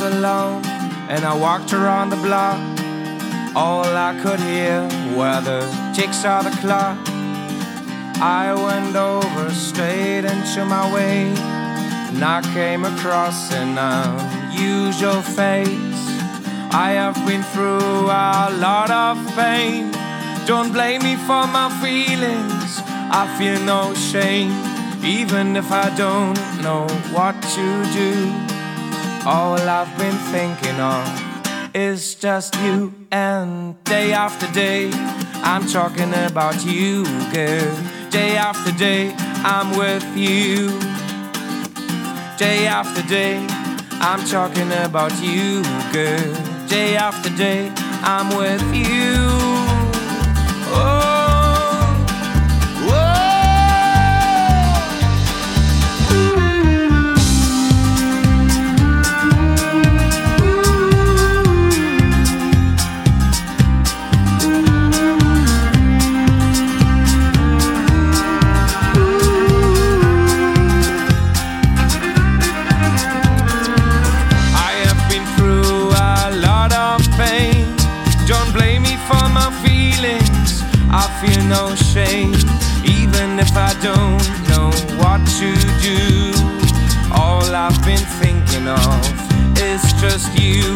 was alone and I walked around the block. All I could hear were the ticks of the clock. I went over straight into my way and I came across an unusual face. I have been through a lot of pain. Don't blame me for my feelings. I feel no shame, even if I don't know what to do. All I've been thinking of is just you. And day after day, I'm talking about you, girl. Day after day, I'm with you. Day after day, I'm talking about you, girl. Day after day, I'm with you. Oh. No shame, even if I don't know what to do. All I've been thinking of is just you.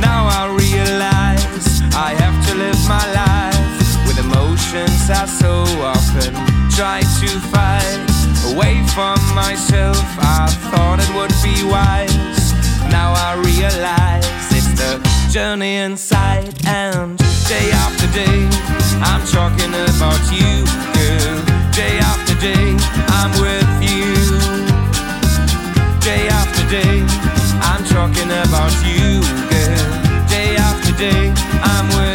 Now I realize I have to live my life with emotions I so often try to fight away from myself. I thought it would be wise. Now I realize it's the journey inside and day after day I'm talking about you, girl. Day after day I'm with you. Day after day I'm talking about you, girl. Day after day I'm with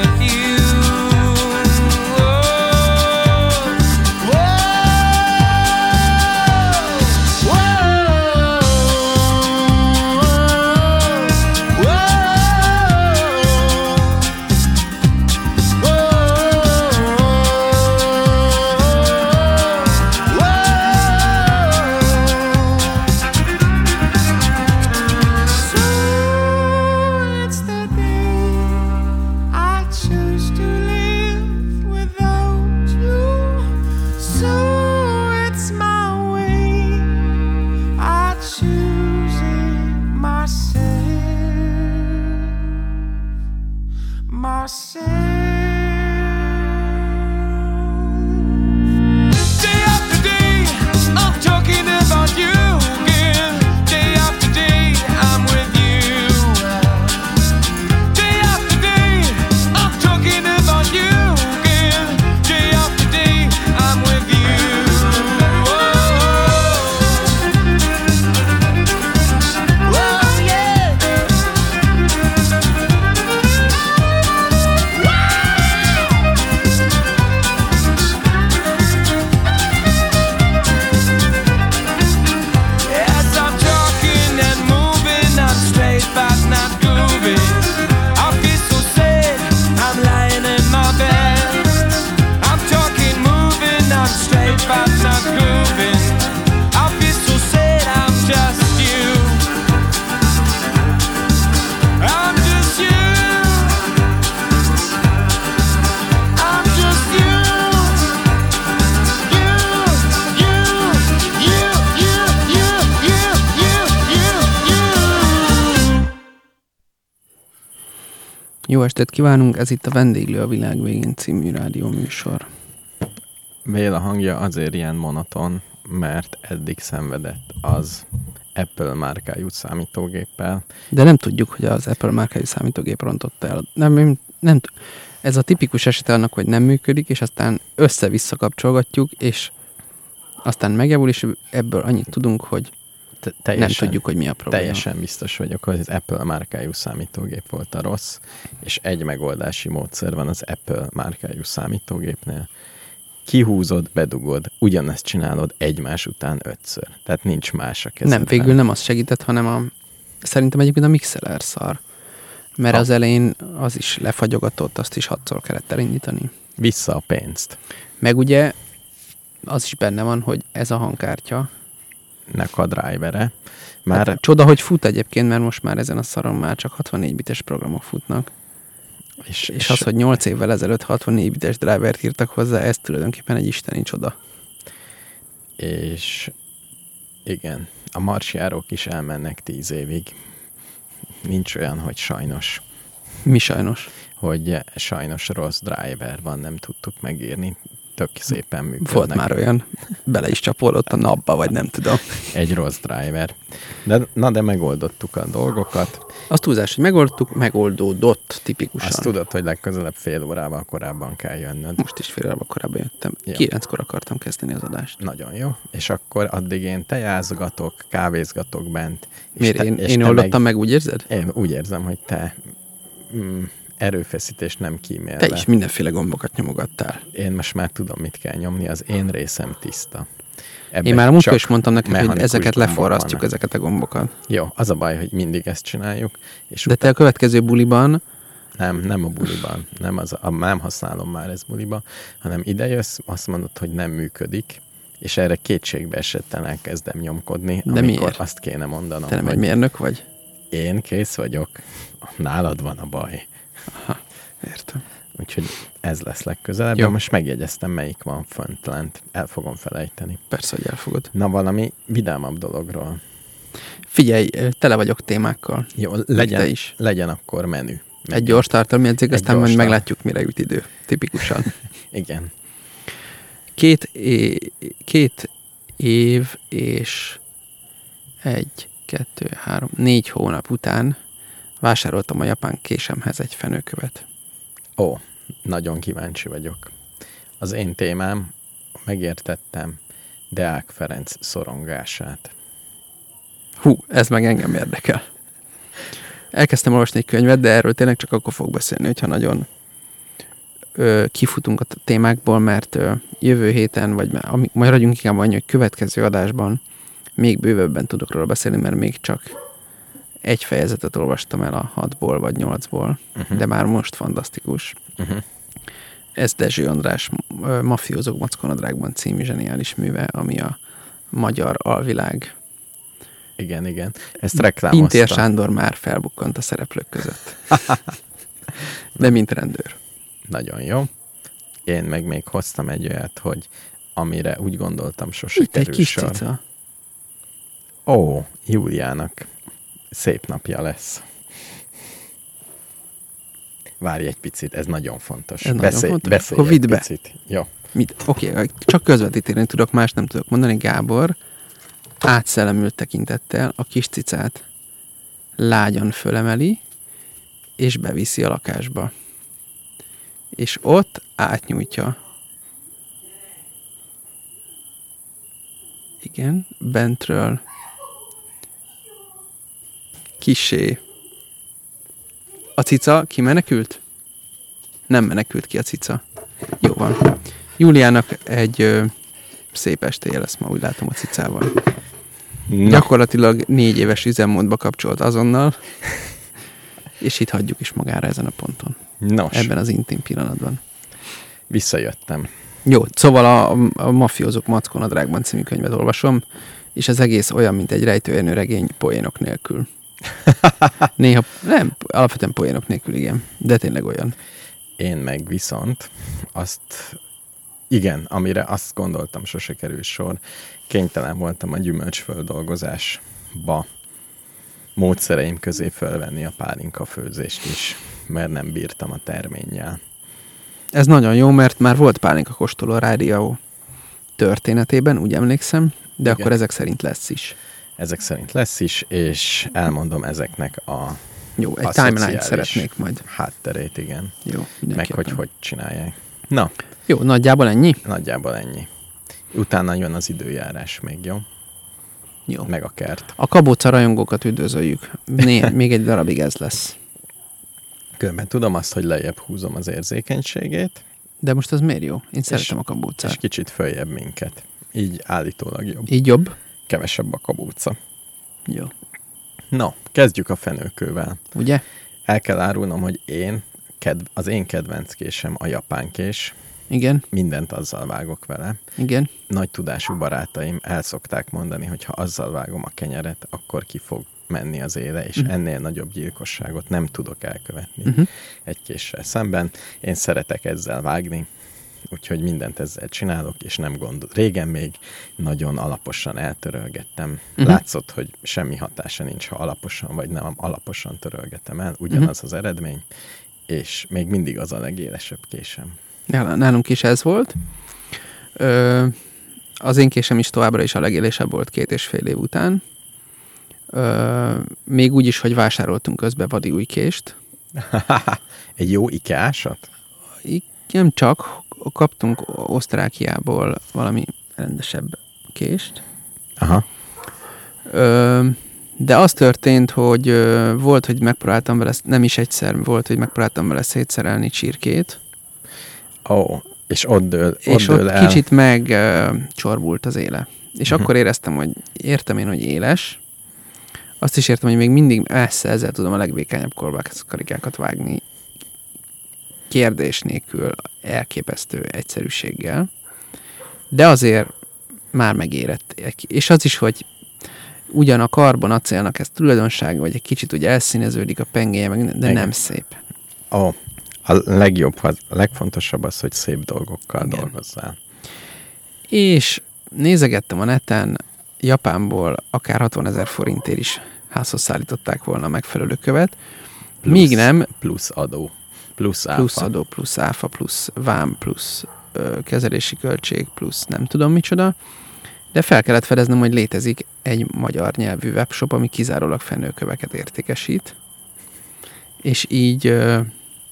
estét kívánunk, ez itt a Vendéglő a világ végén című rádióműsor. Béla hangja azért ilyen monoton, mert eddig szenvedett az Apple márkájú számítógéppel. De nem tudjuk, hogy az Apple márkájú számítógép rontott el. Nem, nem, nem, ez a tipikus eset annak, hogy nem működik, és aztán össze-vissza kapcsolgatjuk, és aztán megjavul, és ebből annyit tudunk, hogy teljesen, nem tudjuk, hogy mi a probléma. Teljesen biztos vagyok, hogy az Apple márkájú számítógép volt a rossz, és egy megoldási módszer van az Apple márkájú számítógépnél. Kihúzod, bedugod, ugyanezt csinálod egymás után ötször. Tehát nincs más a kezedben. Nem, végül nem az segített, hanem a, szerintem egyébként a Mixeler szar. Mert ha. az elején az is lefagyogatott, azt is hatszor kellett elindítani. Vissza a pénzt. Meg ugye az is benne van, hogy ez a hangkártya, nek a drivere. Már... Hát, csoda, hogy fut egyébként, mert most már ezen a szaron már csak 64 bites programok futnak. és, És az, hogy 8 évvel ezelőtt 64 bites drivert írtak hozzá, ez tulajdonképpen egy isteni csoda. és igen, a marsjárók is elmennek tíz évig. Nincs olyan, hogy sajnos, Mi sajnos. hogy sajnos rossz driver van, nem tudtuk megírni. Tök szépen működnek. Volt már olyan, bele is csapódott a napba, vagy nem tudom. Egy rossz driver. De, na, de megoldottuk a dolgokat. Az túlzás, hogy megoldtuk, megoldódott tipikusan. Azt tudod, hogy legközelebb fél órával korábban kell jönnöd. Most is fél órával korábban jöttem. Jó. Kilenckor akartam kezdeni az adást. Nagyon jó. És akkor addig én tejázgatok, kávézgatok bent. És Miért? te- én és én oldottam meg, úgy érzed? Én úgy érzem, hogy te mm, erőfeszítést nem kímélve. Te is mindenféle gombokat nyomogattál. Én most már tudom, mit kell nyomni, az én részem tiszta. Ebben Én már múltkor is mondtam neked, hogy ezeket leforrasztjuk, vannak. ezeket a gombokat. Jó, az a baj, hogy mindig ezt csináljuk, és De te a következő buliban Nem, nem a buliban. Nem, az, a, nem használom már ezt buliba, hanem ide jössz, azt mondod, hogy nem működik, és erre kétségbe esetten elkezdem nyomkodni, De amikor miért? azt kéne mondanom, te nem egy hogy mérnök vagy. én kész vagyok, nálad van a baj. Értem. Úgyhogy ez lesz legközelebb. Jó. Most megjegyeztem, melyik van fönt lent. El fogom felejteni. Persze, hogy elfogod. Na, valami vidámabb dologról. Figyelj, tele vagyok témákkal. Jó, legyen, is. legyen akkor menü. Egy gyors tartalmi jegyzék, Egy aztán majd meglátjuk, mire jut idő. Tipikusan. Igen. Két, é- két év és egy, kettő, három, négy hónap után vásároltam a japán késemhez egy fenőkövet. Ó, nagyon kíváncsi vagyok. Az én témám, megértettem Deák Ferenc szorongását. Hú, ez meg engem érdekel. Elkezdtem olvasni egy könyvet, de erről tényleg csak akkor fog beszélni, hogyha nagyon ö, kifutunk a témákból, mert ö, jövő héten, vagy ami, maradjunk inkább annyi, hogy következő adásban még bővebben tudok róla beszélni, mert még csak egy fejezetet olvastam el a hatból vagy nyolcból, Uh-huh. de már most fantasztikus. Uh-huh. Ez Dezső András Mafiózók Mackonadrágban című zseniális műve, ami a magyar alvilág Igen, igen. Ezt reklámozta. Pintér Sándor már felbukkant a szereplők között. De mint rendőr. Nagyon jó. Én meg még hoztam egy olyat, hogy amire úgy gondoltam sose Itt egy kerül kis sor. cica. Ó, Júliának szép napja lesz. Várj egy picit, ez nagyon fontos. Ez nagyon fontos? Beszélj Akkor egy vidd be. picit. Jó. Mit? Oké, okay, csak közvetíteni tudok, más nem tudok mondani. Gábor átszellemült tekintettel a kis cicát lágyan fölemeli, és beviszi a lakásba. És ott átnyújtja. Igen, bentről kisé. A cica kimenekült? Nem menekült ki a cica. Jó van. Júliának egy ö, szép estéje lesz ma, úgy látom a cicával. Na, Gyakorlatilag négy éves üzemmódba kapcsolt azonnal, és itt hagyjuk is magára ezen a ponton, nos, ebben az intim pillanatban. visszajöttem. Jó, szóval a, a Mafiózók Mackon a Drágban című könyvet olvasom, és az egész olyan, mint egy rejtőjenő regény poénok nélkül. Néha, nem, alapvetően poénok nélkül, igen, de tényleg olyan. Én meg viszont azt, igen, amire azt gondoltam, sose kerül sor, kénytelen voltam a gyümölcsföldolgozásba módszereim közé fölvenni a pálinka főzést is, mert nem bírtam a terménnyel. Ez nagyon jó, mert már volt pálinka kóstoló a rádió történetében, úgy emlékszem, de Igen. akkor ezek szerint lesz is. Ezek szerint lesz is, és elmondom ezeknek a Jó, egy timeline szeretnék majd. hátterét, igen. Jó, Meg hogy hogy csinálják. Na, Jó, nagyjából ennyi? nagyjából ennyi. Utána jön az időjárás még, jó? Jó. Meg a kert. A kabóca rajongókat üdvözöljük. Né, még egy darabig ez lesz. Különben tudom azt, hogy lejjebb húzom az érzékenységét, De most az miért jó? Én szeretem a és kabócát. kicsit följebb minket. Így állítólag jobb. Így jobb? Kevesebb a kabóca. Jó. No, kezdjük a fenőkővel. Ugye? El kell árulnom, hogy én, kedv, az én kedvenc késem a japán kés. Igen, mindent azzal vágok vele. igen. Nagy tudású barátaim el szokták mondani, hogy ha azzal vágom a kenyeret, akkor ki fog menni az éle, és Mhm. ennél nagyobb gyilkosságot nem tudok elkövetni Uh-huh. egy késsel szemben. Én szeretek ezzel vágni, úgyhogy mindent ezzel csinálok, és nem gond. Régen még nagyon alaposan eltörölgettem. Uh-huh. Látszott, hogy semmi hatása nincs, ha alaposan vagy nem alaposan törölgetem el. Ugyanaz uh-huh. az eredmény, és még mindig az a legélesebb késem. Nálunk is ez volt. Ö, az én késem is továbbra is a legélesebb volt két és fél év után. Ö, még úgy is, hogy vásároltunk közbe vadi új kést. Egy jó ikeásat? Így nem csak, kaptunk Osztrákiából valami rendesebb kést. Aha. Ö, de az történt, hogy ö, volt, hogy megpróbáltam vele, nem is egyszer, volt, hogy megpróbáltam vele szétszerelni csirkét, Ó, oh, és ott dől, és ott dől ott el. kicsit megcsorbult az éle. És Mhm. akkor éreztem, hogy értem én, hogy éles. Azt is értem, hogy még mindig messze ezzel tudom a legvékenyebb karikákat vágni. Kérdés nélkül elképesztő egyszerűséggel. De azért már megérett. És az is, hogy ugyan a karbonacélnak ez tulajdonsága, vagy egy kicsit úgy elszíneződik a pengéje, meg de Igen. nem szép. Ó, a legjobb, a legfontosabb az, hogy szép dolgokkal Igen. dolgozzál. És nézegettem a neten, Japánból akár 60 ezer forintért is házhoz szállították volna a megfelelő követ, Plusz- míg nem Plusz adó. Plusz áfa. plusz adó, plusz áfa, plusz vám, plusz ö, kezelési költség, plusz nem tudom micsoda, de fel kellett fedeznem, hogy létezik egy magyar nyelvű webshop, ami kizárólag fenőköveket értékesít, és így ö,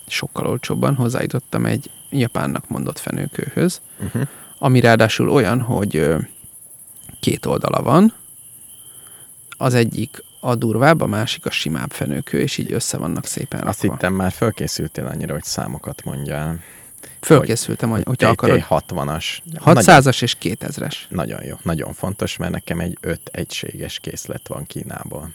sokkal olcsóbban hozzájutottam egy japánnak mondott fenőkőhöz, Uh-huh. ami ráadásul olyan, hogy ö, két oldala van, az egyik a durvább, a másik a simább fenőkő, és így össze vannak szépen Azt rakva. hittem már fölkészültél annyira, hogy számokat mondjál. Fölkészültem, hogy, hogyha akarod. 60-as. 600-as és 2000-es. Nagyon jó, nagyon fontos, mert nekem egy öt egységes készlet van Kínából.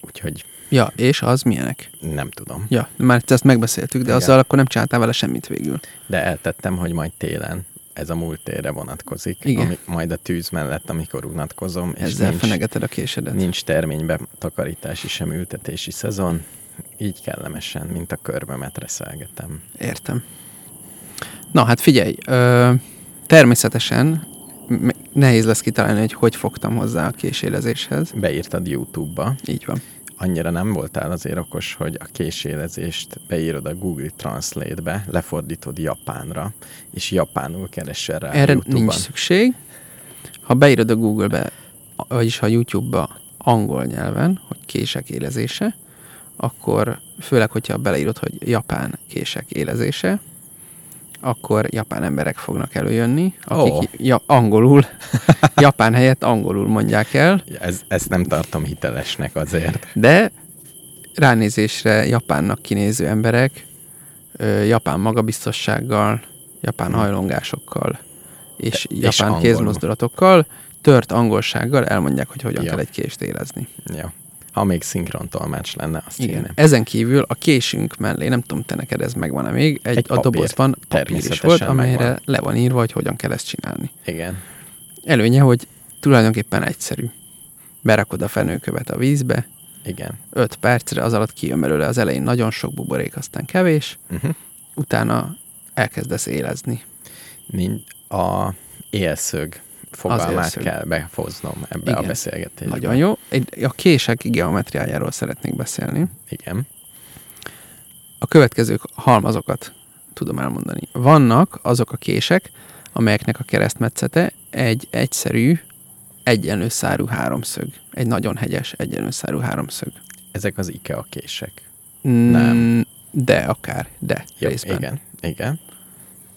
Úgyhogy Ja, és az milyenek? nem tudom. Ja, már ezt megbeszéltük, de Igen. azzal akkor nem csináltál vele semmit végül. De eltettem, hogy majd télen ez a múlt térre vonatkozik, Igen. Ami, majd a tűz mellett, amikor unatkozom, és Ezzel nincs, fenegeted a késedet. nincs terménybe takarítási sem ültetési szezon, így kellemesen, mint a körmömet reszelgetem. Értem. Na hát figyelj, ö, természetesen nehéz lesz kitalálni, hogy hogy fogtam hozzá a késélezéshez. Beírtad YouTube-ba, Így van. Annyira nem voltál azért okos, hogy a késélezést beírod a Google Translate-be, lefordítod japánra, és japánul keresel rá Erre YouTube-ban. nincs szükség. Ha beírod a Google-be, vagyis ha YouTube-ba angol nyelven, hogy kések élezése, akkor főleg, hogyha beleírod, hogy japán kések élezése, akkor japán emberek fognak előjönni, akik Ó. ja, angolul, japán helyett angolul mondják el, Ez, ezt nem tartom hitelesnek azért. de ránézésre japánnak kinéző emberek japán magabiztossággal, japán hajlongásokkal és De- és japán angolul. kézmozdulatokkal, tört angolsággal elmondják, hogy hogyan Ja. kell egy kést élezni. Ja. Ha még szinkron tolmács lenne, azt Igen. kéne. Ezen kívül a késünk mellé, nem tudom, te neked ez megvan-e még, egy, Egy a papír. dobozban papír is volt, amelyre megvan. le van írva, hogy hogyan kell ezt csinálni. Igen. Előnye, hogy tulajdonképpen egyszerű. Berakod a fenőkövet a vízbe, Igen. 5 percre, az alatt kijön belőle az elején nagyon sok buborék, aztán kevés, Uh-huh. utána elkezdesz élezni. Nincs a élszög fogalmát élszög. kell befoznom ebbe Igen. a beszélgetésbe. Nagyon jó. A kések geometriájáról szeretnék beszélni. Igen. A következő halmazokat tudom elmondani. Vannak azok a kések, amelyeknek a keresztmetszete egy egyszerű, egyenlő szárú háromszög. Egy nagyon hegyes, egyenlő szárú háromszög. Ezek az IKEA kések. Mm, De akár, de Jó, részben. igen. Igen.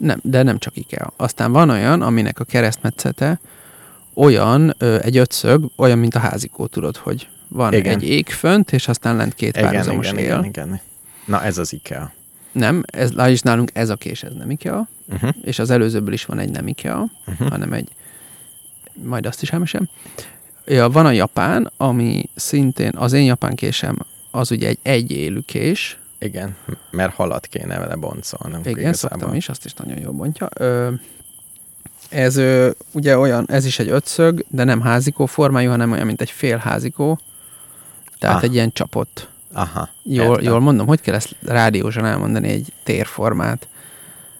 Nem, de nem csak IKEA. Aztán van olyan, aminek a keresztmetszete olyan, ö, egy ötszög, olyan, mint a házikó, tudod, hogy van Igen. egy ég fönt, és aztán lent két Igen, párhuzamos igen, él. igen, igen. Na, ez az IKEA. Nem, ez, is nálunk ez a kés, ez nem IKEA, Uh-huh. és az előzőből is van egy nem IKEA, Uh-huh. hanem egy, majd azt is elmesem. Ja, van a japán, ami szintén, az én japán késem, az ugye egy egyélű kés, Igen, mert halat kéne vele boncolni. Igen, szoktam is, azt is nagyon jól bontja. Ö, ez ö, ugye olyan, ez is egy ötszög, de nem házikó formájú, hanem olyan, mint egy fél házikó. Tehát Ah. egy ilyen csapott. Aha, Jól, értem. jól mondom, hogy kell ezt rádiósan elmondani egy térformát?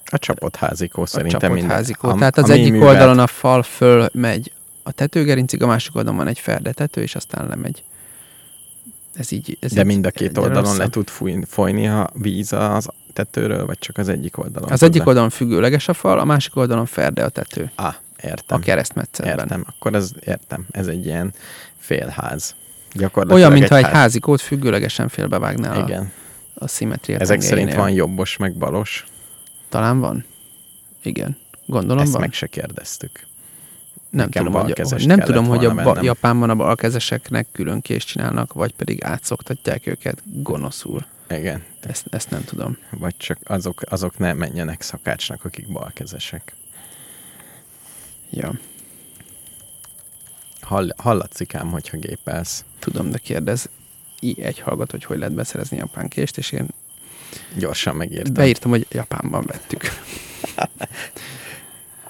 A csapott házikó A szerintem csapott minden. házikó. Am- Tehát az egyik művelt- oldalon a fal föl megy a tetőgerincig, a másik oldalon van egy ferdetető, és aztán lemegy. Ez így... Ez De mind a két oldalon le tud fújni, folyni a víz az tetőről, vagy csak az egyik oldalon? Az egyik le? oldalon függőleges a fal, a másik oldalon ferde a tető. Ah, értem. A keresztmetszetben. Értem, akkor ez, értem, ez egy ilyen félház. Olyan, mintha egy házikót függőlegesen félbevágnál a, Igen. a szimmetria Ezek szerint van jobbos, meg balos. Talán van? Igen. Gondolom Ezt van. meg se kérdeztük. Nem tudom, hogy, nem tudom, hogy a ba-. Japánban a balkezeseknek külön kést csinálnak, vagy pedig átszoktatják őket gonoszul. Igen. Ezt, ezt nem tudom. Vagy csak azok, azok ne menjenek szakácsnak, akik balkezesek. Ja, Hall, hallatszik ám, hogyha gépelsz. tudom, de kérdez egy hallgat, hogy hogy lehet beszerezni japán kést, és én Gyorsan megírtam. beírtam, hogy Japánban vettük.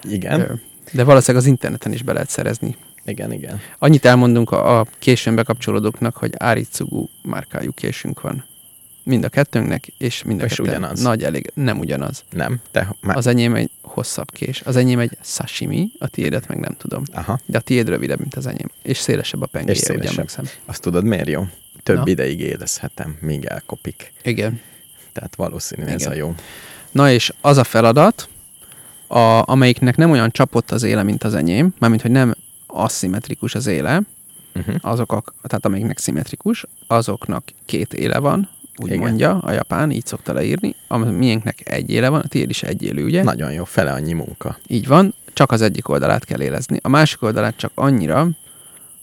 Igen, Ö, De valószínűleg az interneten is be lehet szerezni. igen, igen. Annyit elmondunk a, a későn bekapcsolódóknak, hogy Aritsugu márkájú késünk van. Mind a kettőnknek, és mind a És ugyanaz. nagy elég, nem ugyanaz. Nem, de már... Az enyém egy hosszabb kés. Az enyém egy sashimi, a tiédet meg nem tudom. Aha, De a tiéd rövidebb, mint az enyém. És szélesebb a pengéje, És ugye szélesebb. emlékszem. azt tudod miért jó? Több Na. ideig érezhetem, míg elkopik. Igen. Tehát valószínű ez a jó. Na és az a feladat, a, amelyiknek nem olyan csapott az éle, mint az enyém, mármint, hogy nem aszimmetrikus az éle, Uh-huh. azok, a, tehát amelyiknek szimmetrikus, azoknak két éle van, úgy Igen. mondja a japán, így szokta leírni, a miénknek egy éle van, a tiéd is egy élő, ugye? Nagyon jó, fele annyi munka. Így van, csak az egyik oldalát kell élezni. A másik oldalát csak annyira,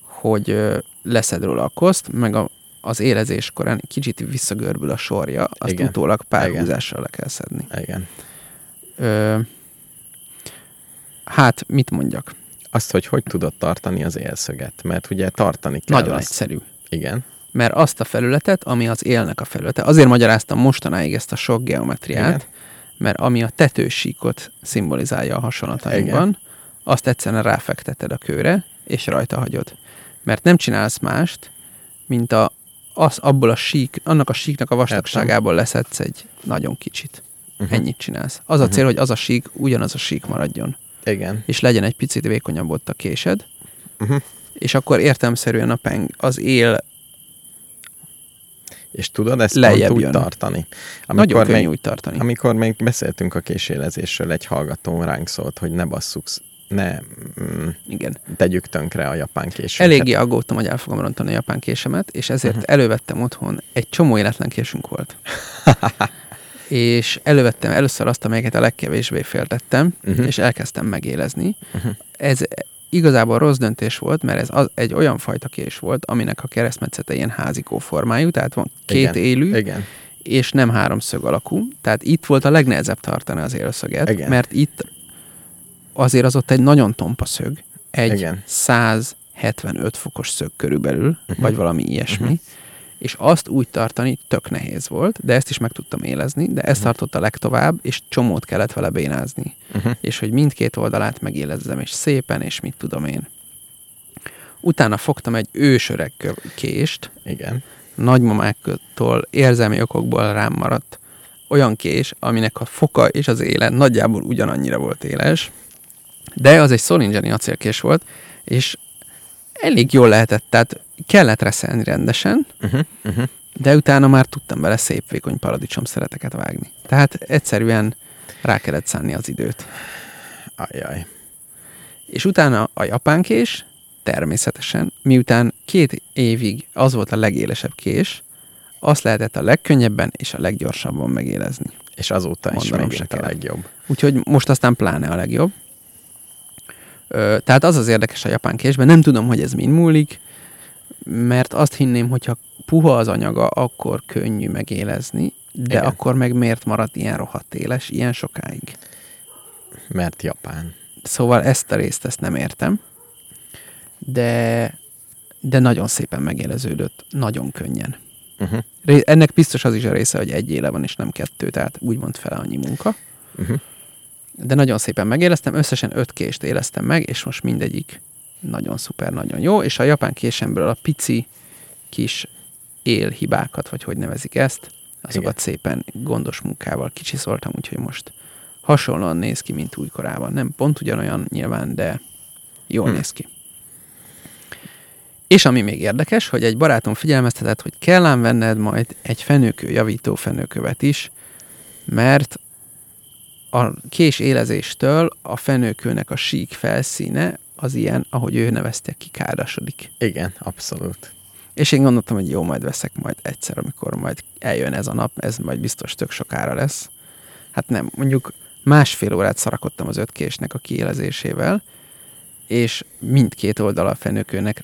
hogy leszed róla a koszt, meg a, az élezés korán kicsit visszagörbül a sorja, azt Igen. utólag párhúzással le kell szedni. Igen. Ö, hát, mit mondjak? Azt, hogy hogy tudod tartani az élszöget, mert ugye tartani kell Nagyon azt. egyszerű. Igen, Mert azt a felületet, ami az élnek a felülete, azért magyaráztam mostanáig ezt a sok geometriát, Igen. mert ami a tetősíkot szimbolizálja a hasonlatainkban, azt egyszerűen ráfekteted a kőre, és rajta hagyod. Mert nem csinálsz mást, mint a, az, abból a sík, annak a síknak a vastagságából leszedsz egy nagyon kicsit. Uh-huh. Ennyit csinálsz. Az a cél, hogy az a sík ugyanaz a sík maradjon. Igen. És legyen egy picit vékonyabb ott a késed, Uh-huh. és akkor értelmszerűen a peng, az él És tudod ezt Lejjebb úgy jön. tartani. nagyon könnyű még, úgy tartani. amikor még beszéltünk a késélezésről, egy hallgató ránk szólt, hogy ne basszuk, sz- ne mm, Igen. tegyük tönkre a japán késünket. Eléggé aggódtam, hogy el fogom rontani a japán késemet, és ezért uh-huh. elővettem otthon, egy csomó életlen késünk volt. és elővettem először azt, amelyeket a legkevésbé féltettem, uh-huh. és elkezdtem megélezni. Mhm. Ez igazából rossz döntés volt, mert ez az, egy olyan fajta kés volt, aminek a keresztmetszete ilyen házikó formájú, tehát van két Igen. élő, Igen, és nem háromszög alakú. Tehát itt volt a legnehezebb tartani az élszöget, Igen. mert itt azért az ott egy nagyon tompa szög, egy Igen. 175 fokos szög körülbelül, uh-huh. vagy valami ilyesmi, uh-huh. És azt úgy tartani tök nehéz volt, de ezt is meg tudtam élezni, de ezt Mhm. uh-huh. tartott a legtovább, és csomót kellett vele bénázni. uh-huh. És hogy mindkét oldalát megélezzem, és szépen, és mit tudom én. Utána fogtam egy ősöreg kést, igen. nagymamáktól érzelmi okokból rám maradt olyan kés, aminek a foka és az éle nagyjából ugyanannyira volt éles, de az egy szolingeni acélkés volt, és elég jól lehetett, tehát kellett reszelni rendesen, Uh-huh. Uh-huh. de utána már tudtam bele szép vékony paradicsom szereteket vágni. Tehát egyszerűen rá kellett szánni az időt. Ajaj. És utána a japán kés, természetesen, miután két évig az volt a legélesebb kés, azt lehetett a legkönnyebben és a leggyorsabban megélezni. És azóta is Mondanom megint a legjobb. Úgyhogy most aztán pláne a legjobb. Ö, tehát az az érdekes a japán késben, nem tudom, hogy ez mind múlik, mert azt hinném, hogyha puha az anyaga, akkor könnyű megélezni, de Igen. Akkor meg miért marad ilyen rohadt éles ilyen sokáig? Mert Japán. Szóval ezt a részt ezt nem értem, de, de nagyon szépen megéleződött, nagyon könnyen. Uh-huh. Ennek biztos az is a része, hogy egy éle van, és nem kettő, tehát úgymond fele annyi munka. Uh-huh. De nagyon szépen megéreztem, összesen öt kést éreztem meg, és most mindegyik nagyon szuper, nagyon jó, és a japán késemből a pici kis élhibákat, vagy hogy nevezik ezt, azokat Igen. szépen gondos munkával kicsiszoltam, úgyhogy most hasonlóan néz ki, mint újkorában. Nem pont ugyanolyan nyilván, de jól Hm. néz ki. És ami még érdekes, hogy egy barátom figyelmeztetett, hogy kell ám venned majd egy fenőkő javító fenőkövet is, mert a kés élezéstől a fenőkőnek a sík felszíne az ilyen, ahogy ő nevezte, kikádasodik. Igen, abszolút. És én gondoltam, hogy jó, majd veszek majd egyszer, amikor majd eljön ez a nap, ez majd biztos tök sokára lesz. Hát nem, mondjuk másfél órát szarakodtam az ötkésnek a kiélezésével, és mindkét oldala a fenőkőnek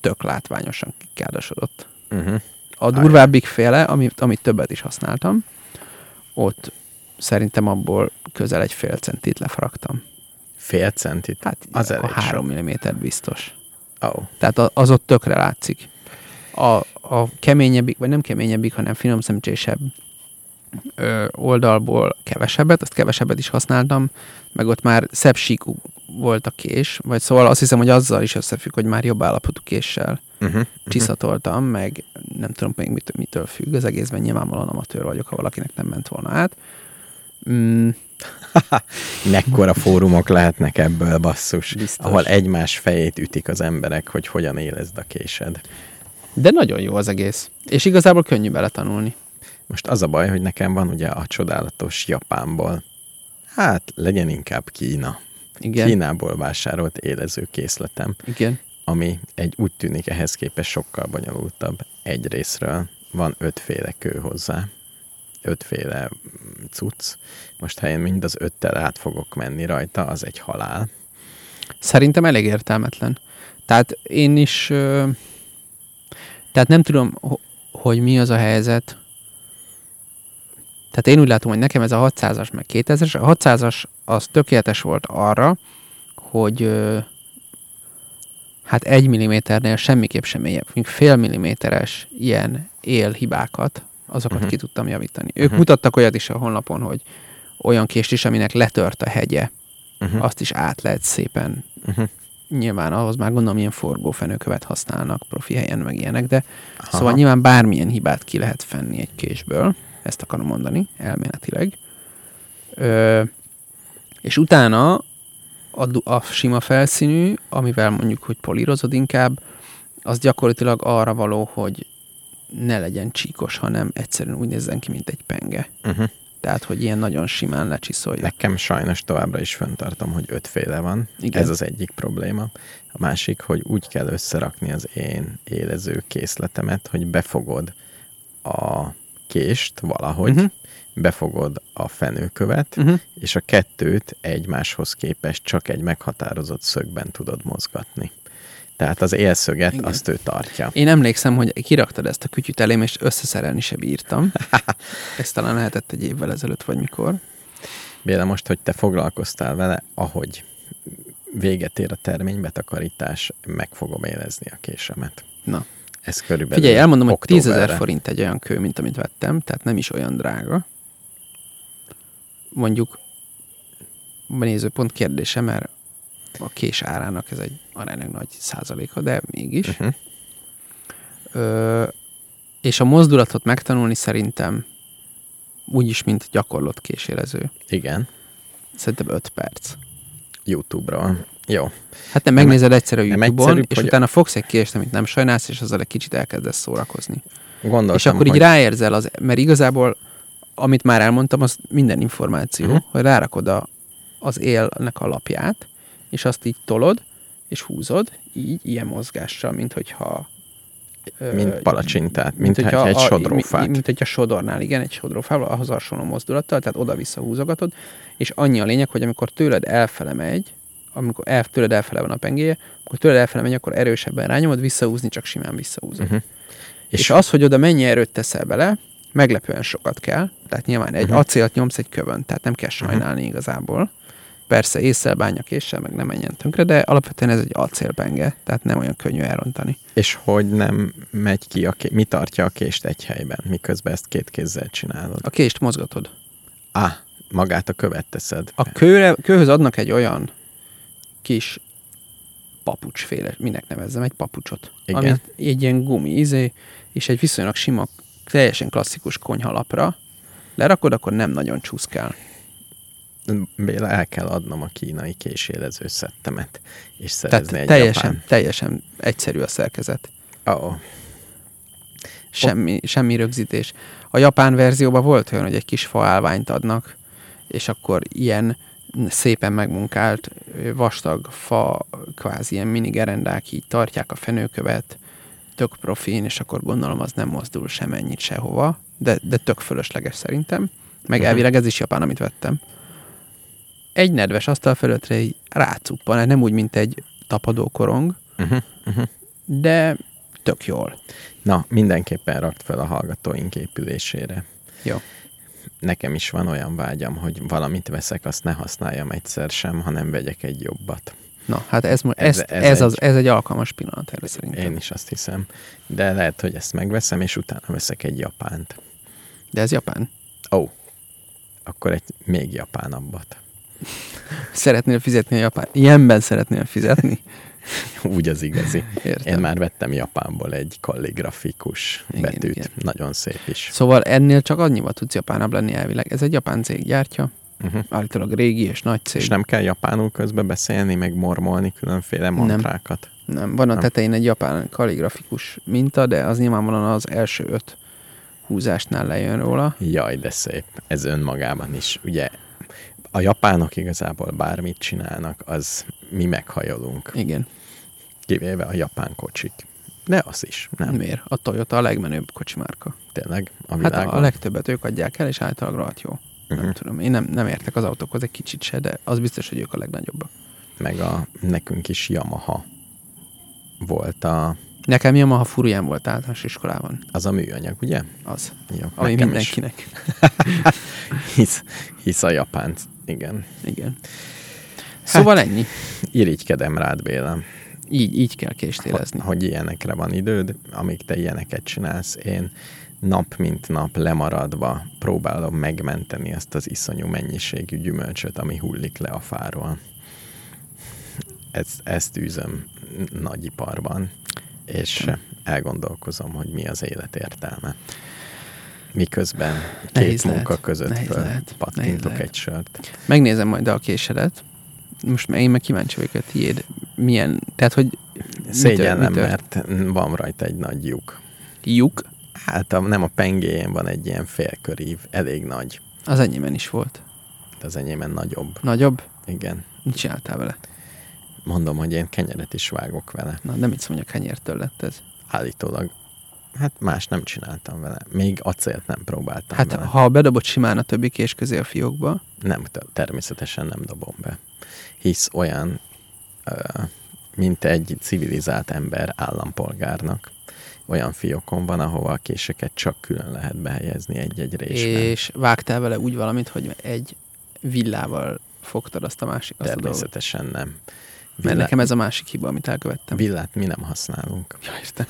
tök látványosan kikádasodott. Uh-huh. A durvábbik féle, amit, amit többet is használtam, ott szerintem abból közel egy fél centit lefaragtam. Fél centit? Hát Az elég három milliméter biztos. Oh. Tehát az ott tökre látszik. A, a keményebbik, vagy nem keményebbik, hanem finom szemcsésebb ö, oldalból kevesebbet, azt kevesebbet is használtam, meg ott már szebb síkú volt a kés, vagy szóval azt hiszem, hogy azzal is összefügg, hogy már jobb állapotú késsel Uh-huh. csiszatoltam, meg nem tudom még mitől, mitől függ, az egészben nyilvánvalóan amatőr vagyok, ha valakinek nem ment volna át. Mm, Mekkora fórumok lehetnek ebből, basszus, Biztos. ahol egymás fejét ütik az emberek, hogy hogyan élezd a késed. de nagyon jó az egész. És igazából könnyű beletanulni. Most az a baj, hogy nekem van ugye a csodálatos Japánból, hát legyen inkább Kína. Igen. Kínából vásárolt élező készletem, Igen. ami egy úgy tűnik ehhez képest sokkal bonyolultabb. Egy részről van ötféle kő hozzá, ötféle mm, cucc. Most ha én mind az öttel át fogok menni rajta, az egy halál. Szerintem elég értelmetlen. Tehát én is... Tehát nem tudom, ho- hogy mi az a helyzet. Tehát én úgy látom, hogy nekem ez a 600-as meg 2000-es. A 600-as az tökéletes volt arra, hogy hát egy milliméternél semmiképp sem mélyebb, még fél milliméteres ilyen élhibákat, azokat uh-huh. ki tudtam javítani. Ők Mhm. mutattak olyat is a honlapon, hogy olyan kést is, aminek letört a hegye, Uh-huh. azt is át lehet szépen Uh-huh. nyilván ahhoz már gondolom ilyen forgófenőkövet használnak profi helyen, meg ilyenek, de Aha. Szóval nyilván bármilyen hibát ki lehet fenni egy késből, ezt akarom mondani, elméletileg. Ö, és utána a, a sima felszínű, amivel mondjuk, hogy polírozod inkább, az gyakorlatilag arra való, hogy ne legyen csíkos, hanem egyszerűen úgy nézzen ki, mint egy penge. Uh-huh. Tehát, hogy ilyen nagyon simán lecsiszolja. Nekem sajnos továbbra is föntartom, hogy ötféle van. Igen. Ez az egyik probléma. A másik, hogy úgy kell összerakni az én élező készletemet, hogy befogod a kést valahogy, uh-huh. befogod a fenőkövet. Uh-huh. és a kettőt egymáshoz képest csak egy meghatározott szögben tudod mozgatni. Tehát az élszöget, Igen. azt ő tartja. Én emlékszem, hogy kiraktad ezt a kütyüt elém, és összeszerelni se bírtam. Ez talán lehetett egy évvel ezelőtt, vagy mikor. Béla, most, hogy te foglalkoztál vele, ahogy véget ér a terménybetakarítás, meg fogom élezni a késemet. Na, Ez körülbelül figyelj, elmondom, hogy 10 októberre. ezer forint egy olyan kő, mint amit vettem, tehát nem is olyan drága. Mondjuk nézőpont kérdése, mert a kés árának ez egy aránylag nagy százaléka, de mégis. Uh-huh. Ö, és a mozdulatot megtanulni szerintem úgyis, mint gyakorlott késélező. Igen, Szerintem 5 perc. YouTube-ról. Jó. Hát nem Nem- megnézed egyszer a nem YouTube-on, és hogy- utána fogsz egy kést, amit nem sajnálsz, és azzal egy kicsit elkezdesz szórakozni. Gondoltam, és akkor így hogy... ráérzel, az, mert igazából, amit már elmondtam, az minden információ, uh-huh. hogy rárakod a, az élnek a lapját, és azt így tolod, és húzod, így, ilyen mozgással, mint hogyha... Mint palacsintát, mint, mint hogyha egy sodrófát. Mint, mint hogyha sodornál, igen, egy sodrófával, ahhoz hasonló mozdulattal, tehát oda-vissza húzogatod, és annyi a lényeg, hogy amikor tőled elfele megy, amikor el, tőled elfele van a pengéje, akkor tőled elfele megy, akkor erősebben rányomod, visszahúzni, csak simán visszahúzod. Uh-huh. És, és az, hogy oda mennyi erőt teszel bele, meglepően sokat kell. Tehát nyilván egy Mhm. uh-huh. acélt nyomsz egy kövön, tehát nem kell sajnálni uh-huh. igazából. Persze észszel, bánja késsel, meg nem menjen tönkre, de alapvetően ez egy acélpenge, tehát nem olyan könnyű elrontani. És hogy nem megy ki, a ké... mi tartja a kést egy helyben, miközben ezt két kézzel csinálod? A kést mozgatod. Ah, magát a követ teszed. A kőre, kőhöz adnak egy olyan kis papucsféle, minek nevezzem, egy papucsot. Igen. Amit egy ilyen gumi izé, és egy viszonylag sima, teljesen klasszikus konyhalapra lerakod, akkor nem nagyon csúszkál. Béla, el kell adnom a kínai késélező szettemet, és Tehát szerezni egy teljesen, japán. teljesen egyszerű a szerkezet. Oh, Semmi, semmi rögzítés. A japán verzióban volt olyan, hogy egy kis faállványt adnak, és akkor ilyen szépen megmunkált, vastag fa, kvázi ilyen mini gerendák így tartják a fenőkövet, tök profin, és akkor gondolom az nem mozdul semennyit sehova, de, de tök fölösleges szerintem. Meg Mhm. elvileg ez is japán, amit vettem. Egy nedves asztal fölöttre így rácuppan, hát nem úgy, mint egy tapadó korong, uh-huh, uh-huh. de tök jól. Na, mindenképpen rakt fel a hallgatóink épülésére. Jó. Nekem is van olyan vágyam, hogy valamit veszek, azt ne használjam egyszer sem, hanem vegyek egy jobbat. Na, hát ez, ez, ez ez, ez, egy- az, ez egy alkalmas pillanat erre szerintem. Én is azt hiszem. De lehet, hogy ezt megveszem, és utána veszek egy japánt. De ez Japán. Ó, oh, akkor egy még japánabbat. Szeretnél fizetni a Japán? Ilyenben szeretnél fizetni? Úgy az igazi. Értem. Én már vettem Japánból egy kalligrafikus Igen, betűt. igen. Nagyon szép is. Szóval ennél csak annyival tudsz japánabb lenni elvileg. Ez egy japán cég gyártja, Uh-huh. állítólag régi és nagy cég. És nem kell japánul közben beszélni, meg mormolni különféle mantrákat. nem. Van a Nem. tetején egy japán kalligrafikus minta, de az nyilvánvalóan az első öt húzásnál lejön róla. Jaj, de szép. Ez önmagában is. Ugye a japánok igazából bármit csinálnak, az mi meghajolunk. Igen. Kivéve a japán kocsik. De az is, nem? Miért? A Toyota a legmenőbb kocsimárka. Tényleg a Hát világon. a, a legtöbbet ők adják el, és általában rohadt jó. Nem Mhm. tudom, én nem, nem értek az autókhoz egy kicsit se, de az biztos, hogy ők a legnagyobbak. Meg a nekünk is Yamaha volt a, Nekem Yamaha Furuján volt általános iskolában. az a műanyag, ugye? Az, Jó, ami mindenkinek. Is. Hisz, hisz a japán. Igen. Igen. Szóval Hát- ennyi. Irigykedem rád, Béla. Így, így kell késtélezni. hogy ilyenekre van időd, amíg te ilyeneket csinálsz. Én nap mint nap lemaradva próbálom megmenteni ezt az iszonyú mennyiségű gyümölcsöt, ami hullik le a fáról. Ezt, ezt űzöm nagyiparban, és elgondolkozom, hogy mi az élet értelme. Miközben két Nehéz munka lehet. között Nehéz lehet. Nehéz pattintok lehet. egy sört. Megnézem majd a késedet. Most én meg kíváncsi vagyok, hogy tiéd milyen, tehát hogy Szégyellem, mert van rajta egy nagy lyuk. lyuk, Hát a, nem a pengéjén van egy ilyen félkörív, elég nagy. az enyémben is volt. De az enyémen nagyobb. Nagyobb? Igen. Mit csináltál vele? Mondom, hogy én kenyeret is vágok vele. Na, nem mit mondja, kenyértől lett ez. Állítólag. Hát más nem csináltam vele. Még acélt nem próbáltam Hát, vele. ha bedobod simán a többi kés közé a fiókba, Nem, természetesen nem dobom be. Hisz olyan, mint egy civilizált ember állampolgárnak, olyan fiókon van, ahova a késeket csak külön lehet behelyezni egy-egy résben. és vágtál vele úgy valamit, hogy egy villával fogtad azt a másik azt a. Természetesen nem. Mert nekem ez a másik hiba, amit elkövettem. Villát mi nem használunk. Ja, értem.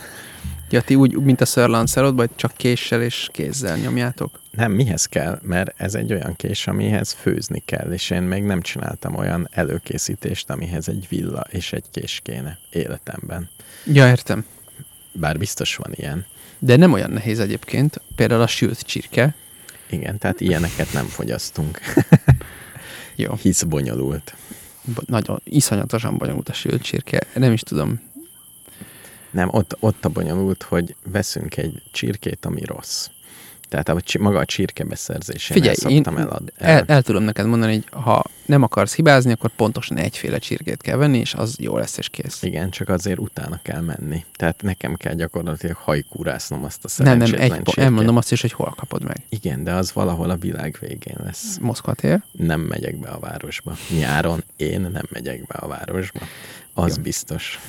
Ja, ti úgy, mint a Sir Lancelot, vagy csak késsel és kézzel nyomjátok? Nem, mihez kell? Mert ez egy olyan kés, amihez főzni kell, és én még nem csináltam olyan előkészítést, amihez egy villa és egy kés kéne életemben. Ja, értem. Bár biztos van ilyen. De nem olyan nehéz egyébként. Például a sült csirke. Igen, tehát ilyeneket nem fogyasztunk. Jó. Hisz bonyolult. Bo- Nagyon, iszonyatosan bonyolult a sült csirke. Nem is tudom. Nem, ott, ott a bonyolult, hogy veszünk egy csirkét, ami rossz. Tehát a, maga a csirke beszerzésén Figyelj, én szoktam elad, el, el tudom neked mondani, hogy ha nem akarsz hibázni, akkor pontosan egyféle csirkét kell venni, és az jó lesz, és kész. Igen, csak azért utána kell menni. Tehát nekem kell gyakorlatilag hajkúrásznom azt a Nem, nem, szerencsétlen egy, elmondom azt is, hogy hol kapod meg. Igen, de az valahol a világ végén lesz. Moszkva tér. Nem megyek be a városba. Nyáron én nem megyek be a városba. Az Jó. biztos.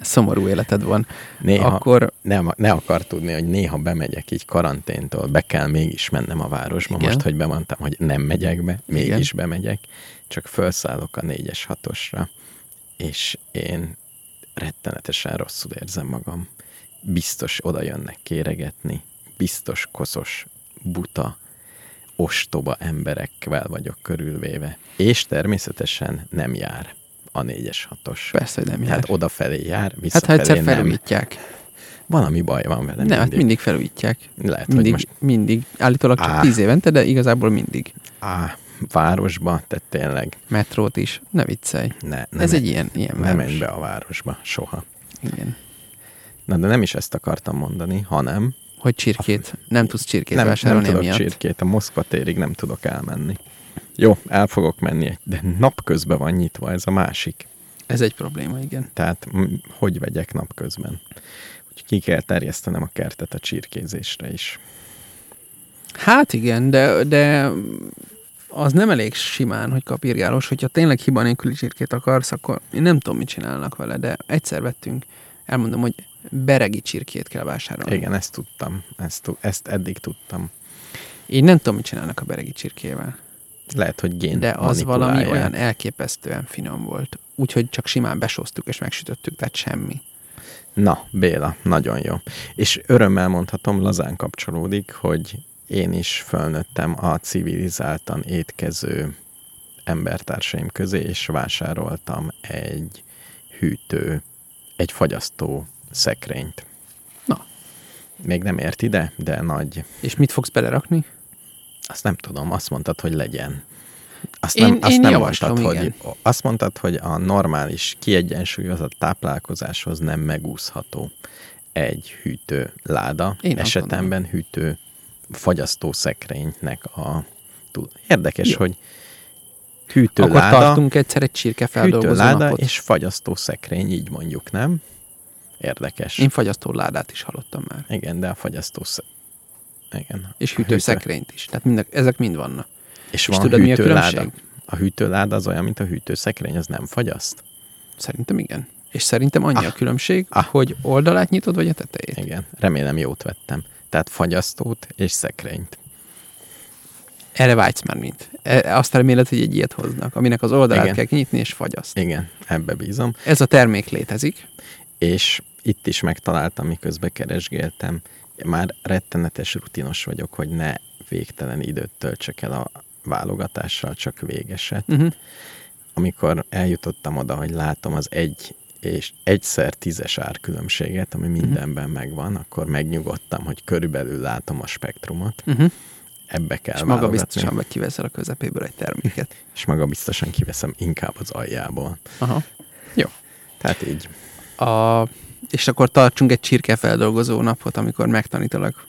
Szomorú életed van. Néha Akkor ne, ne akar tudni, hogy néha bemegyek így karanténtól, be kell mégis mennem a városba. Igen. Most, hogy bemondtam, hogy nem megyek be, mégis Igen. bemegyek, csak felszállok a négyes hatosra, és én rettenetesen rosszul érzem magam. Biztos oda jönnek kéregetni, biztos koszos, buta, ostoba emberekkel vagyok körülvéve. És természetesen nem jár a négyes hatos. persze, hogy nem jár. Tehát odafelé jár, Hát ha visszafelé egyszer nem. felújítják. Valami baj van vele Nem, hát mindig felújítják. Lehet, hogy Mindig, most mindig. Állítólag csak Á. tíz évente, de igazából mindig. á, városba, tehát tényleg Metrót is. Ne viccelj. ne, ne Ez menj- egy ilyen, ilyen Ne város. menj be a városba, soha. Igen. Na, de nem is ezt akartam mondani, hanem Hogy csirkét. Nem tudsz csirkét nem, nem vásárolni tudok emiatt. csirkét, a Moszkva térig nem tudok elmenni. Jó, el fogok menni, de napközben van nyitva ez a másik. Ez egy probléma, igen. Tehát hogy vegyek napközben? Úgyhogy ki kell terjesztenem a kertet a csirkézésre is. Hát igen, de, de az nem elég simán, hogy kapirgálós. Hogyha tényleg hiba nélküli csirkét akarsz, akkor én nem tudom, mit csinálnak vele, de egyszer vettünk, elmondom, hogy beregi csirkét kell vásárolni. Igen, ezt tudtam. Ezt, ezt eddig tudtam. Én nem tudom, mit csinálnak a beregi csirkével. Lehet, hogy gén De az valami olyan elképesztően finom volt. Úgyhogy csak simán besóztuk és megsütöttük, tehát semmi. Na, Béla, nagyon jó. És örömmel mondhatom, lazán kapcsolódik, hogy én is fölnőttem a civilizáltan étkező embertársaim közé, és vásároltam egy hűtő, egy fagyasztó szekrényt. Na. Még nem ért ide, de nagy. És mit fogsz belerakni? Azt nem tudom, azt mondtad, hogy legyen. Azt Én- nem, azt én nem javaslom, mondtad, igen. hogy, azt mondtad, hogy a normális, kiegyensúlyozott táplálkozáshoz nem megúszható egy hűtő láda, Én esetemben hűtő fagyasztó szekrénynek a. Érdekes, Jó. hogy hűtő Akkor láda, tartunk egyszer egy hűtő csirkefeldolgozó láda és fagyasztó szekrény, így mondjuk, nem? Érdekes. Én fagyasztó ládát is hallottam már. Igen, de a fagyasztó. Igen. És hűtőszekrényt is. Tehát mind, ezek mind vannak. És És van tudod, mi a különbség? A hűtőláda az olyan, mint a hűtőszekrény, az nem fagyaszt? Szerintem igen. És szerintem annyi Ah. a különbség, Ah. hogy oldalát nyitod, vagy a tetejét. Igen, remélem jót vettem. Tehát fagyasztót és szekrényt. Erre vágysz már mint. E- Azt reméled, hogy egy ilyet hoznak, aminek az oldalát Igen. kell kinyitni és fagyaszt. Igen, ebbe bízom. Ez a termék létezik. És itt is megtaláltam, miközben keresgéltem. Már rettenetes rutinos vagyok, hogy ne végtelen időt töltsek el a válogatással, csak végeset. Uh-huh. Amikor eljutottam oda, hogy látom az egy és egyszer tízes árkülönbséget, ami mindenben megvan, akkor megnyugodtam, hogy körülbelül látom a spektrumot. Uh-huh. Ebbe kell És maga biztosan vagy kiveszel a közepéből egy terméket. és maga biztosan kiveszem inkább az aljából. Aha. Jó. Tehát így. A, és akkor tartsunk egy csirkefeldolgozó napot, amikor megtanítalak.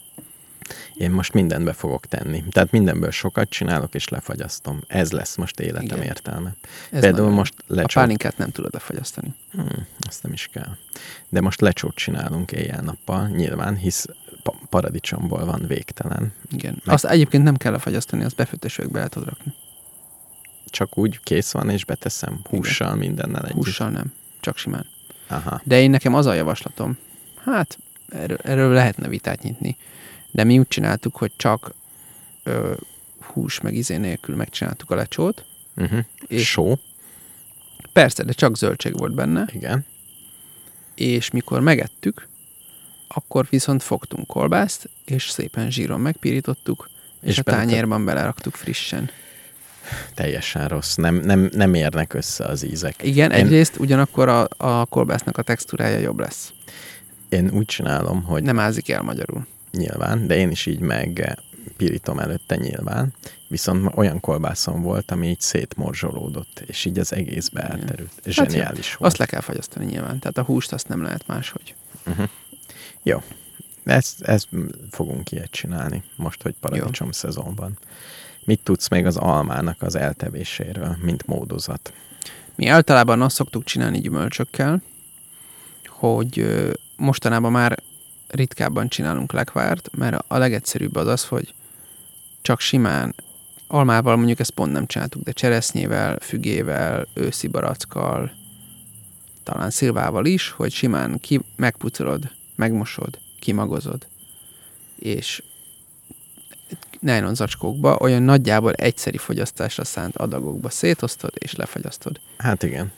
Én most mindent be fogok tenni. Tehát mindenből sokat csinálok, és lefagyasztom. Ez lesz most életem Igen. értelme. Ez Például most A lecsót... pálinkát nem tudod lefagyasztani. Hmm, azt nem is kell. De most lecsót csinálunk éjjel-nappal, nyilván, hisz pa- paradicsomból van végtelen. Igen. Meg- Azt egyébként nem kell lefagyasztani, azt befőtésőkbe el tudod rakni. Csak úgy kész van, és beteszem hússal, mindennel együtt. Hússal nem, csak simán. Aha. De én nekem az a javaslatom, hát erről, erről lehetne vitát nyitni, de mi úgy csináltuk, hogy csak ö, hús meg izé nélkül megcsináltuk a lecsót. Uh-huh. És- Só, Persze, de csak zöldség volt benne, igen. és mikor megettük, akkor viszont fogtunk kolbászt, és szépen zsíron megpirítottuk, és, És a beletett- tányérban beleraktuk frissen. Teljesen rossz. Nem, nem, nem érnek össze az ízek. Igen, Én- egyrészt ugyanakkor a, a kolbásznak a textúrája jobb lesz. Én úgy csinálom, hogy Nem ázik el magyarul. nyilván, de én is így meg pirítom előtte nyilván, viszont olyan kolbászom volt, ami így szétmorzsolódott, és így az egészbe Igen. elterült. Hát Zseniális jó, volt. Azt le kell fagyasztani nyilván, tehát a húst azt nem lehet máshogy. Jó. Ezt, ezt fogunk ilyet csinálni, most, hogy paradicsom szezonban. Mit tudsz még az almának az eltevéséről, mint módozat? Mi általában azt szoktuk csinálni gyümölcsökkel, hogy mostanában már ritkábban csinálunk lekvárt, mert a legegyszerűbb az az, hogy csak simán almával mondjuk ezt pont nem csináltuk, de cseresznyével, fügével, őszi barackkal, talán szilvával is, hogy simán ki, megpucolod, megmosod, kimagozod, és nylon zacskókba olyan nagyjából egyszeri fogyasztásra szánt adagokba szétosztod és lefagyasztod. Hát igen.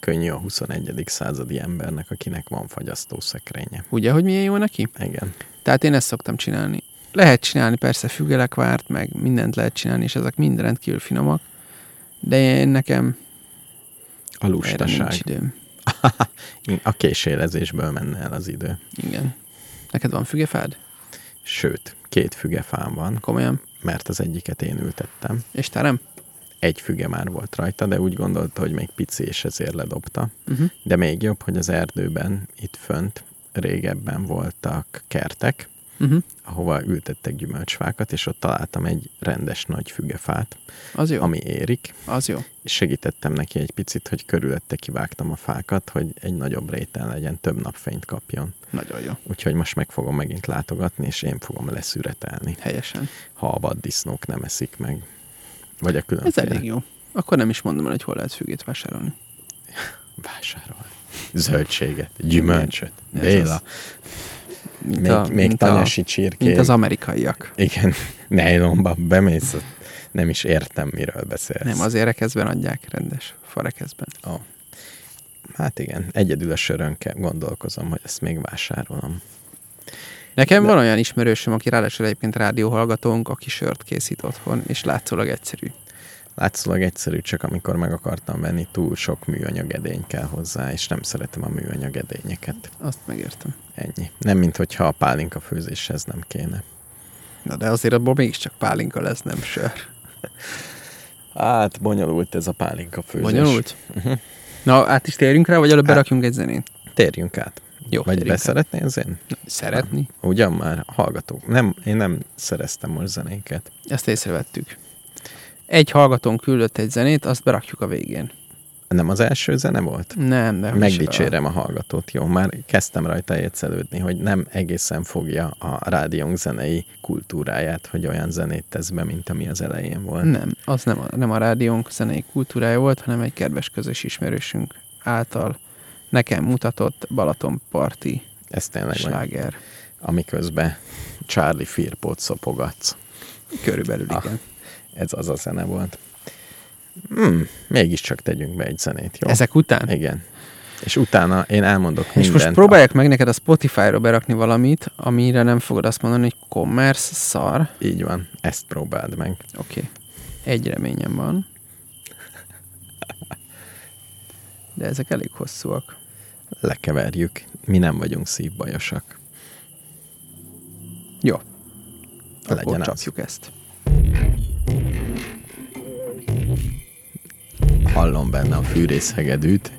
Könnyű a 21. századi embernek, akinek van fagyasztószekrénye. Ugye, hogy milyen jó neki? Igen. Tehát én ezt szoktam csinálni. Lehet csinálni persze fügelekvárt, meg mindent lehet csinálni, és ezek mind rendkívül finomak, de én nekem A lustaság. nincs időm. A késélezésből menne el az idő. Igen. Neked van fügefád? Sőt, két fügefám van, Komolyan? mert az egyiket én ültettem. És terem? Egy füge már volt rajta, de úgy gondolta, hogy még pici, és ezért ledobta. Uh-huh. De még jobb, hogy az erdőben, itt fönt, régebben voltak kertek, Uh-huh. ahova ültettek gyümölcsfákat, és ott találtam egy rendes nagy fügefát, Az jó. ami érik, Az jó. és segítettem neki egy picit, hogy körülötte kivágtam a fákat, hogy egy nagyobb réten legyen, több napfényt kapjon. Nagyon jó. Úgyhogy most meg fogom megint látogatni, és én fogom leszüretelni, Helyesen. ha a vaddisznók nem eszik meg. Vagy a Ez különféle elég jó. Akkor nem is mondom el, hogy hol lehet fügét vásárolni. vásárol. Zöldséget, gyümölcsöt, Ez Béla, még, a- még mint a- tanyasi csirkét. Mint az amerikaiak. Igen, nejlomba bemész, nem is értem, miről beszélsz. Nem, az érekezben adják rendes farekezben. Ó. Hát igen, egyedül a sörönkel gondolkozom, hogy ezt még vásárolom. Nekem De- van olyan ismerősöm, aki ráadásul egyébként rádióhallgatónk, aki sört készít otthon, és látszólag egyszerű. Látszólag egyszerű, csak amikor meg akartam venni, túl sok műanyag edény kell hozzá, és nem szeretem a műanyag edényeket. Azt megértem. Ennyi. Nem, mint hogyha a pálinka főzéshez nem kéne. Na de azért abból mégiscsak pálinka lesz, nem sör. Hát, bonyolult ez a pálinka főzés. Bonyolult? Uh-huh. Na, át is térjünk rá, vagy előbb Hát. berakjunk egy zenét? Térjünk át. Jó, Vagy beszeretnél én? Szeretni? Ugyan már, hallgatók. Nem, én nem szereztem most zenéket. Ezt észrevettük. Egy hallgatón küldött egy zenét, azt berakjuk a végén. Nem az első zene volt? Nem, de Megdicsérem a hallgatót, jó? Már kezdtem rajta ércelődni, hogy nem egészen fogja a rádiónk zenei kultúráját, hogy olyan zenét tesz be, mint ami az elején volt. Nem, az nem a, nem a rádiónk zenei kultúrája volt, hanem egy kedves közös ismerősünk által nekem mutatott Balatonparti Ez tényleg sláger. amiközben Charlie Firpot szopogatsz. Körülbelül Ah, igen. Ez az a zene volt. Hmm, mégiscsak tegyünk be egy zenét, jó? Ezek után? Igen. És utána én elmondok És mindent. most próbálják meg neked a Spotify-ra berakni valamit, amire nem fogod azt mondani, hogy commerce szar. Így van, ezt próbáld meg. Oké. Okay. Egy reményem van. De ezek elég hosszúak. Lekeverjük. Mi nem vagyunk szívbajosak. Jó. Legyen Akkor csapjuk ezt. Hallom benne a fűrészhegedűt.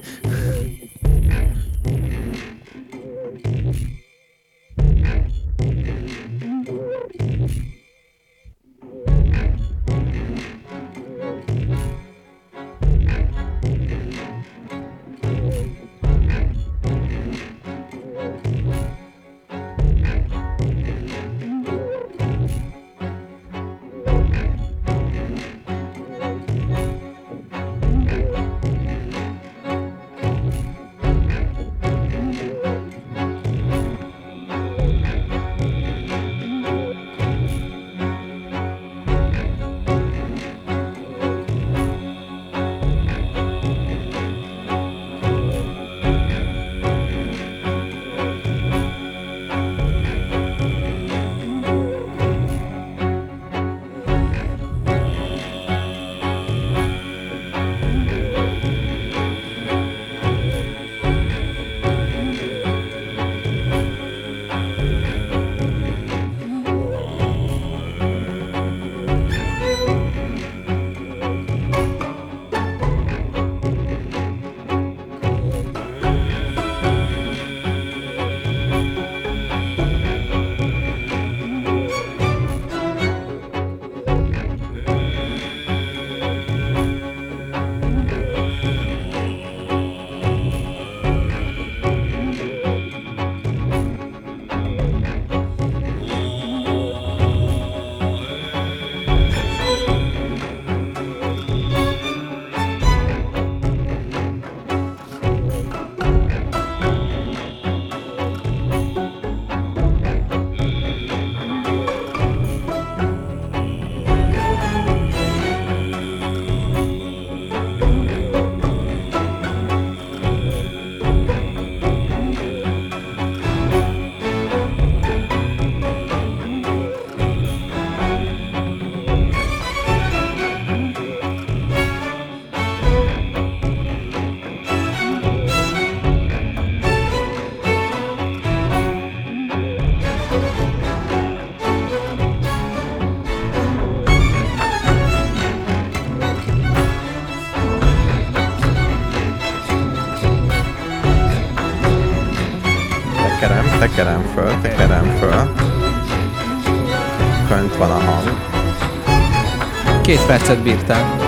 Percet bírtál.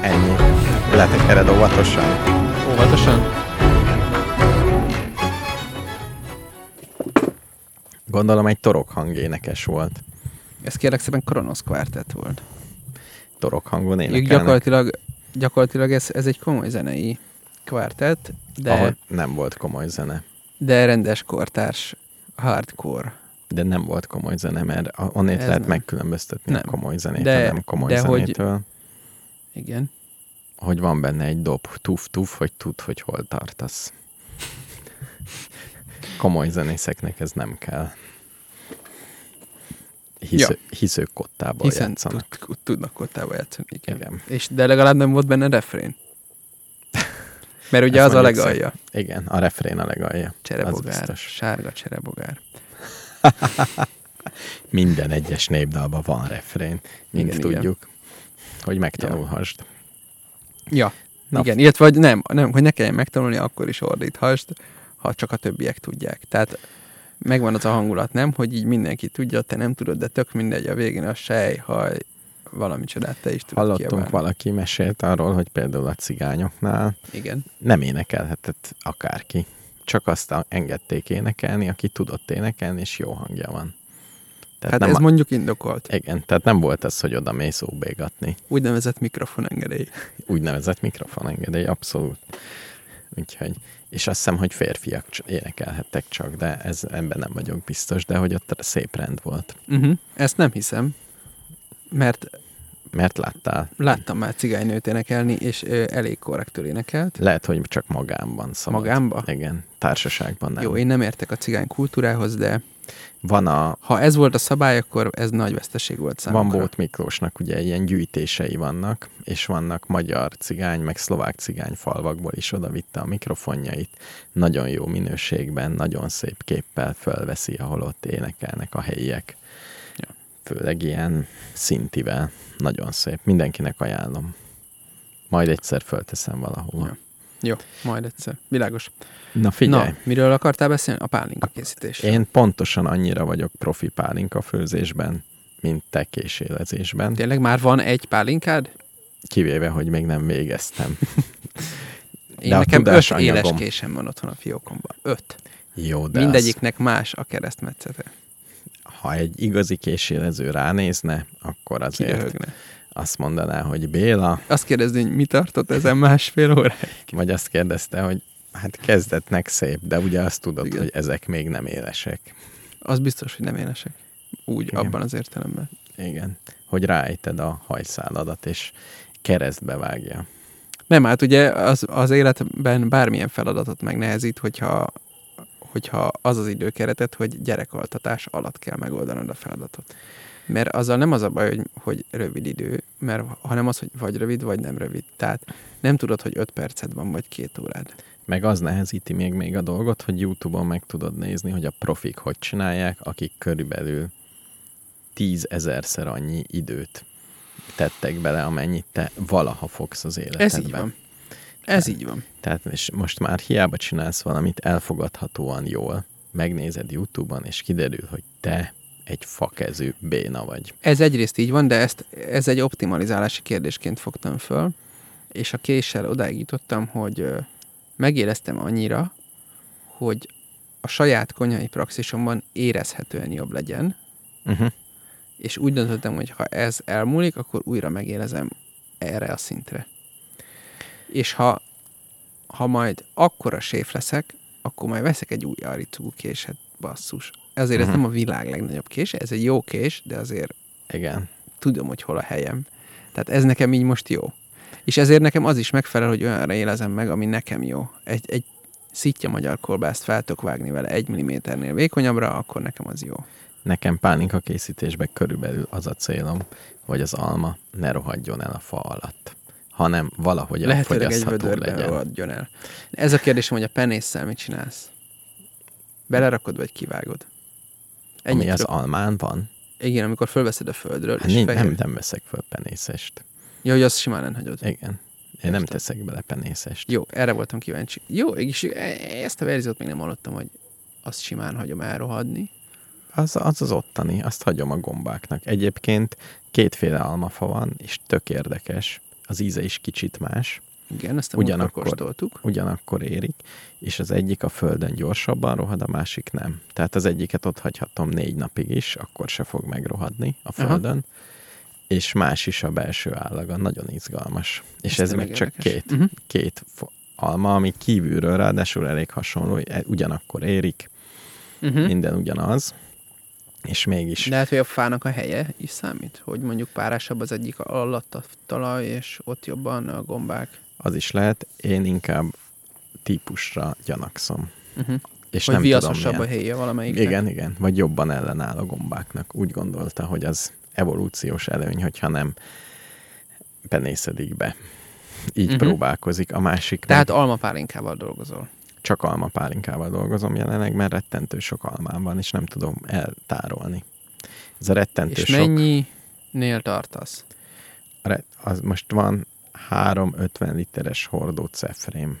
Ennyi. Letekered óvatosan. Óvatosan. Gondolom egy torok hangénekes volt. Ez kérlek szépen Kronos Quartet volt. Torok hangon énekelnek. gyakorlatilag, gyakorlatilag ez, ez egy komoly zenei kvartett, de, Ahol nem volt komoly zene. de rendes kortárs hardcore. De nem volt komoly zene, mert onnét Ez lehet nem. megkülönböztetni Nem. a komoly zenét, De- a nem komoly de hogy- zenétől. Igen. hogy van benne egy dob, tuf-tuf, hogy tud, hogy hol tartasz. Komoly zenészeknek ez nem kell. Hisz, Ja. hisz ők kottából Hiszen játszanak. tud, tudnak kottába játszani. Igen. Igen. És, de legalább nem volt benne refrén. Mert ugye Ezt az a legalja. Igen, a refrén a legalja. Cserebogár. Sárga cserebogár. Minden egyes népdalban van refrén, mint Igen, tudjuk. Hogy megtanulhassd. Ja, Na. igen. Illetve, hogy nem, nem, hogy ne kelljen megtanulni, akkor is ordíthast, ha csak a többiek tudják. Tehát megvan az a hangulat, nem? Hogy így mindenki tudja, te nem tudod, de tök mindegy, a végén a sej, haj, valami csodát te is tudod Hallottunk, kiabálni. valaki mesélt arról, hogy például a cigányoknál Igen. nem énekelhetett akárki. Csak azt engedték énekelni, aki tudott énekelni, és jó hangja van. Tehát Hát nem ez a... mondjuk indokolt. Igen, tehát nem volt az, hogy oda mész óbégatni. Úgynevezett mikrofonengedély. Úgynevezett mikrofonengedély, abszolút. Úgyhogy, és azt hiszem, hogy férfiak énekelhettek csak, de ez, ebben nem vagyok biztos, de hogy ott szép rend volt. Uh-huh. Ezt nem hiszem, mert Mert láttál, láttam már cigánynőt énekelni, és ö, elég korrektül énekelt. lehet, hogy csak magánban szabad. Magánba? Igen, társaságban nem. Jó, én nem értek a cigány kultúrához, de Van a ha ez volt a szabály, akkor ez nagy veszteség volt Van számomra. Bót Miklósnak ugye ilyen gyűjtései vannak, és vannak magyar cigány, meg szlovák cigány falvakból is oda vitte a mikrofonjait. Nagyon jó minőségben, nagyon szép képpel fölveszi, ahol ott énekelnek a helyiek. Főleg ilyen szintivel. Nagyon szép. Mindenkinek ajánlom. Majd egyszer fölteszem valahol. Ja. Jó, majd egyszer. Világos. Na figyelj, Na, miről akartál beszélni? A pálinka készítés. én pontosan annyira vagyok profi pálinka főzésben, mint te késélezésben. Tényleg már van egy pálinkád? Kivéve, hogy még nem végeztem. Én De nekem öt éles késem van otthon a fiókomban. Öt. Jó, de Mindegyiknek más a keresztmetszete. Ha egy igazi késélező ránézne, akkor azért Kiröhögne. azt mondaná, hogy Béla, Azt kérdezni, hogy mi tartott ezen másfél óráig? vagy azt kérdezte, hogy hát kezdetnek szép, de ugye azt tudod, Igen. hogy ezek még nem élesek. Az biztos, hogy nem énesek. Úgy, Igen. abban az értelemben. Igen. Hogy ráejted a hajszáladat, és keresztbe vágja. Nem, hát ugye az, az életben bármilyen feladatot megnehezít, hogyha, hogyha az az időkeretet, hogy gyerekaltatás alatt kell megoldanod a feladatot. Mert azzal nem az a baj, hogy, hogy rövid idő, mert, hanem az, hogy vagy rövid, vagy nem rövid. Tehát nem tudod, hogy 5 perced van, vagy két órád. Meg az nehezíti még, még a dolgot, hogy YouTube-on meg tudod nézni, hogy a profik hogy csinálják, akik körülbelül tízezerszer annyi időt tettek bele, amennyit te valaha fogsz az életedben. Ez így van. Ez így van. Tehát és most már hiába csinálsz valamit elfogadhatóan jól, megnézed YouTube-on, és kiderül, hogy te egy fakezű béna vagy. Ez egyrészt így van, de ezt, ez egy optimalizálási kérdésként fogtam föl, és a késsel odáig jutottam, hogy megéreztem annyira, hogy a saját konyhai praxisomban érezhetően jobb legyen, Uh-huh. és úgy döntöttem, hogy ha ez elmúlik, akkor újra megérezem erre a szintre. És ha, ha majd akkora séf leszek, akkor majd veszek egy új aricú késet, basszus. Ezért ez Mhm. nem a világ legnagyobb kés, ez egy jó kés, de azért Igen. tudom, hogy hol a helyem. Tehát ez nekem így most jó. És ezért nekem az is megfelel, hogy olyanra élezem meg, ami nekem jó. Egy, egy szitja magyar kolbászt fel tudok vágni vele egy milliméternél vékonyabbra, akkor nekem az jó. Nekem pálinka készítésben körülbelül az a célom, hogy az alma ne rohadjon el a fa alatt, hanem valahogy Lehetőleg egy vödörbe legyen. adjon el. Ez a kérdésem, hogy a penésszel mit csinálsz? Belerakod, vagy kivágod? Ami Ennyit az röp- almán van, Igen, amikor fölveszed a földről, hát és fehér. nem, nem veszek föl penészest. Ja, hogy azt simán hagyod. Igen. Én nem Értem. teszek bele penészest. Jó, erre voltam kíváncsi. Jó, és e- ezt a verziót még nem hallottam, hogy azt simán hagyom elrohadni. Az, az az ottani, azt hagyom a gombáknak. Egyébként kétféle almafa van, és tök érdekes. Az íze is kicsit más, Igen, ezt Ugyanakkor- kóstoltuk. ugyanakkor érik, és az egyik a földön gyorsabban rohad, a másik nem. Tehát az egyiket ott hagyhatom négy napig is, akkor se fog megrohadni a Aha. földön, és más is a belső állaga. Nagyon izgalmas. És Ez ez, meg csak érdekes. két, Mhm. két alma, ami kívülről ráadásul elég hasonló, e- ugyanakkor érik, Uh-huh. minden ugyanaz, és mégis Lehet, hogy a fának a helye is számít, hogy mondjuk párásabb az egyik alatt a talaj, és ott jobban a gombák. az is lehet, én inkább típusra gyanakszom. Uh-huh. És Vagy nem tudom viaszosabb milyen. a helye valamelyiknek. Igen, igen, vagy jobban ellenáll a gombáknak. Úgy gondolta, hogy az evolúciós előny, hogyha nem penészedik be. Így uh-huh. próbálkozik. A másik Tehát meg almapálinkával dolgozol. Csak almapálinkával dolgozom jelenleg, mert rettentő sok almám van, és nem tudom eltárolni. Ez a rettentő És sok... mennyinél tartasz? Az most van 350 literes hordó cefrém.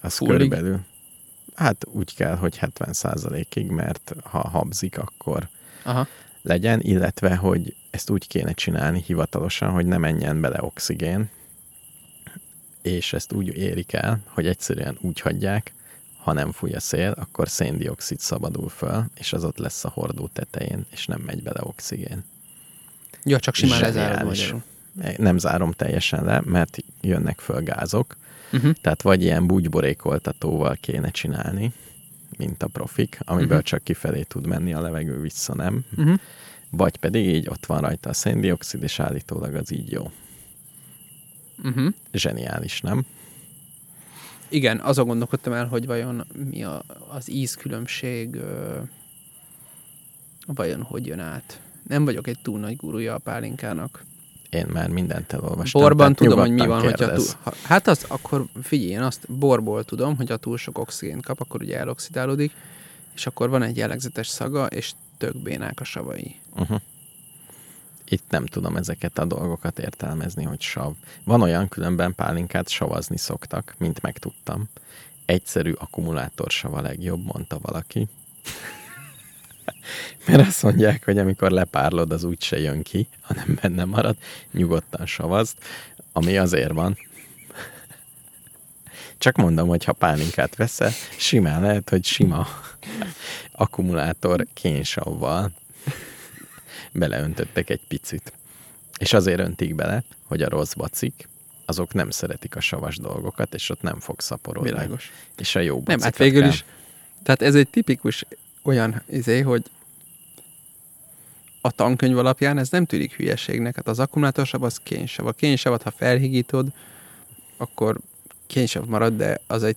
Az Fullig? körülbelül, hát úgy kell, hogy 70%-ig, mert ha habzik, akkor Aha. legyen, illetve, hogy ezt úgy kéne csinálni hivatalosan, hogy ne menjen bele oxigén, és ezt úgy érik el, hogy egyszerűen úgy hagyják, ha nem fúj a szél, akkor széndiokszid szabadul föl, és az ott lesz a hordó tetején, és nem megy bele oxigén. Ja, csak simán lezárod magyarul. Nem zárom teljesen le, mert jönnek föl gázok, Uh-huh. tehát vagy ilyen búgyborékoltatóval kéne csinálni, mint a profik, amiből Mhm. csak kifelé tud menni a levegő, vissza nem. Uh-huh. Vagy pedig így ott van rajta a széndiokszid, és állítólag az így jó. Uh-huh. Zseniális, nem? Igen, azon gondolkodtam el, hogy vajon mi a, az ízkülönbség, ö, vajon hogy jön át. Nem vagyok egy túl nagy gurúja a pálinkának. Én már mindent elolvastam. Borban tudom, hogy mi van, hogyha túl... Ha, hát az, akkor figyelj, én azt borból tudom, hogy ha túl sok oxigént kap, akkor ugye eloxidálódik, és akkor van egy jellegzetes szaga, és tök bénák a savai. Uh-huh. Itt nem tudom ezeket a dolgokat értelmezni, hogy sav. Van olyan különben pálinkát savazni szoktak, mint megtudtam. Egyszerű akkumulátorsav a legjobb, mondta valaki. Mert azt mondják, hogy amikor lepárlod, az úgy se jön ki, hanem benne marad, nyugodtan savazd, ami azért van. Csak mondom, hogy ha pálinkát veszel, simán lehet, hogy sima akkumulátor kénsavval beleöntöttek egy picit. És azért öntik bele, hogy a rossz bacik, azok nem szeretik a savas dolgokat, és ott nem fog szaporodni. Világos. És a jó Nem, hát végül kell. is, tehát ez egy tipikus olyan izé, hogy a tankönyv alapján ez nem tűnik hülyeségnek. Hát az akkumulátorsav az kénysav. A kénysavat, ha felhigítod, akkor kénysav marad, de az egy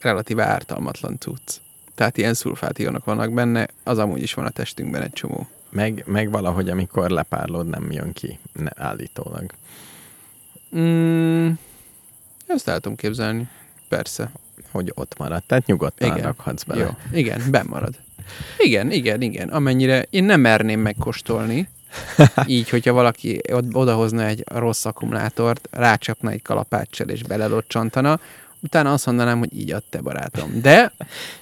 relatíve ártalmatlan cucc. Tehát ilyen szulfátionok vannak benne, az amúgy is van a testünkben egy csomó. Meg, meg valahogy, amikor lepárlod, nem jön ki, ne, állítólag. Mm, ezt el tudom képzelni. Persze. Hogy ott marad. Tehát nyugodtan Igen. rakhatsz bele. Jó. Igen, bemarad. Igen, igen, igen. Amennyire én nem merném megkóstolni, így, hogyha valaki od- odahozna egy rossz akkumulátort, rácsapna egy kalapáccsal és belelocsantana, utána azt mondanám, hogy így add te barátom. De,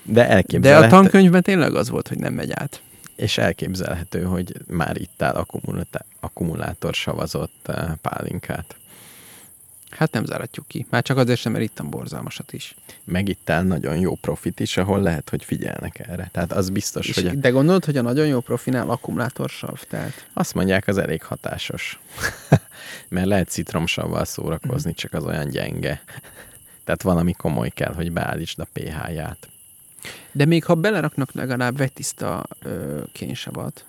De de a tankönyvben tényleg az volt, hogy nem megy át. És elképzelhető, hogy már ittál akkumulátá- akkumulátor savazott eh, pálinkát. Hát nem záratjuk ki. Már csak azért sem, mert ittam borzalmasat is. Megittál nagyon jó profit is, ahol lehet, hogy figyelnek erre. Tehát az biztos, És, hogy a, de gondolod, hogy a nagyon jó profinál akkumulátorsav, tehát azt mondják, az elég hatásos. Mert lehet citromsavval szórakozni, Mhm. csak az olyan gyenge. Tehát valami komoly kell, hogy beállítsd a pH-ját. De még ha beleraknak legalább vetiszta ö, kénsavat,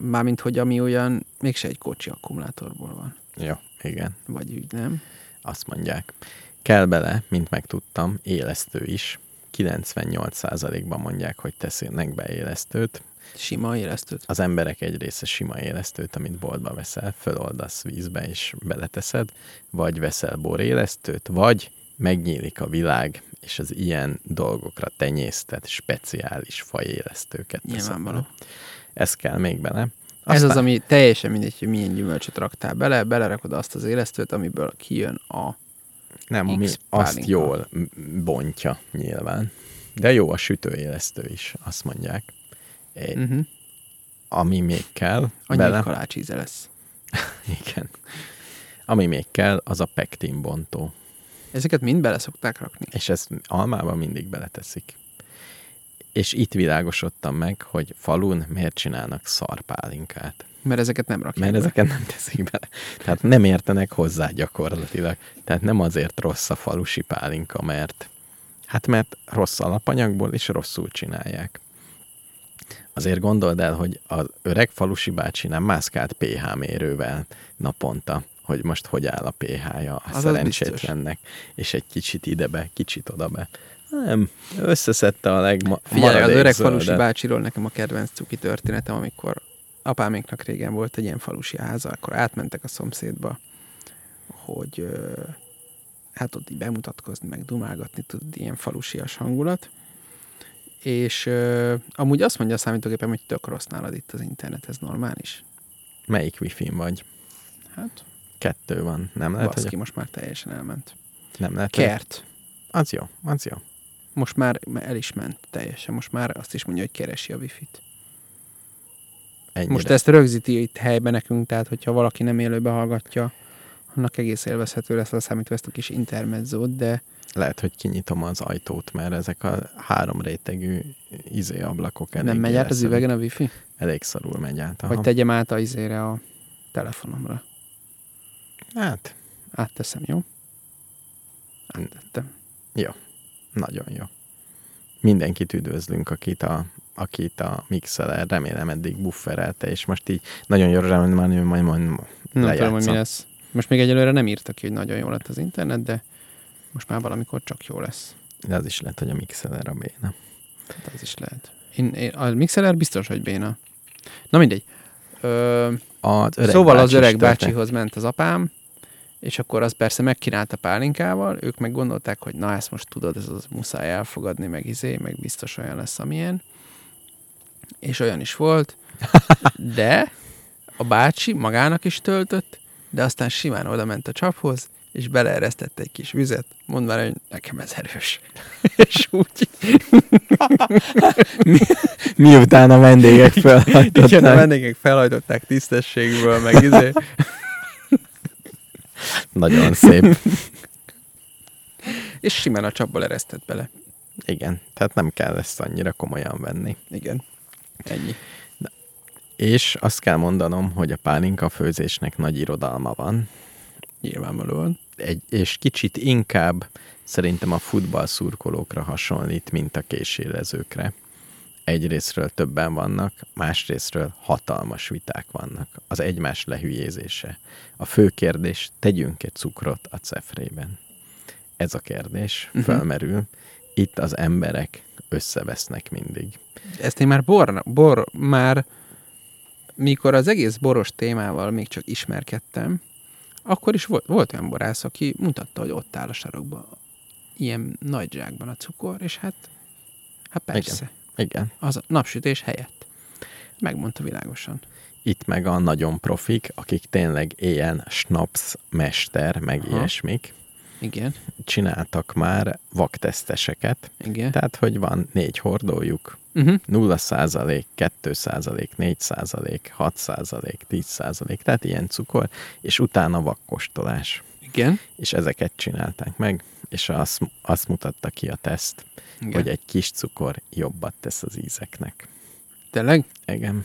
mármint, hogy ami olyan, mégse egy kocsi akkumulátorból van. Jó, igen. Vagy úgy, nem? Azt mondják. Kell bele, mint megtudtam, élesztő is. 98%-ban mondják, hogy tesznek be élesztőt. Sima élesztőt. Az emberek egy része sima élesztőt, amit boltba veszel, föloldasz vízbe és beleteszed, vagy veszel borélesztőt, vagy megnyílik a világ, és az ilyen dolgokra tenyésztett speciális fajélesztőket Nyilvánvaló. Ez kell még bele. Ez az, ami teljesen mindegy, hogy milyen gyümölcsöt raktál bele, belerakod azt az élesztőt, amiből kijön a... nem, ami azt jól bontja nyilván. De jó a sütőélesztő is, azt mondják. É, Uh-huh. Ami még kell Annyi bele, kalács íze lesz. igen. Ami még kell, az a pektin bontó. Ezeket mind bele szokták rakni. És ezt almában mindig beleteszik. És itt világosodtam meg, hogy falun miért csinálnak szarpálinkát. Mert ezeket nem rakják Mert be. ezeket nem teszik bele. Tehát nem értenek hozzá gyakorlatilag. Tehát nem azért rossz a falusi pálinka, mert hát mert rossz alapanyagból és rosszul csinálják. Azért gondold el, hogy az öreg falusi bácsi nem mászkált pH mérővel naponta, hogy most hogy áll a pH-ja a Az az szerencsétlennek, és egy kicsit idebe, kicsit odabe. Nem, összeszedte a legma... Figyelj, az öreg falusi zöldet. bácsiról nekem a kedvenc cuki történetem, amikor apáméknak régen volt egy ilyen falusi háza, akkor átmentek a szomszédba, hogy hát ott így bemutatkozni, meg dumálgatni, tudod, ilyen falusias hangulat. És ö, amúgy azt mondja a számítógépem, hogy tök rossz nálad itt az internet, ez normális. Melyik wifi-n vagy? Hát, Kettő van. Nem lehet, baszki, hogy most már teljesen elment. nem lehet, hogy- Kert. Az jó, az jó. Most már el is ment teljesen. Most már azt is mondja, hogy keresi a wifi-t. Ennyire. Most ezt rögzíti itt helyben nekünk, tehát hogyha valaki nem élőbe hallgatja, annak egész élvezhető lesz a számítva ezt a kis intermezzót, de Lehet, hogy kinyitom az ajtót, mert ezek a három rétegű izé ablakok elég nem megy át az üvegen a wifi? Elég szarul megy át. Aha. Vagy tegyem át a izére a telefonomra. Hát, Átteszem, jó? Áttettem. nagyon jó. Mindenkit üdvözlünk, akit a, akit a mixeler remélem eddig bufferelte, és most így nagyon gyorsan majd, majd, majd, majd Nem tudom, hogy mi lejátszom. lesz. Most még egyelőre nem írta ki, hogy nagyon jó lett az internet, de most már valamikor csak jó lesz. De az is lehet, hogy a mixeler a béna. Hát az is lehet. Én, én, a mixeler biztos, hogy béna. Na mindegy. Ö, Az öreg szóval az öreg bácsihoz ment az apám, és akkor az persze megkínálta pálinkával, ők meg gondolták, hogy na ezt most tudod, ez az muszáj elfogadni, meg izé, meg biztos olyan lesz, amilyen. És olyan is volt, de a bácsi magának is töltött, de aztán simán oda ment a csaphoz, és beleeresztett egy kis vizet, mondván, hogy nekem ez erős. és úgy, Miután a vendégek igen, a felhajtották. vendégek felhajtották tisztességből, meg izé. Nagyon szép. És simán a csapból eresztett bele. Igen, tehát nem kell ezt annyira komolyan venni. Igen. Ennyi. És azt kell mondanom, hogy a pálinka főzésnek nagy irodalma van, Nyilvánvalóan. egy, és kicsit inkább szerintem a futballszurkolókra hasonlít, mint a késélezőkre. Egyrésztről többen vannak, másrésztről hatalmas viták vannak. Az egymás lehülyézése. A fő kérdés, tegyünk egy cukrot a cefrében. Ez a kérdés uh-huh. felmerül. Itt az emberek összevesznek mindig. Ezt én már bor, bor már mikor az egész boros témával még csak ismerkedtem, akkor is volt, volt olyan borász, aki mutatta, hogy ott áll a sarokban ilyen nagy zsákban a cukor, és hát, hát persze, Igen. Az a napsütés helyett. Megmondta világosan. Itt meg a nagyon profik, akik tényleg ilyen snaps mester, meg Aha. Aha. ilyesmik, Igen, csináltak már vakteszteseket, igen. tehát hogy van négy hordójuk, Uh-huh. 0 százalék, 2 százalék, 4 százalék, 6 százalék, 10 százalék, tehát ilyen cukor, és utána vakkostolás. Igen. És ezeket csinálták meg, és azt, azt mutatta ki a teszt, igen. hogy egy kis cukor jobbat tesz az ízeknek. Tényleg? Igen.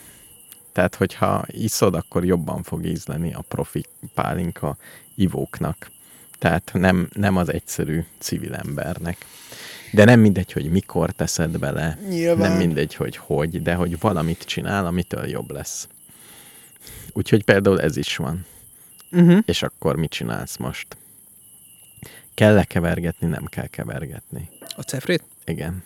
Tehát, hogyha iszod, akkor jobban fog ízleni a profi pálinka ivóknak. Tehát nem, nem az egyszerű civil embernek. De nem mindegy, hogy mikor teszed bele, Nyilván. nem mindegy, hogy hogy, de hogy valamit csinál, amitől jobb lesz. Úgyhogy például ez is van. Uh-huh. És akkor mit csinálsz most? Kell-e kevergetni, nem kell kevergetni. A cefrét? Igen,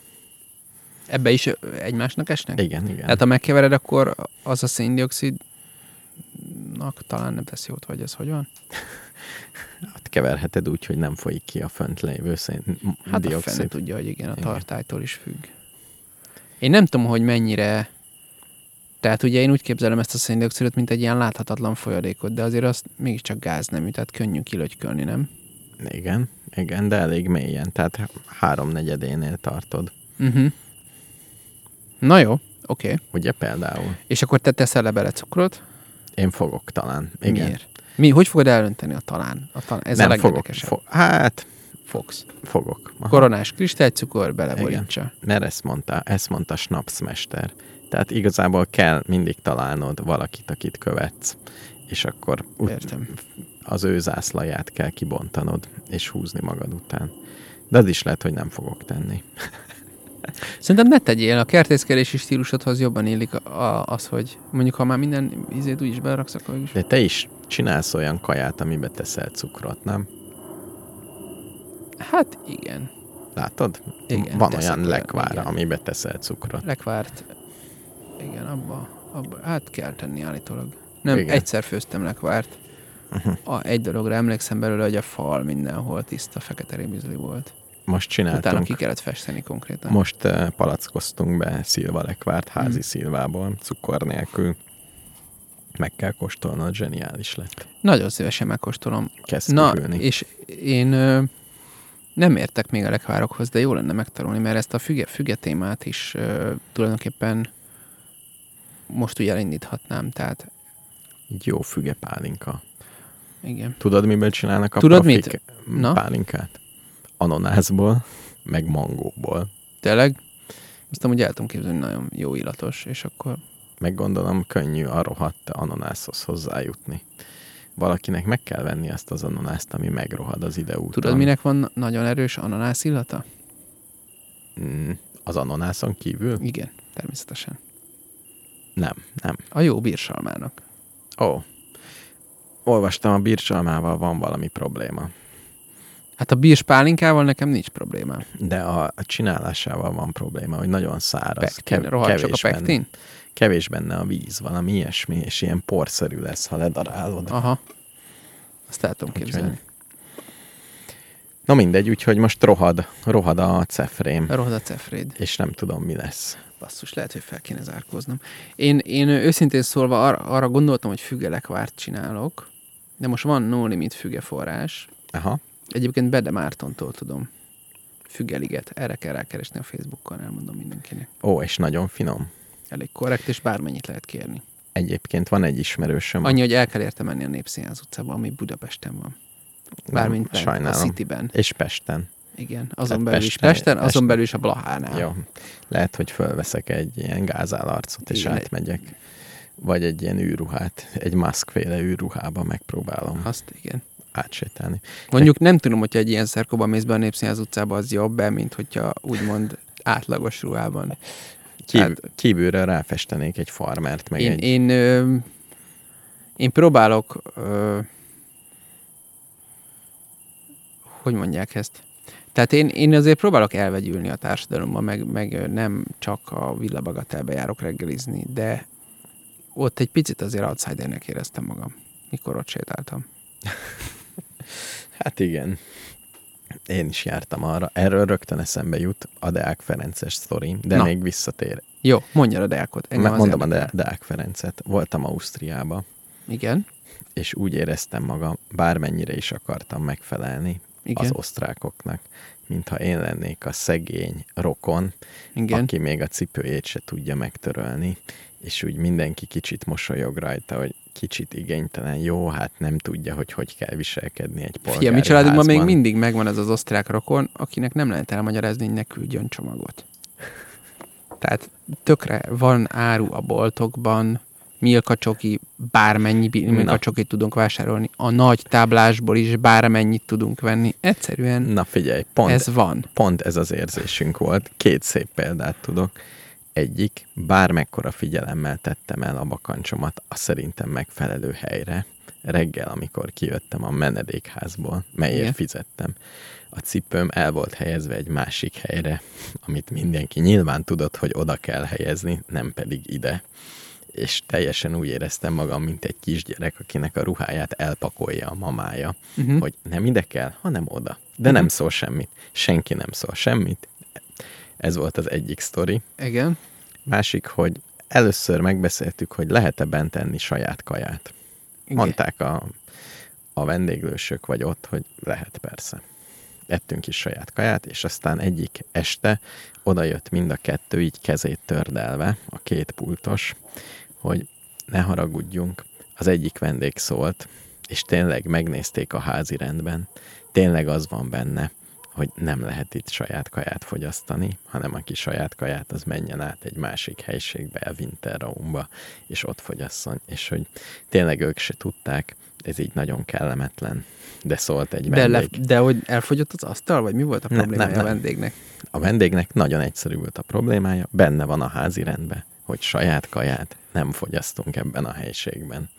Ebbe is egymásnak esnek? igen, igen. Hát ha megkevered, akkor az a széndiokszidnak talán nem tesz jót, vagy ez hogy van? Hát keverheted úgy, hogy nem folyik ki a fönt lévő szén Hát a fene tudja, hogy igen, a Igen. tartálytól is függ. Én nem tudom, hogy mennyire... Tehát ugye én úgy képzelem ezt a széndiokszidot, mint egy ilyen láthatatlan folyadékot, de azért azt mégiscsak gáz nem, tehát könnyű kilögykölni, nem? Igen, igen, de elég mélyen, tehát háromnegyedénél tartod. Uh-huh. Na jó, oké. Okay. Ugye például? És akkor te teszel le bele cukrot? Én fogok talán. Igen. Miért? Mi, hogy fogod elönteni a talán? A talán? Ez Nem a fogok. legérdekesebb. Fo- hát, Fogsz. fogok. Aha. Koronás kristálycukor beleborítsa. Mert ezt mondta, ezt mondta Snapsmester. Tehát igazából kell mindig találnod valakit, akit követsz, és akkor Értem. az ő zászlaját kell kibontanod, és húzni magad után. De az is lehet, hogy nem fogok tenni. Szerintem ne tegyél, a kertészkedési stílusodhoz jobban illik a, a, az, hogy mondjuk ha már minden ízét úgyis beleraksz, akkor is. De te is csinálsz olyan kaját, amibe teszel cukrot, nem? Hát igen. Látod? Igen, Van olyan lekvár, amibe teszel cukrot. Lekvárt, igen, abba, abba, hát kell tenni állítólag. Nem, Igen. egyszer főztem lekvárt. Uh-huh. A, egy dologra emlékszem belőle, hogy a fal mindenhol tiszta fekete rémizli volt. Most Utána csináltunk, ki kellett festeni konkrétan. most uh, palackoztunk be szilva lekvárt házi Mm. szilvából, cukor nélkül. Meg kell kóstolnod, zseniális lett. Nagyon szívesen megkóstolom. Kezd Na, kibülni. és én ö, nem értek még a lekvárokhoz, de jó lenne megtanulni, mert ezt a füge, füge témát is ö, tulajdonképpen most ugye elindíthatnám, tehát jó füge pálinka. igen. Tudod, miből csinálnak a Tudod profik mit? Na? pálinkát? Ananászból, meg mangóból. Tényleg? Azt amúgy el tudom képzelni, nagyon jó illatos, és akkor Meg gondolom, könnyű a rohadt ananászhoz hozzájutni. Valakinek meg kell venni azt az ananászt, ami megrohad az ide úton. tudod, minek van nagyon erős ananász illata? Mm, az ananászon kívül? Igen, természetesen. Nem, nem. A jó bírsalmának. Ó. Olvastam, a bircsalmával van valami probléma. Hát a bírs pálinkával nekem nincs problémám. De a, a csinálásával van probléma, hogy nagyon száraz. Pektin, rohadt sok a benne, pektin? kevés benne a víz, valami ilyesmi, és ilyen porszerű lesz, ha ledarálod. Aha. Azt el tudom Úgyhogy- képzelni. Na mindegy, úgyhogy most rohad, rohad a cefrém, Rohad a cefréd. és nem tudom, mi lesz. Basszus, lehet, hogy fel kéne zárkóznom. Én, én őszintén szólva arra, arra gondoltam, hogy fügelekvárt csinálok, de most van no limit fügeforrás. Aha. Egyébként Bede Mártontól tudom. Fügeliget. Erre kell rákeresni a Facebookon, elmondom mindenkinek. Ó, és nagyon finom. Elég korrekt, és bármennyit lehet kérni. Egyébként van egy ismerősöm. Annyi, hogy el kell érte menni a Népszínház utcába, ami Budapesten van. Bármint bent, a sajnálom. Cityben. És Pesten. Igen, azon Hát belül is Pesten- azon belül is a Blahánál. Jó. Lehet, hogy fölveszek egy ilyen gázálarcot, és Igen, egy- átmegyek. Vagy egy ilyen űrruhát, egy maszkféle űrruhába megpróbálom Azt igen. átsétálni. Mondjuk nem tudom, hogyha egy ilyen szerkóban mész be a Népszínház utcába, az jobb be, mint hogyha úgymond átlagos ruhában. Kívül, Hát- kívülről ráfestenék egy farmert, meg Én, egy... én, ö, én próbálok, ö, hogy mondják ezt? Tehát én, én azért próbálok elvegyülni a társadalomban, meg, meg nem csak a villabagatelbe járok reggelizni, de ott egy picit azért outsidernek éreztem magam, mikor ott sétáltam. Hát igen. Én is jártam arra. Erről rögtön eszembe jut a Deák Ferences sztorim, de Na. még visszatér. Jó, mondja a Deákot. Engem Mondom a. De- Deák Ferencet. Voltam Ausztriába, Igen, és úgy éreztem magam, bármennyire is akartam megfelelni igen, az osztrákoknak, mintha én lennék a szegény rokon, igen. aki még a cipőjét se tudja megtörölni, és úgy mindenki kicsit mosolyog rajta, hogy kicsit igénytelen, jó, hát nem tudja, hogy hogy kell viselkedni egy polgári Fia, mi családunkban még mindig megvan ez az osztrák rokon, akinek nem lehet elmagyarázni, hogy ne küldjön csomagot. Tehát tökre van áru a boltokban, Milka csoki, bármennyi Milka csokit tudunk vásárolni, a nagy táblásból is bármennyit tudunk venni. Egyszerűen Na figyelj, pont ez van. pont ez az érzésünk volt. Két szép példát tudok. Egyik, bármekkora figyelemmel tettem el a bakancsomat a szerintem megfelelő helyre, reggel, amikor kijöttem a menedékházból, melyért Igen. fizettem, a cipőm el volt helyezve egy másik helyre, amit mindenki nyilván tudott, hogy oda kell helyezni, nem pedig ide. És teljesen úgy éreztem magam, mint egy kisgyerek, akinek a ruháját elpakolja a mamája, Uh-huh. hogy nem ide kell, hanem oda. De nem szól semmit. Senki nem szól semmit. Ez volt az egyik sztori. Igen. Másik, hogy először megbeszéltük, hogy lehet-e bent enni saját kaját. Igen. Mondták a, a vendéglősök vagy ott, hogy lehet persze. Ettünk is saját kaját, és aztán egyik este oda jött mind a kettő, így kezét tördelve, a két pultos, hogy ne haragudjunk. Az egyik vendég szólt, és tényleg megnézték a házi rendben. Tényleg az van benne, hogy nem lehet itt saját kaját fogyasztani, hanem aki saját kaját, az menjen át egy másik helységbe, Winterraumba, és ott fogyasszon. És hogy tényleg ők se tudták, ez így nagyon kellemetlen. De szólt egy De, le, vendég. de hogy elfogyott az asztal, vagy mi volt a Nem, problémája nem, a nem. vendégnek? A vendégnek nagyon egyszerű volt a problémája, benne van a házi rendben, hogy saját kaját nem fogyasztunk ebben a helységben.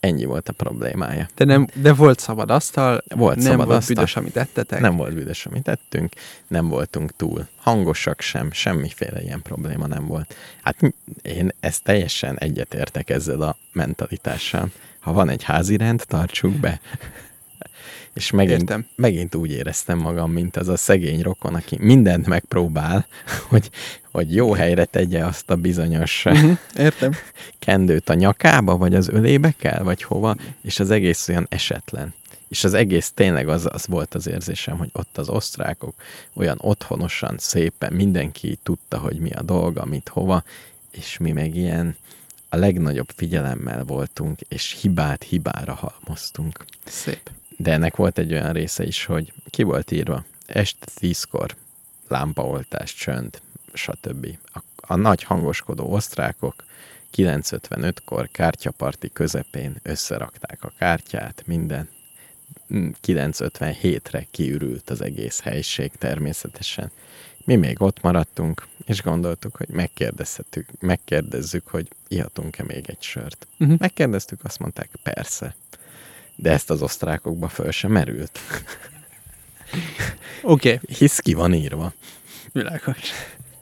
Ennyi volt a problémája. De, nem, de volt szabad asztal, Volt nem szabad volt asztal. büdös, amit ettetek. Nem volt büdös, amit tettünk, nem voltunk túl hangosak sem, semmiféle ilyen probléma nem volt. Hát én ezt teljesen egyetértek ezzel a mentalitással. Ha van egy házi rend, tartsuk be. És megint, Értem. megint úgy éreztem magam, mint az a szegény rokon, aki mindent megpróbál, hogy, hogy jó helyre tegye azt a bizonyos Mhm, Értem. kendőt a nyakába, vagy az ölébe kell, vagy hova, és az egész olyan esetlen. És az egész tényleg az, az volt az érzésem, hogy ott az osztrákok olyan otthonosan, szépen, mindenki tudta, hogy mi a dolga, mit hova, és mi meg ilyen a legnagyobb figyelemmel voltunk, és hibát hibára halmoztunk. Szép. De ennek volt egy olyan része is, hogy ki volt írva, este tízkor, lámpaoltás, csönd, stb. A, a nagy hangoskodó osztrákok 9.55-kor kártyaparti közepén összerakták a kártyát, minden. Mm, 9.57-re kiürült az egész helység természetesen. Mi még ott maradtunk, és gondoltuk, hogy megkérdezhetük, megkérdezzük, hogy ihatunk-e még egy sört. Uh-huh. Megkérdeztük, azt mondták, persze. De ezt az osztrákokba föl sem merült. Oké, okay. Hisz ki van írva. világos.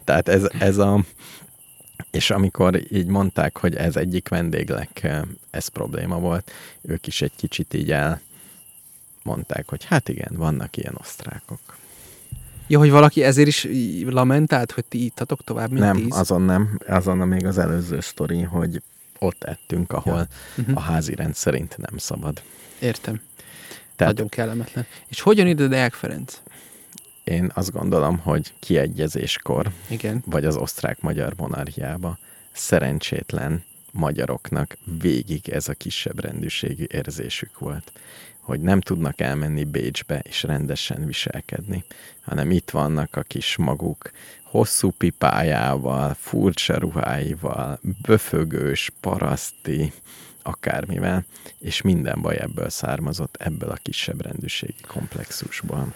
Tehát ez, ez a... És amikor így mondták, hogy ez egyik vendéglek eh, ez probléma volt, ők is egy kicsit így el mondták, hogy hát igen, vannak ilyen osztrákok. Ja, hogy valaki ezért is lamentált, hogy ti ittatok tovább, mint nem, tíz? azon nem, azon még az előző sztori, hogy ott ettünk, ahol ja. Mhm. a házi rend szerint nem szabad. Értem. Tehát Tehát... Nagyon kellemetlen. És hogyan ide Deák Ferenc? én azt gondolom, hogy kiegyezéskor Igen. vagy az osztrák-magyar monarchiába szerencsétlen magyaroknak végig ez a kisebb rendűségű érzésük volt, hogy nem tudnak elmenni Bécsbe és rendesen viselkedni, hanem itt vannak a kis maguk hosszú pipájával, furcsa ruháival, böfögős, paraszti, akármivel, és minden baj ebből származott, ebből a kisebb rendűségi komplexusból.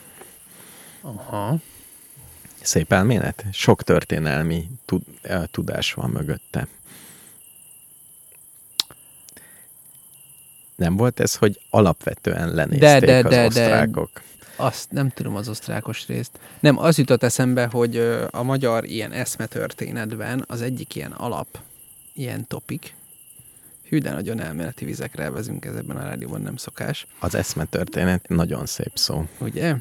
Aha. Szép elmélet. Sok történelmi tud, eh, tudás van mögötte. Nem volt ez, hogy alapvetően lenézték De, de, az de, de. osztrákok? Azt nem tudom az osztrákos részt. Nem, az jutott eszembe, hogy a magyar ilyen eszmetörténetben az egyik ilyen alap, ilyen topik, hű, de nagyon elméleti vizekre elvezünk ez ebben a rádióban, nem szokás, Az eszmetörténet nagyon szép szó. ugye?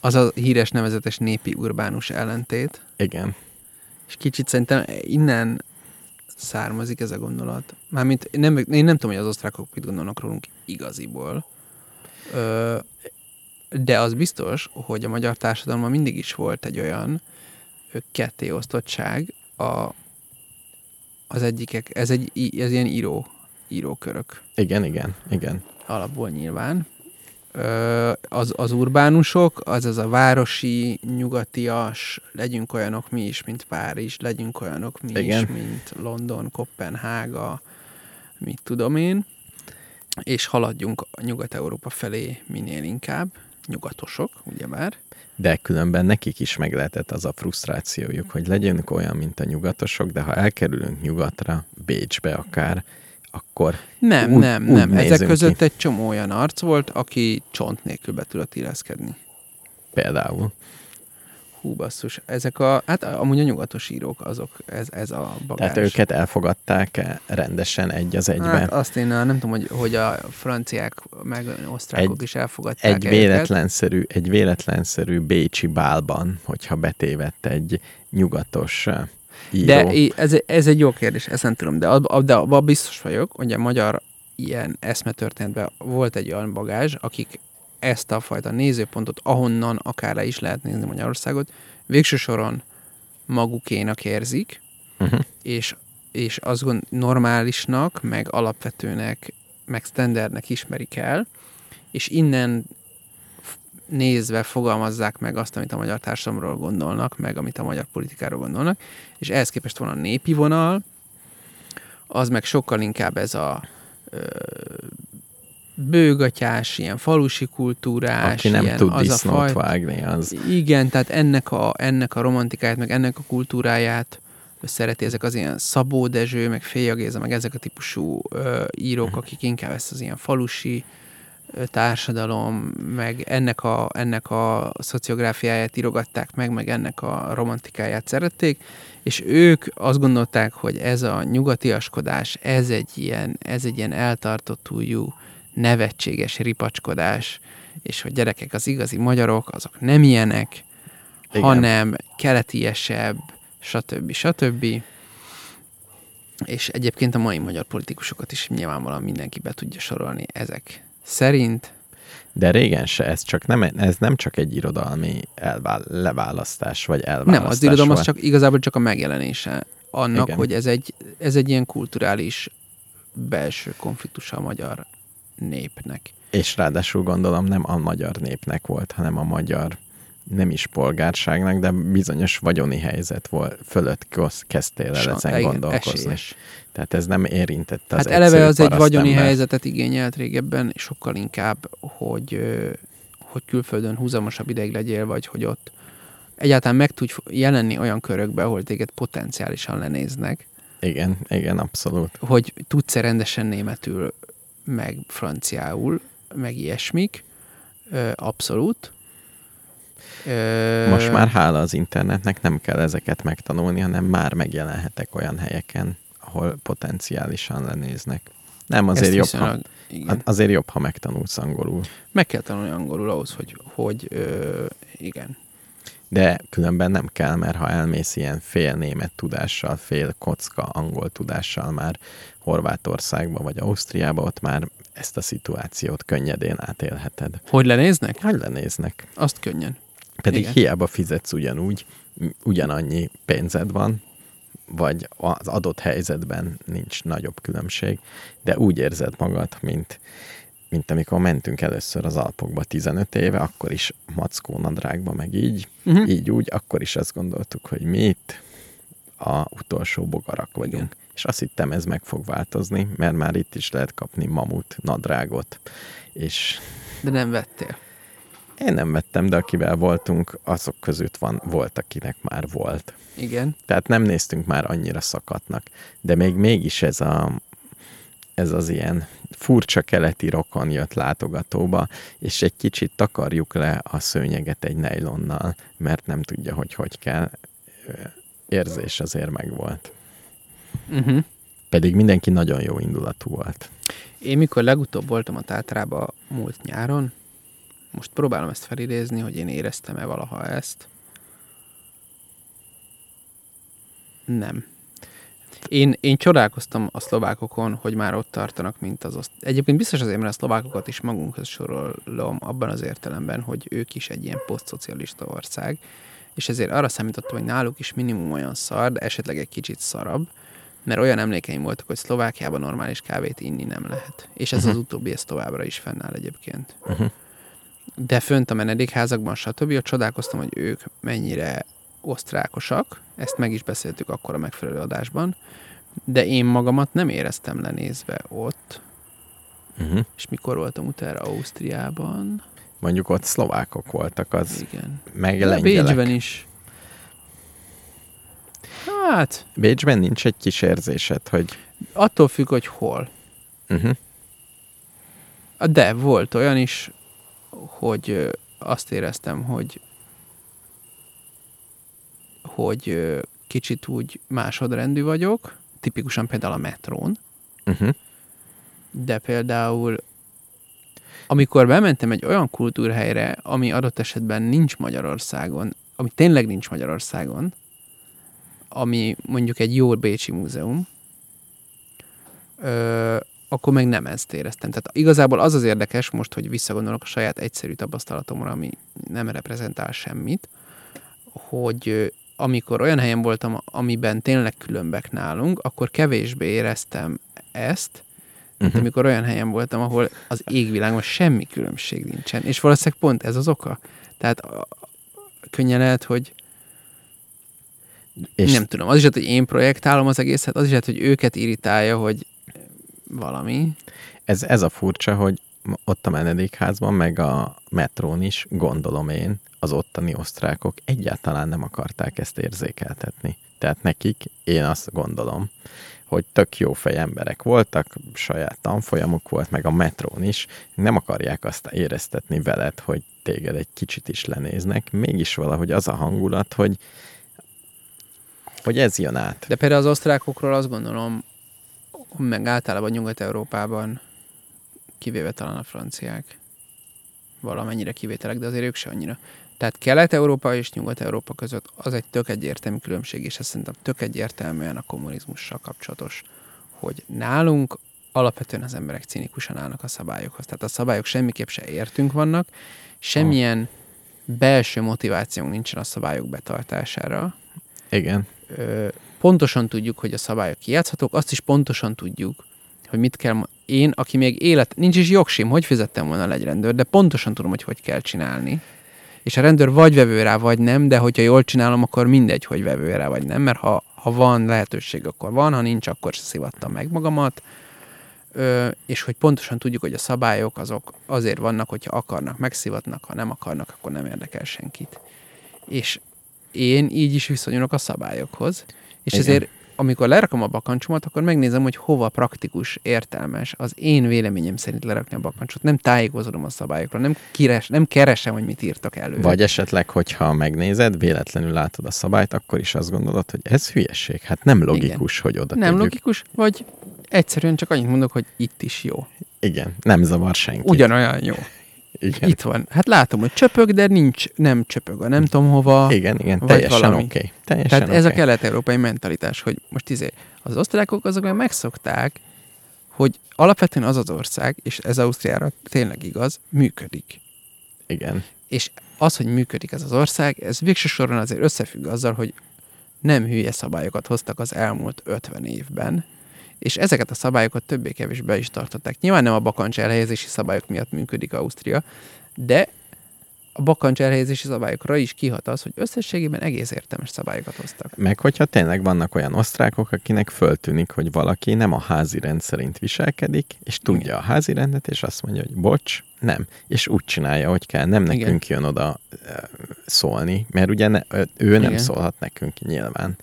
Az a híres nevezetes népi urbánus ellentét, Igen. és kicsit szerintem innen származik ez a gondolat. Mármint nem, én nem tudom, hogy az osztrákok mit gondolnak rólunk igaziból, Ö, de az biztos, hogy a magyar társadalomban mindig is volt egy olyan kettéosztottság, a, az egyikek, ez, egy, ez ilyen író, írókörök Igen, igen, igen. alapból nyilván. Az, az urbánusok, az az a városi, nyugatias, legyünk olyanok mi is, mint Párizs, legyünk olyanok mi Igen. is, mint London, Kopenhága, mit tudom én, és haladjunk Nyugat-Európa felé minél inkább, nyugatosok, ugyebár. De különben nekik is meg lehetett az a frusztrációjuk, hogy legyenek olyan, mint a nyugatosok, de ha elkerülünk nyugatra, Bécsbe akár, akkor Nem, Úgy- nem, úgy nem. Ezek között ki. egy csomó olyan arc volt, aki csont nélkül be tudott illeszkedni. például Hú, basszus. Ezek a, hát amúgy a nyugatos írók, azok, ez, ez a bagás. Tehát őket elfogadták rendesen egy az egybe. Hát azt én nem tudom, hogy, hogy a franciák meg osztrákok Egy- is elfogadták egy véletlenszerű, egy véletlenszerű bécsi bálban, hogyha betévett egy nyugatos író. De ez, ez egy jó kérdés, ezt nem tudom, de, ab, de abban biztos vagyok, hogy a magyar ilyen eszmetörténetben volt egy olyan bagázs, akik ezt a fajta nézőpontot, ahonnan akár le is lehet nézni Magyarországot, végső soron magukénak érzik, Uh-huh. és, és azt gond, normálisnak, meg alapvetőnek, meg standardnek ismerik el, és innen nézve fogalmazzák meg azt, amit a magyar társadalomról gondolnak, meg amit a magyar politikáról gondolnak, és ehhez képest van a népi vonal, az meg sokkal inkább ez a ö, bőgatyás, ilyen falusi kultúrás, Aki nem ilyen, tud az a disznót faj- vágni, az igen, tehát ennek a, ennek a romantikáját, meg ennek a kultúráját szereti ezek az ilyen Szabó Dezső, meg Féja Géza, meg ezek a típusú ö, írók, akik inkább ezt az ilyen falusi társadalom, meg ennek a, ennek a szociográfiáját írogatták meg, meg ennek a romantikáját szerették, és ők azt gondolták, hogy ez a nyugatiaskodás, ez egy ilyen, ez egy ilyen eltartott újú, nevetséges ripacskodás, és hogy gyerekek, az igazi magyarok, azok nem ilyenek, Igen. Hanem keletiesebb, stb. stb. És egyébként a mai magyar politikusokat is nyilvánvalóan mindenki be tudja sorolni ezek szerint. De régen se, ez, csak nem, ez nem csak egy irodalmi elvál, leválasztás, vagy elválasztás Nem, az irodalom az csak igazából csak a megjelenése annak. Igen. hogy ez egy, ez egy ilyen kulturális belső konfliktus a magyar népnek. És ráadásul gondolom nem a magyar népnek volt, hanem a magyar nem is polgárságnak, de bizonyos vagyoni helyzet volt, fölött kezdtél el ezen igen, gondolkozni. esélyes. Tehát ez nem érintette az Hát eleve az egy vagyoni parasztember. helyzetet igényelt régebben, sokkal inkább, hogy, hogy külföldön húzamosabb ideig legyél, vagy hogy ott egyáltalán meg tudj jelenni olyan körökbe, ahol téged potenciálisan lenéznek, Igen, igen, abszolút. hogy tudsz-e rendesen németül, meg franciául, meg ilyesmik, abszolút. Ö, Most már hála az internetnek nem kell ezeket megtanulni, hanem már megjelenhetek olyan helyeken, ahol potenciálisan lenéznek. Nem, azért ezt jobb, ha, viszonylag- igen. azért jobb, ha megtanulsz angolul. Meg kell tanulni angolul ahhoz, hogy, hogy ö, igen. De különben nem kell, mert ha elmész ilyen fél német tudással, fél kocka angol tudással már Horvátországba vagy Ausztriába, ott már ezt a szituációt könnyedén átélheted. Hogy lenéznek? Hogy lenéznek? Azt könnyen. Pedig Igen. hiába fizetsz ugyanúgy, ugyanannyi pénzed van, vagy az adott helyzetben nincs nagyobb különbség, de úgy érzed magad, mint, mint amikor mentünk először az Alpokba 15 éve, akkor is mackó nadrágba, meg így, Uh-huh. így úgy, akkor is azt gondoltuk, hogy mi itt a utolsó bogarak vagyunk. Igen. És azt hittem, ez meg fog változni, mert már itt is lehet kapni mamut nadrágot, és De nem vettél. Én nem vettem, de akivel voltunk, azok között van, volt, akinek már volt. Igen. Tehát nem néztünk már annyira szakatnak. De még mégis ez, a, ez az ilyen furcsa keleti rokon jött látogatóba, és egy kicsit takarjuk le a szőnyeget egy nejlonnal, mert nem tudja, hogy hogy kell. Érzés azért megvolt. Uh-huh. Pedig mindenki nagyon jó indulatú volt. Én mikor legutóbb voltam a Tátrába múlt nyáron, most próbálom ezt felidézni, hogy én éreztem-e valaha ezt. Nem. Én, én csodálkoztam a szlovákokon, hogy már ott tartanak, mint az oszt... Egyébként biztos azért, mert a szlovákokat is magunkhoz sorolom abban az értelemben, hogy ők is egy ilyen posztszocialista ország, és ezért arra számítottam, hogy náluk is minimum olyan szar, de esetleg egy kicsit szarabb, mert olyan emlékeim voltak, hogy Szlovákiában normális kávét inni nem lehet. És ez Mhm. az utóbbi, ez továbbra is fennáll egyébként. Uh-huh. De fönt a menedékházakban, stb. ott csodálkoztam, hogy ők mennyire osztrákosak, ezt meg is beszéltük akkor a megfelelő adásban, de én magamat nem éreztem lenézve ott, Uh-huh. és mikor voltam utána Ausztriában, Mondjuk ott szlovákok voltak, az igen. meg lengyelek. Bécsben is. Hát, Bécsben nincs egy kis érzésed, hogy attól függ, hogy hol. uh-huh. De volt olyan is, hogy azt éreztem, hogy hogy kicsit úgy másodrendű vagyok, tipikusan például a metrón, Uh-huh. de például amikor bementem egy olyan kultúrhelyre, ami adott esetben nincs Magyarországon, ami tényleg nincs Magyarországon, ami mondjuk egy jó Bécsi múzeum, ö, akkor meg nem ezt éreztem. Tehát igazából az az érdekes, most, hogy visszagondolok a saját egyszerű tapasztalatomra, ami nem reprezentál semmit, hogy amikor olyan helyen voltam, amiben tényleg különbek nálunk, akkor kevésbé éreztem ezt, mint Mhm. amikor olyan helyen voltam, ahol az égvilágon semmi különbség nincsen. És valószínűleg pont ez az oka. Tehát a- könnyen lehet, hogy És nem tudom, az is lehet, hogy én projektálom az egészet, az is lehet, hogy őket irritálja, hogy valami. ez, ez a furcsa, hogy ott a menedékházban, meg a metrón is, gondolom én, az ottani osztrákok egyáltalán nem akarták ezt érzékeltetni. Tehát nekik, én azt gondolom, hogy tök jó fej emberek voltak, saját tanfolyamuk volt, meg a metrón is, nem akarják azt éreztetni veled, hogy téged egy kicsit is lenéznek, mégis valahogy az a hangulat, hogy hogy ez jön át. De például az osztrákokról azt gondolom, meg általában Nyugat-Európában, kivéve talán a franciák, valamennyire kivételek, de azért ők se annyira. Tehát Kelet-Európa és Nyugat-Európa között az egy tök egyértelmű különbség, és ez szerintem tök egyértelműen a kommunizmussal kapcsolatos, hogy nálunk alapvetően az emberek cinikusan állnak a szabályokhoz. Tehát a szabályok semmiképp se értünk vannak, semmilyen belső motivációnk nincsen a szabályok betartására, Igen. ö, pontosan tudjuk, hogy a szabályok kijátszhatók, azt is pontosan tudjuk, hogy mit kell... Én, aki még élet... Nincs is jogsim, hogy fizettem volna egy rendőr, de pontosan tudom, hogy hogy kell csinálni. És a rendőr vagy vevő rá, vagy nem, de hogyha jól csinálom, akkor mindegy, hogy vevő rá, vagy nem, mert ha, ha van lehetőség, akkor van, ha nincs, akkor se szivattam meg magamat. Ö, és hogy pontosan tudjuk, hogy a szabályok azok azért vannak, hogyha akarnak, megszivatnak, ha nem akarnak, akkor nem érdekel senkit. És én így is viszonyulok a szabályokhoz, és Igen. Igen. ezért amikor lerakom a bakancsomat, akkor megnézem, hogy hova praktikus, értelmes az én véleményem szerint lerakni a bakancsot. Nem tájékozódom a szabályokról, nem, kires, nem keresem, hogy mit írtak elő. Vagy esetleg, hogyha megnézed, véletlenül látod a szabályt, akkor is azt gondolod, hogy ez hülyeség. Hát nem logikus, hogy oda nem tegyük. logikus, vagy egyszerűen csak annyit mondok, hogy itt is jó. Igen, nem zavar senki. Ugyanolyan jó. Igen. Itt van. Hát látom, hogy csöpög, de nincs, nem csöpög a nem tudom hova. Igen, igen, teljesen oké. Okay. Teljesen Tehát ez a kelet-európai mentalitás, hogy most izé, az osztrákok azok meg megszokták, hogy alapvetően az az ország, és ez Ausztriára tényleg igaz, működik. Igen. És az, hogy működik ez az ország, ez végső soron azért összefügg azzal, hogy nem hülye szabályokat hoztak az elmúlt 50 évben, és ezeket a szabályokat többé-kevésbé is tartották. Nyilván nem a bakancs elhelyezési szabályok miatt működik Ausztria, de a bakancs elhelyezési szabályokra is kihat az, hogy összességében egész értelmes szabályokat hoztak. Meg hogyha tényleg vannak olyan osztrákok, akinek föltűnik, hogy valaki nem a házi rend szerint viselkedik, és tudja Igen. a házi rendet, és azt mondja, hogy bocs, nem. És úgy csinálja, hogy kell. Nem Igen. nekünk jön oda szólni, mert ugye ne, ő nem Igen. szólhat nekünk nyilván,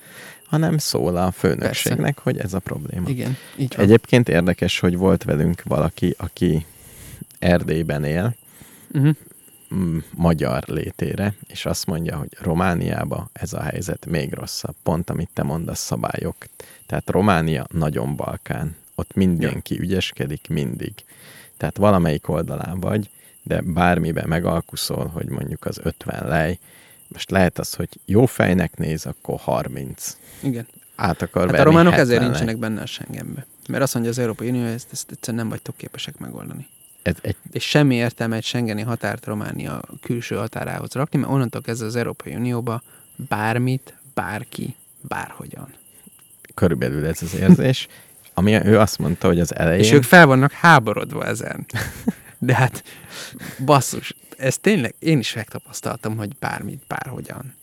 hanem szól a főnökségnek, hogy ez a probléma. Igen, így van. Egyébként érdekes, hogy volt velünk valaki, aki Erdélyben él, Uh-huh. magyar létére, és azt mondja, hogy Romániába ez a helyzet még rosszabb. Pont amit te mondasz, szabályok. Tehát Románia nagyon Balkán. Ott mindenki ügyeskedik mindig. Tehát valamelyik oldalán vagy, de bármiben megalkuszol, hogy mondjuk az 50 lej, most lehet az, hogy jó fejnek néz, akkor 30. Igen. Át akar Hát a románok 70 ezért nincsenek benne a Schengenbe. Mert azt mondja az Európai Unió, ezt, ezt egyszerűen nem vagytok képesek megoldani. Ez egy, És semmi értelme egy Schengeni határt Románia külső határához rakni, mert onnantól kezdve az Európai Unióba bármit, bárki, bárhogyan. körülbelül ez az érzés. Ami ő azt mondta, hogy az elején... És ők fel vannak háborodva ezen. De hát, basszus, ez tényleg, én is megtapasztaltam, hogy bármit, bárhogyan.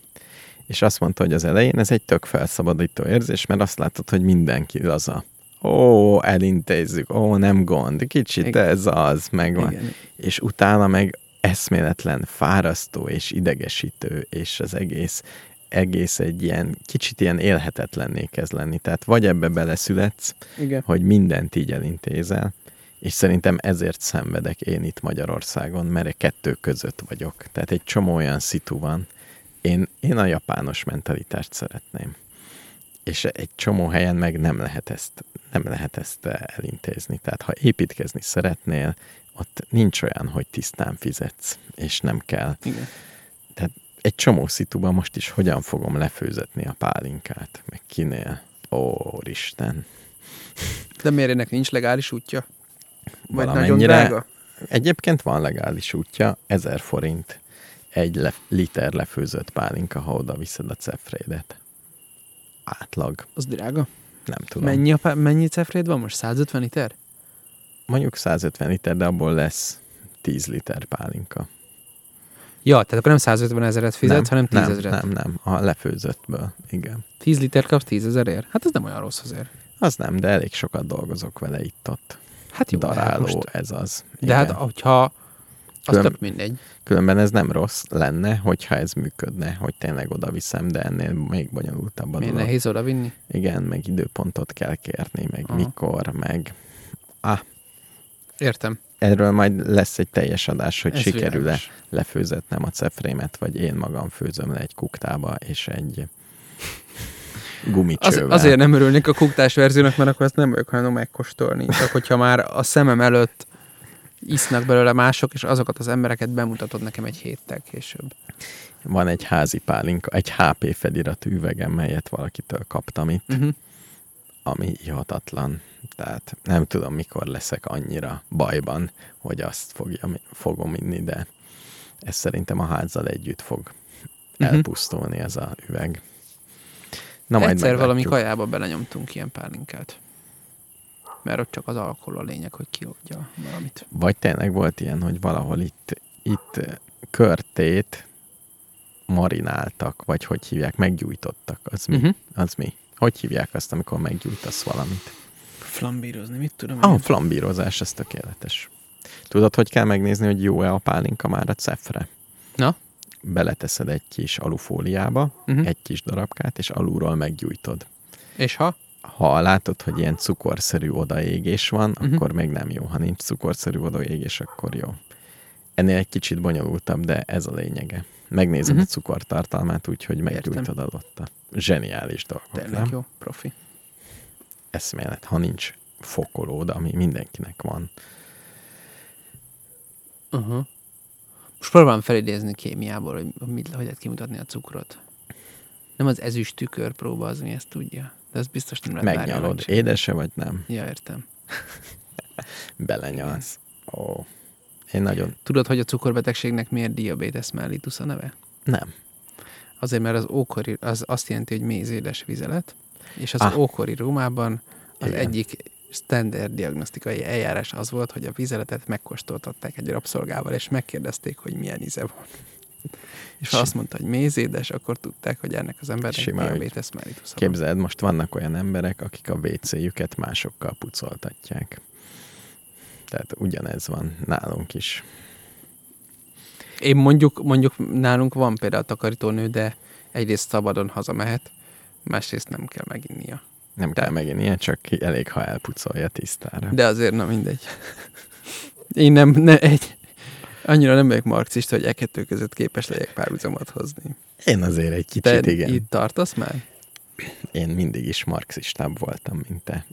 És azt mondta, hogy az elején ez egy tök felszabadító érzés, mert azt látod, hogy mindenki laza. Ó, elintézzük, ó, nem gond, kicsit Igen. ez az, megvan. Igen. És utána meg eszméletlen, fárasztó és idegesítő, és az egész, egész egy ilyen, kicsit ilyen élhetetlenné kezd lenni. Tehát vagy ebbe beleszületsz, Igen. hogy mindent így elintézel, és szerintem ezért szenvedek én itt Magyarországon, mert egy kettő között vagyok. Tehát egy csomó olyan szitu van. Én, én a japános mentalitást szeretném. És egy csomó helyen meg nem lehet ezt, nem lehet ezt elintézni. Tehát ha építkezni szeretnél, ott nincs olyan, hogy tisztán fizetsz, és nem kell. Igen. Tehát egy csomó szituban most is hogyan fogom lefőzetni a pálinkát, meg kinél. Ó, Isten. De miért ennek nincs legális útja? Vagy nagyon drága? Egyébként van legális útja, 1000 forint egy le- liter lefőzött pálinka, ha oda viszed a cefrédet. Átlag, Az drága. nem tudom. Mennyi, a, mennyi cefréd van most? 150 liter? Mondjuk 150 liter, de abból lesz 10 liter pálinka. Ja, tehát akkor nem 150 ezeret fizetsz, hanem 10 nem, ezeret. nem, nem, a lefőzöttből, igen. 10 liter kapsz 10 ezerért? Hát ez nem olyan rossz azért. Az nem, de elég sokat dolgozok vele itt-ott. Hát jó, Daráló, most, ez az. de hát Igen. hogyha az Külön- tök mindegy. Különben ez nem rossz lenne, hogyha ez működne, hogy tényleg oda viszem, de ennél még bonyolultabb dolog. nehéz oda vinni? Igen, meg időpontot kell kérni, meg Aha. mikor, meg Értem. erről majd lesz egy teljes adás, hogy sikerül-e lefőzetnem a cefrémet, vagy én magam főzöm le egy kuktába, és egy Az, gumicsővel. azért nem örülnék a kuktás verziónak, mert akkor ezt nem vagyok hajlandó megkóstolni. Csak hogyha már a szemem előtt isznak belőle mások, és azokat az embereket bemutatod nekem egy héttel később. Van egy házi pálinka, egy HP feliratú üvegem, melyet valakitől kaptam itt, Uh-huh. ami ihatatlan. Tehát nem tudom, mikor leszek annyira bajban, hogy azt fogja, fogom inni, de ez szerintem a házzal együtt fog Mhm. elpusztulni ez a üveg. Na, majd Egyszer valami meglátjuk. kajába belenyomtunk ilyen pálinkát. Mert ott csak az alkohol a lényeg, hogy kiadja valamit. Vagy tényleg volt ilyen, hogy valahol itt, itt körtét marináltak, vagy hogy hívják, meggyújtottak. Az mi? Uh-huh. Az mi? Hogy hívják azt, amikor meggyújtasz valamit? Flambírozni, mit tudom Ah, én? a flambírozás, ez tökéletes. Tudod, hogy kell megnézni, hogy jó-e a pálinka már a cefre? Na? Beleteszed egy kis alufóliába, Uh-huh. egy kis darabkát, és alulról meggyújtod. És ha? Ha látod, hogy ilyen cukorszerű odaégés van, Mhm. akkor még nem jó. Ha nincs cukorszerű odaégés, akkor jó. Ennél egy kicsit bonyolultabb, de ez a lényege. Megnézed Mhm. a cukortartalmát úgy, hogy meggyújtod alatta. Zseniális dolgok, Tényleg nem? jó, profi. Eszmélet. Ha nincs fokolód, ami mindenkinek van. Uh-huh. Most próbálom felidézni kémiából, hogy mit, hogy lehet kimutatni a cukrot. Nem az ezüst tükörpróba az, ami ezt tudja. De ez biztos nem lehet Megnyalod. Édese vagy nem? Ja, értem. Belenyalsz. Ó. Én nagyon... Tudod, hogy a cukorbetegségnek miért diabetes mellitus a neve? Nem. Azért, mert az ókori, az azt jelenti, hogy mézédes vizelet, és az ah. ókori Rómában az Igen. egyik standard diagnosztikai eljárás az volt, hogy a vizeletet megkóstoltatták egy rabszolgával, és megkérdezték, hogy milyen íze van. És ha azt mondta, hogy mézédes, akkor tudták, hogy ennek az embernek diabetes mellitus. Képzeld, most vannak olyan emberek, akik a WC-jüket másokkal pucoltatják. Tehát ugyanez van nálunk is. Én mondjuk, mondjuk nálunk van például takarítónő, de egyrészt szabadon hazamehet, másrészt nem kell meginnia. Nem kell megint ilyen, csak elég, ha elpucolja tisztára. De azért nem mindegy. Én nem, ne, egy, annyira nem vagyok marxista, hogy e kettő között képes legyek párhuzamot hozni. Én azért egy Te kicsit, igen. itt tartasz már? Én mindig is marxistább voltam, mint te.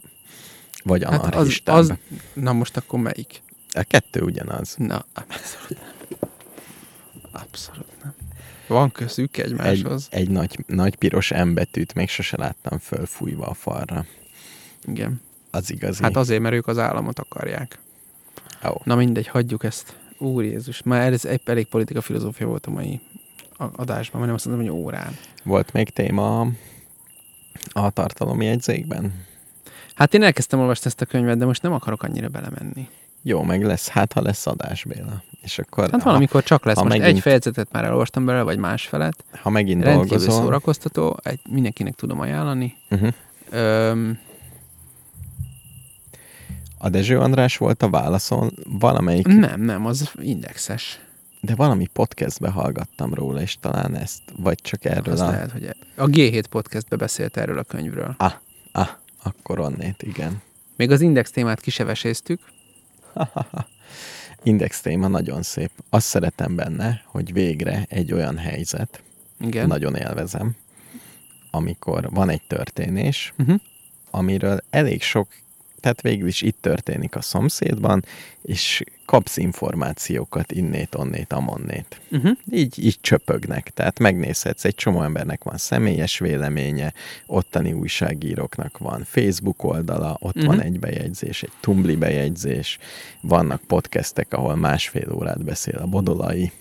Vagy Hát az, anarchistább. az, na most akkor melyik? A kettő ugyanaz. Na, abszolút nem. Abszolút nem. Van közük Egy, egymáshoz. egy nagy, nagy piros M betűt még sose láttam fölfújva a falra. Igen. Az igazi. Hát azért, mert ők az államot akarják. Ó, Na mindegy, hagyjuk ezt. Úr Jézus, már ez egy elég politika filozófia volt a mai adásban, nem azt mondom, hogy órán. Volt még téma a- a tartalomjegyzékben? Hát én elkezdtem olvasni ezt a könyvet, de most nem akarok annyira belemenni. Jó, meg lesz, hát ha lesz adás, Béla. És akkor, Hát valamikor csak lesz. ha Most megint- egy fejezetet már elolvastam belőle, vagy más felet. ha, ha megint Rendkívül dolgozol, szórakoztató, egy, mindenkinek tudom ajánlani. uh-huh. Öm, a Dezső András volt a válaszol, valamelyik, nem, nem, az indexes. de valami podcastbe hallgattam róla, és talán ezt, vagy csak erről Az a... lehet, hogy a G7 podcastbe beszélt erről a könyvről. Ah, ah, akkor onnét, igen. Még az index témát kiseveséztük. Index téma nagyon szép. Azt szeretem benne, hogy végre egy olyan helyzet, Igen. nagyon élvezem, amikor van egy történés, Uh-huh. amiről elég sok tehát végül is itt történik a szomszédban, és kapsz információkat innét, onnét, amonnét. Uh-huh. Így, így csöpögnek. Tehát megnézhetsz, egy csomó embernek van személyes véleménye, ottani újságíróknak van Facebook oldala, ott uh-huh. van egy bejegyzés, egy Tumblr bejegyzés, vannak podcastek, ahol másfél órát beszél a bodolai,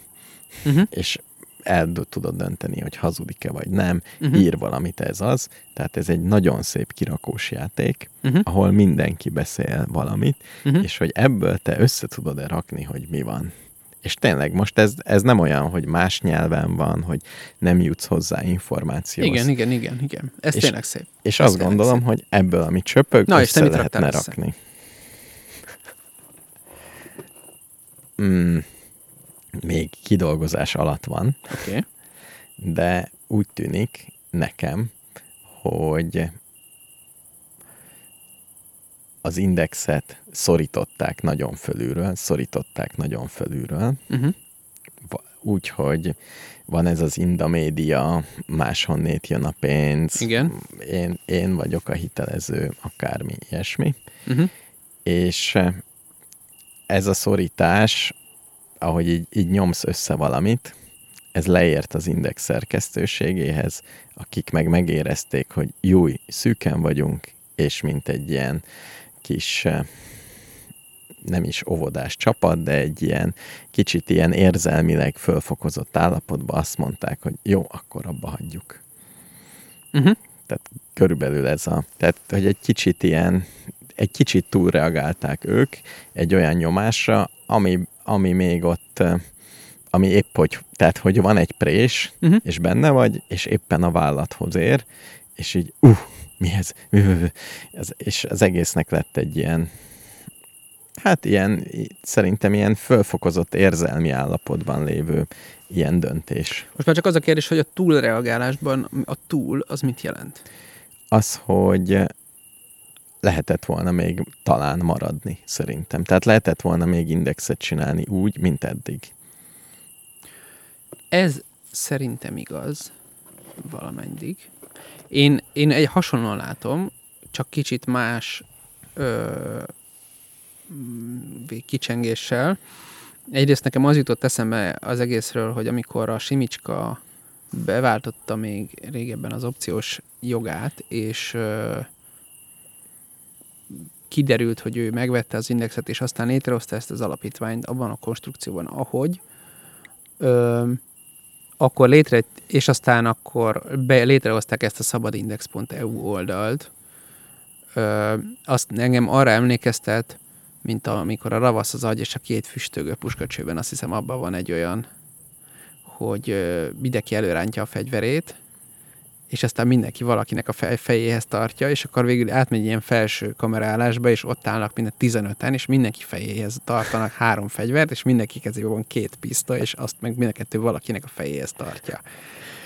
Uh-huh. és el tudod dönteni, hogy hazudik-e vagy nem, uh-huh. ír valamit ez az. Tehát ez egy nagyon szép kirakós játék, Uh-huh. ahol mindenki beszél valamit, uh-huh. és hogy ebből te össze tudod-e rakni, hogy mi van. És tényleg most ez, ez nem olyan, hogy más nyelven van, hogy nem jutsz hozzá információhoz. Igen, igen, igen, igen. Ez És- tényleg szép. És Ez azt gondolom, hogy ebből, ami csöpög, Na, és össze mit lehetne raktál össze? rakni. Mm, még kidolgozás alatt van. Okay. de úgy tűnik nekem, hogy az indexet szorították nagyon fölülről, szorították nagyon fölülről, Uh-huh. Úgyhogy van ez az Indamédia, máshonnét jön a pénz, Igen. Én, én vagyok a hitelező, akármi ilyesmi, Uh-huh. és ez a szorítás, ahogy így, így nyomsz össze valamit, ez leért az index szerkesztőségéhez, akik meg megérezték, hogy júj, szűken vagyunk, és mint egy ilyen kis eh, nem is óvodás csapat, de egy ilyen kicsit ilyen érzelmileg fölfokozott állapotban azt mondták, hogy jó, akkor abba hagyjuk. Uh-huh. Tehát körülbelül ez a, tehát hogy egy kicsit ilyen, egy kicsit túlreagálták ők egy olyan nyomásra, ami, ami még ott, ami épp hogy, tehát hogy van egy prés, Uh-huh. és benne vagy, és éppen a vállathoz ér, és így, uh, mi ez? ez? És az egésznek lett egy ilyen, hát ilyen, szerintem ilyen fölfokozott érzelmi állapotban lévő ilyen döntés. Most már csak az a kérdés, hogy a túlreagálásban a túl az mit jelent? Az, hogy lehetett volna még talán maradni, szerintem. Tehát lehetett volna még indexet csinálni úgy, mint eddig. Ez szerintem igaz valamennyidig. Én, én egy hasonlóan látom, csak kicsit más ö, mm, kicsengéssel. Egyrészt nekem az jutott eszembe az egészről, hogy amikor a Simicska beváltotta még régebben az opciós jogát, és ö, kiderült, hogy ő megvette az indexet, és aztán létrehozta ezt az alapítványt abban a konstrukcióban, ahogy, ö, akkor létre, és aztán akkor be, létrehozták ezt a szabadindex.eu oldalt. Ö, azt engem arra emlékeztet, mint amikor a ravasz az agy és a két füstögő puskacsőben, azt hiszem abban van egy olyan, hogy ö, mindenki előrántja a fegyverét, és aztán mindenki valakinek a fej, fejéhez tartja, és akkor végül átmegy ilyen felső kamerálásba, és ott állnak minden 15-en, és mindenki fejéhez tartanak három fegyvert, és mindenki kezében van két pisztoly, és azt meg mind a kettő valakinek a fejéhez tartja.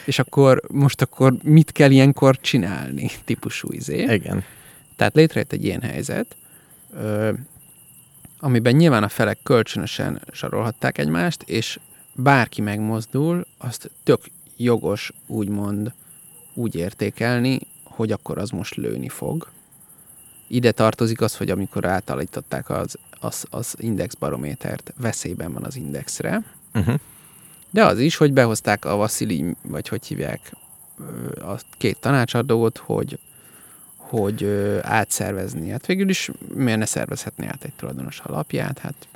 És akkor most akkor mit kell ilyenkor csinálni, típusú izé. Igen. Tehát létrejött egy ilyen helyzet, ö, amiben nyilván a felek kölcsönösen sarolhatták egymást, és bárki megmozdul, azt tök jogos úgymond úgy értékelni, hogy akkor az most lőni fog. Ide tartozik az, hogy amikor átalították az, az, az indexbarométert, veszélyben van az indexre, Uh-huh. de az is, hogy behozták a Vasili, vagy hogy hívják, a két tanácsadót, hogy, hogy átszervezni. Hát végül is miért ne szervezhetné át egy tulajdonos alapját? Hát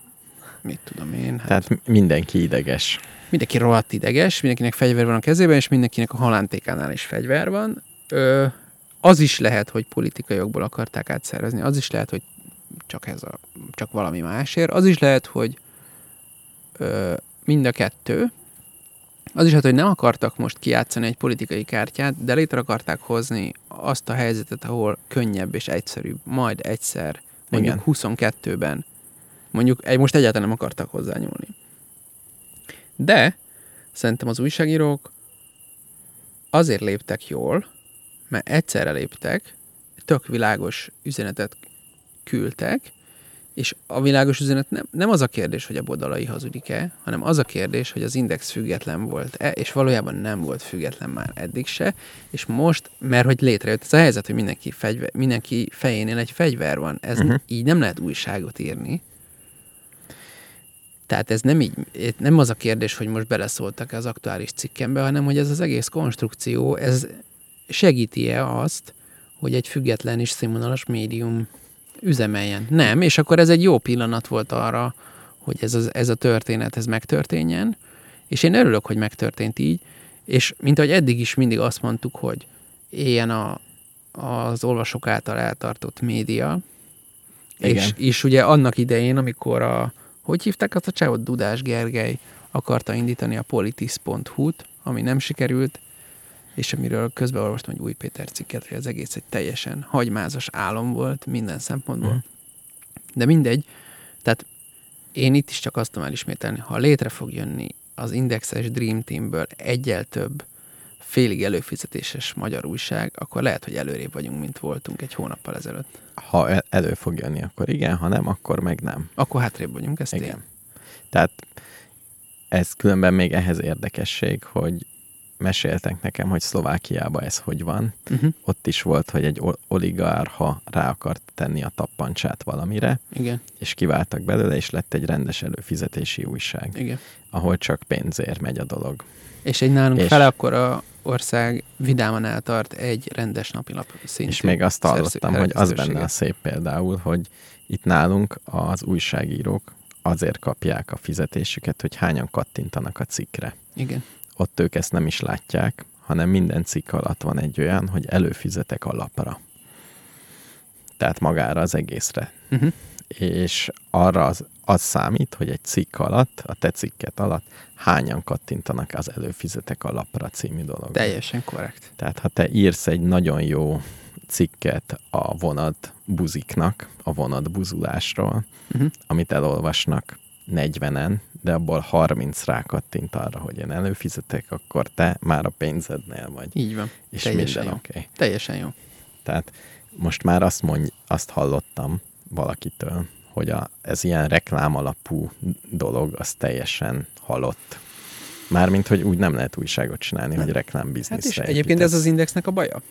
mit tudom én. Hát Tehát mindenki ideges. mindenki rohadt ideges, mindenkinek fegyver van a kezében, és mindenkinek a halántékánál is fegyver van. Ö, az is lehet, hogy politikai jogból akarták átszervezni, az is lehet, hogy csak ez a, csak valami másért, az is lehet, hogy ö, mind a kettő, az is lehet, hogy nem akartak most kijátszani egy politikai kártyát, de létre akarták hozni azt a helyzetet, ahol könnyebb és egyszerűbb, majd egyszer, mondjuk Igen. 22-ben, mondjuk egy, most egyáltalán nem akartak hozzányúlni. De szerintem az újságírók azért léptek jól, mert egyszerre léptek, tök világos üzenetet küldtek, És a világos üzenet nem, nem az a kérdés, hogy a Bodalai hazudik-e, hanem az a kérdés, hogy az Index független volt-e, és valójában nem volt független már eddig se, és most, mert hogy létrejött ez a helyzet, hogy mindenki, fegyver, mindenki fejénél egy fegyver van, ez uh-huh. így nem lehet újságot írni. Tehát ez nem így, nem az a kérdés, hogy most beleszóltak az aktuális cikkembe, hanem hogy ez az egész konstrukció, ez segíti-e azt, hogy egy független és színvonalas médium üzemeljen. Nem, és akkor ez egy jó pillanat volt arra, hogy ez, az, ez a történet ez megtörténjen, és én örülök, hogy megtörtént így, és mint ahogy eddig is mindig azt mondtuk, hogy éljen a, az olvasók által eltartott média, Igen. és, és ugye annak idején, amikor a, hogy hívták azt a csávot, Dudás Gergely akarta indítani a politis.hu-t, ami nem sikerült, és amiről közben olvastam egy új Péter cikket, hogy az egész egy teljesen hagymázas álom volt minden szempontból. Mm. De mindegy, tehát én itt is csak azt tudom elismételni, ha létre fog jönni az indexes Dream Teamből egyel több félig előfizetéses magyar újság, akkor lehet, hogy előrébb vagyunk, mint voltunk egy hónappal ezelőtt. Ha elő fog jönni, akkor igen, ha nem, akkor meg nem. Akkor hátrébb vagyunk, ezt igen. Én. Tehát ez különben még ehhez érdekesség, hogy meséltek nekem, hogy Szlovákiában ez hogy van. Uh-huh. Ott is volt, hogy egy oligárha rá akart tenni a tappancsát valamire, Igen. és kiváltak belőle, és lett egy rendes előfizetési újság, Igen. ahol csak pénzért megy a dolog. És egy nálunk és... fele akkor a ország vidáman eltart egy rendes napilap szintű. És még azt hallottam, hogy az benne a szép például, hogy itt nálunk az újságírók azért kapják a fizetésüket, hogy hányan kattintanak a cikkre. Igen ott ők ezt nem is látják, hanem minden cikk alatt van egy olyan, hogy előfizetek a lapra. Tehát magára az egészre. Uh-huh. És arra az, az számít, hogy egy cikk alatt, a te cikket alatt hányan kattintanak az előfizetek a lapra című dolog. Teljesen korrekt. Tehát ha te írsz egy nagyon jó cikket a vonat buziknak, a vonat buzulásról, uh-huh. amit elolvasnak 40-en, de abból 30 rákattint arra, hogy én előfizetek, akkor te már a pénzednél vagy. Így van. És Teljesen minden oké. Okay. Teljesen jó. Tehát most már azt mondj, azt hallottam valakitől, hogy a, ez ilyen reklám alapú dolog, az teljesen halott. Mármint, hogy úgy nem lehet újságot csinálni, nem. hogy reklámbiznisz. Hát és egyébként ez az indexnek a baja.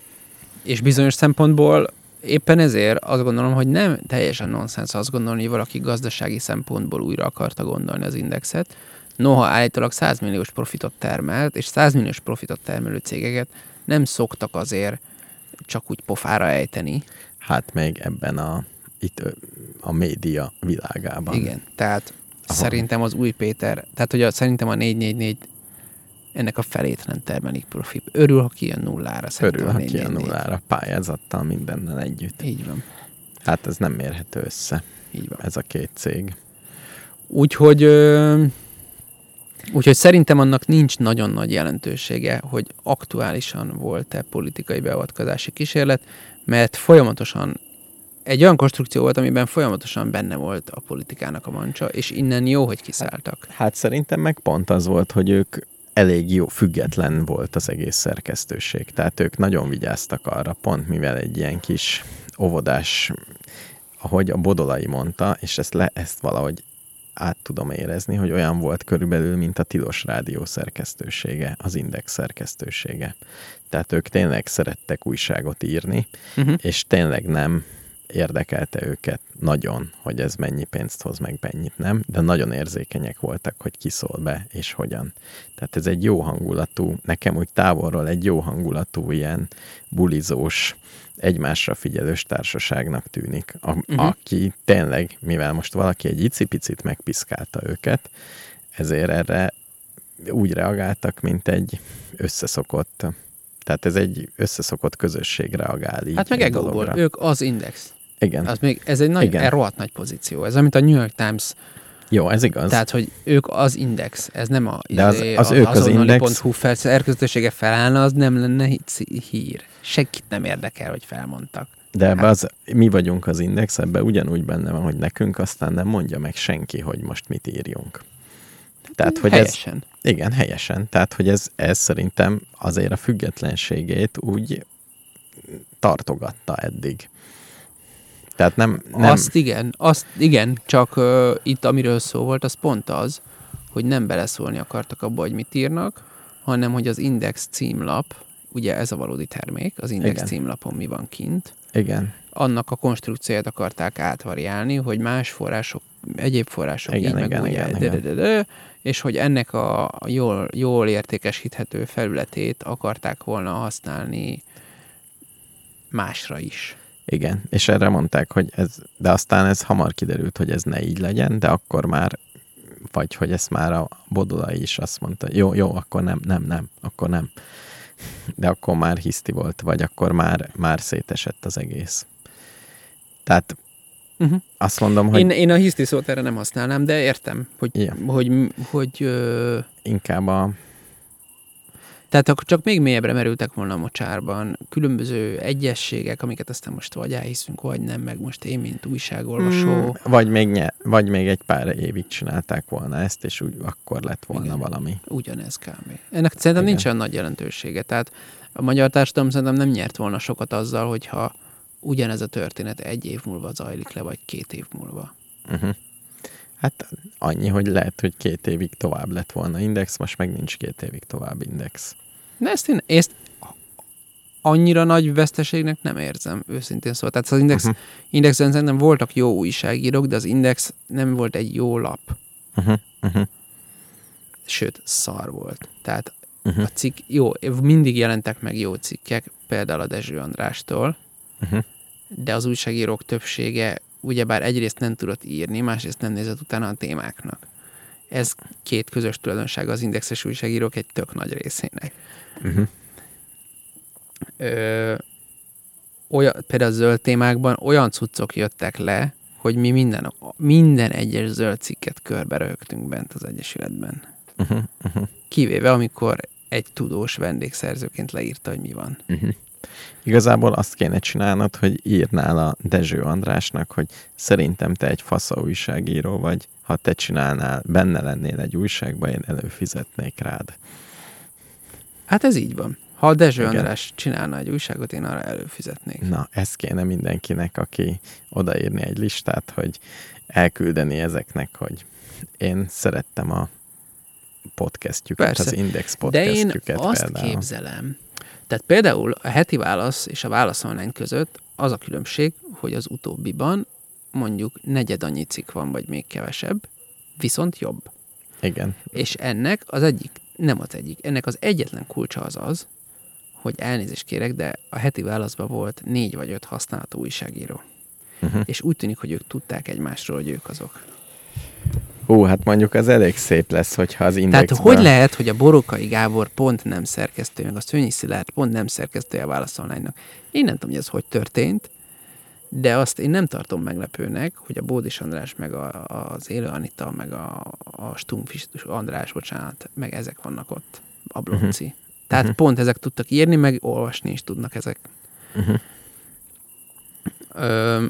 És bizonyos szempontból éppen ezért azt gondolom, hogy nem teljesen nonsens azt gondolni, hogy valaki gazdasági szempontból újra akarta gondolni az indexet. Noha állítólag 100 milliós profitot termelt, és 100 milliós profitot termelő cégeket nem szoktak azért csak úgy pofára ejteni. Hát még ebben a, itt a média világában. Igen, tehát Aha. szerintem az új Péter, tehát hogy a, szerintem a 444 ennek a felét nem termelik profi. Örül, ha kijön nullára. Örül, ha kijön nullára, pályázattal mindennel együtt. Így van. Hát ez nem mérhető össze. Így van. Ez a két cég. Úgyhogy, úgyhogy szerintem annak nincs nagyon nagy jelentősége, hogy aktuálisan volt-e politikai beavatkozási kísérlet, mert folyamatosan egy olyan konstrukció volt, amiben folyamatosan benne volt a politikának a mancsa, és innen jó, hogy kiszálltak. Hát, hát szerintem meg pont az volt, hogy ők elég jó, független volt az egész szerkesztőség. Tehát ők nagyon vigyáztak arra, pont mivel egy ilyen kis óvodás, ahogy a Bodolai mondta, és ezt, le, ezt valahogy át tudom érezni, hogy olyan volt körülbelül, mint a Tilos Rádió szerkesztősége, az Index szerkesztősége. Tehát ők tényleg szerettek újságot írni, uh-huh. és tényleg nem érdekelte őket nagyon, hogy ez mennyi pénzt hoz, meg mennyit nem, de nagyon érzékenyek voltak, hogy ki szól be, és hogyan. Tehát ez egy jó hangulatú, nekem úgy távolról egy jó hangulatú, ilyen bulizós, egymásra figyelős társaságnak tűnik, a, uh-huh. aki tényleg, mivel most valaki egy icipicit megpiszkálta őket, ezért erre úgy reagáltak, mint egy összeszokott tehát ez egy összeszokott közösség reagál így. Hát meg egóból, ők az index. Igen. Az még, ez egy nagy, Igen. rohadt nagy pozíció. Ez amit a New York Times jó, ez igaz. Tehát, hogy ők az index, ez nem a, De az, izé, az, az ők az index. fel, erközössége felállna, az nem lenne hír. Senkit nem érdekel, hogy felmondtak. De ebbe hát. az, mi vagyunk az index, ebbe ugyanúgy benne van, hogy nekünk aztán nem mondja meg senki, hogy most mit írjunk. Tehát, hogy helyesen. Ez, igen, helyesen. Tehát, hogy ez, ez szerintem azért a függetlenségét úgy tartogatta eddig. Tehát nem... nem Azt igen, azt igen, csak uh, itt amiről szó volt, az pont az, hogy nem beleszólni akartak abba, hogy mit írnak, hanem hogy az Index címlap, ugye ez a valódi termék, az Index Igen. címlapon mi van kint, Igen. annak a konstrukcióját akarták átvariálni, hogy más források, egyéb források Igen, így meg igen, úgy, igen, de, de, de, és hogy ennek a jól, jól értékesíthető felületét akarták volna használni másra is. Igen, és erre mondták, hogy ez, de aztán ez hamar kiderült, hogy ez ne így legyen, de akkor már, vagy hogy ezt már a Bodola is azt mondta, jó, jó, akkor nem, nem, nem, akkor nem. De akkor már hiszti volt, vagy akkor már, már szétesett az egész. Tehát Uh-huh. azt mondom, hogy Én, én a hiszti szót erre nem használnám, de értem, hogy, Igen. hogy, hogy ö, inkább a, tehát akkor csak még mélyebbre merültek volna a mocsárban, különböző egyességek, amiket aztán most vagy elhiszünk, vagy nem, meg most én, mint újságolvasó. Mm, vagy, még nye, vagy még egy pár évig csinálták volna ezt, és úgy akkor lett volna Igen. valami. Ugyanez kb. Ennek szerintem Igen. nincs olyan nagy jelentősége. Tehát a magyar társadalom szerintem nem nyert volna sokat azzal, hogyha ugyanez a történet egy év múlva zajlik le, vagy két év múlva. Uh-huh. Hát annyi, hogy lehet, hogy két évig tovább lett volna index, most meg nincs két évig tovább index. De ezt én ezt annyira nagy veszteségnek nem érzem, őszintén szóval. Tehát az Index, Uh-huh. uh-huh. Indexen szerintem voltak jó újságírók, de az Index nem volt egy jó lap. Uh-huh. Uh-huh. Sőt, szar volt. Tehát Uh-huh. a cikk, jó, mindig jelentek meg jó cikkek, például a Dezső Andrástól, Uh-huh. de az újságírók többsége ugyebár egyrészt nem tudott írni, másrészt nem nézett utána a témáknak. Ez két közös tulajdonság az indexes újságírók egy tök nagy részének. Uh-huh. Ö, olyan, például a zöld témákban olyan cuccok jöttek le, hogy mi minden, minden egyes zöld cikket körbe rögtünk bent az Egyesületben. Uh-huh. Uh-huh. Kivéve, amikor egy tudós vendégszerzőként leírta, hogy mi van. Uh-huh. Igazából azt kéne csinálnod, hogy írnál a Dezső Andrásnak, hogy szerintem te egy fasza újságíró vagy, ha te csinálnál, benne lennél egy újságban, én előfizetnék rád. Hát ez így van. Ha a Dezső Igen. András csinálna egy újságot, én arra előfizetnék. Na, ez kéne mindenkinek, aki odaírni egy listát, hogy elküldeni ezeknek, hogy én szerettem a podcastjüket, Persze. az Index De én podcastjüket azt például. képzelem, tehát például a heti válasz és a válasz online között az a különbség, hogy az utóbbiban mondjuk negyed annyi cikk van, vagy még kevesebb, viszont jobb. Igen. És ennek az egyik, nem az egyik, ennek az egyetlen kulcsa az az, hogy elnézést kérek, de a heti válaszban volt négy vagy öt használható újságíró. Uh-huh. És úgy tűnik, hogy ők tudták egymásról, hogy ők azok. Hú, hát mondjuk az elég szép lesz, hogyha az indexben... Tehát hogy lehet, hogy a Borokai Gábor pont nem szerkesztő, meg a Szőnyi Szilárd pont nem szerkesztője a Válasz Online-nak? Én nem tudom, hogy ez hogy történt, de azt én nem tartom meglepőnek, hogy a Bódis András, meg a, az Élő Anita, meg a, a Stumfis András, bocsánat, meg ezek vannak ott, a Blonci. Uh-huh. Tehát Mhm. uh-huh. pont ezek tudtak írni, meg olvasni is tudnak ezek. Uh-huh. Ö,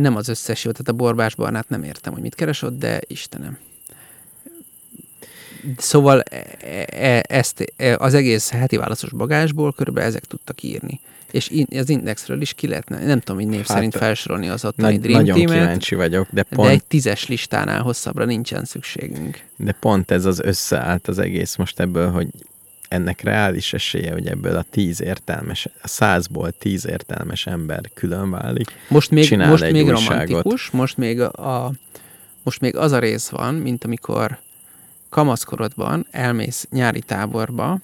nem az összes jó, tehát a Borbás Barnát nem értem, hogy mit keresott, de Istenem. Szóval e- e- ezt, e- az egész heti válaszos bagásból körülbelül ezek tudtak írni. És in- az Indexről is ki lehetne, nem tudom, hogy név Hát, szerint felsorolni az ottani Nagy, Dream nagyon Team-et, kíváncsi vagyok, de de pont, egy tízes listánál hosszabbra nincsen szükségünk. de pont ez az összeállt az egész most ebből, hogy ennek reális esélye, hogy ebből a tíz értelmes, a százból tíz értelmes ember külön válik. Most még, Csinál most egy még újságot. romantikus, most még, a, most még az a rész van, mint amikor kamaszkorodban elmész nyári táborba,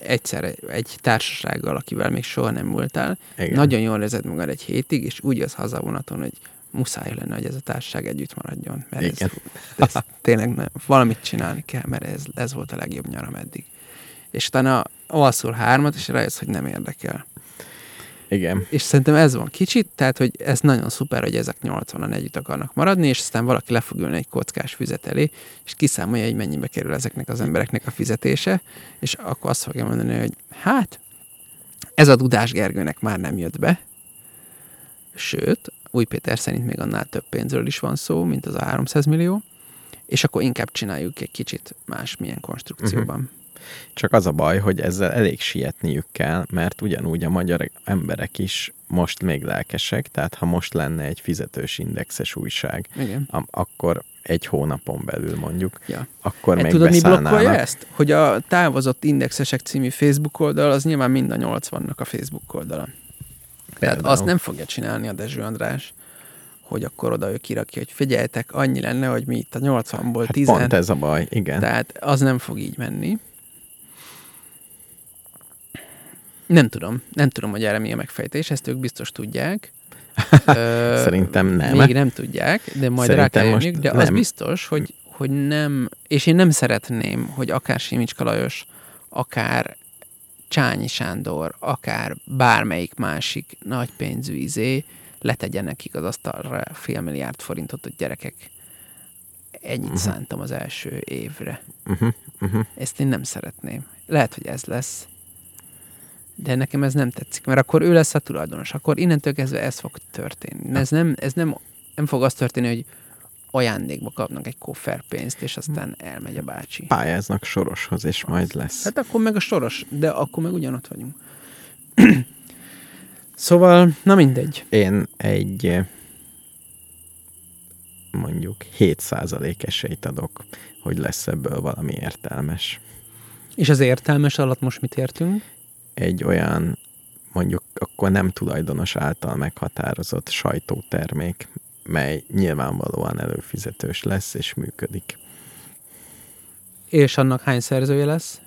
egyszer egy társasággal, akivel még soha nem voltál, Igen. nagyon jól érzed magad egy hétig, és úgy az haza vonaton, hogy muszáj lenne, hogy ez a társaság együtt maradjon. Mert ez, Igen. ez tényleg nem, valamit csinálni kell, mert ez, ez volt a legjobb nyaram eddig. És utána alszol hármat, és rájössz, hogy nem érdekel. Igen. És szerintem ez van kicsit, tehát, hogy ez nagyon szuper, hogy ezek 80-an együtt akarnak maradni, és aztán valaki le fog ülni egy kockás füzet elé, és kiszámolja, hogy mennyibe kerül ezeknek az embereknek a fizetése, és akkor azt fogja mondani, hogy hát, ez a Dudás Gergőnek már nem jött be, sőt, Új Péter szerint még annál több pénzről is van szó, mint az a 300 millió, és akkor inkább csináljuk egy kicsit más milyen konstrukcióban. Uh-huh. Csak az a baj, hogy ezzel elég sietniük kell, mert ugyanúgy a magyar emberek is most még lelkesek, tehát ha most lenne egy fizetős indexes újság, Igen. akkor egy hónapon belül mondjuk, Ja. akkor E, még tudod, mi blokkolja ezt? Hogy a távozott indexesek című Facebook oldal, az nyilván mind a 80-nak a Facebook oldala. Tehát Például. azt nem fogja csinálni a Dezső András, hogy akkor oda ő kirakja, hogy figyeljetek, annyi lenne, hogy mi itt a 80-ból Hát 10 pont ez a baj, igen. Tehát az nem fog így menni. Nem tudom. Nem tudom, hogy erre mi a megfejtés. Ezt ők biztos tudják. Szerintem nem. Még nem tudják, de majd rá kell de az nem. biztos, hogy, hogy nem, és én nem szeretném, hogy akár Simicska Lajos, akár Csányi Sándor, akár bármelyik másik nagy pénzű izé letegyen nekik az asztalra fél milliárd forintot, hogy gyerekek, ennyit Mhm. szántam az első évre. Uh-huh, uh-huh. Ezt én nem szeretném. Lehet, hogy ez lesz. De nekem ez nem tetszik, mert akkor ő lesz a tulajdonos. Akkor innentől kezdve ez fog történni. Ez nem, ez nem, nem fog az történni, hogy ajándékba kapnak egy koffer pénzt, és aztán elmegy a bácsi. Pályáznak soroshoz, és majd lesz. Hát akkor meg a soros, de akkor meg ugyanott vagyunk. szóval, na mindegy. Én egy eh, mondjuk 7% esélyt adok, hogy lesz ebből valami értelmes. És az értelmes alatt most mit értünk? Egy olyan mondjuk akkor nem tulajdonos által meghatározott sajtótermék, mely nyilvánvalóan előfizetős lesz és működik. És annak hány szerzője lesz?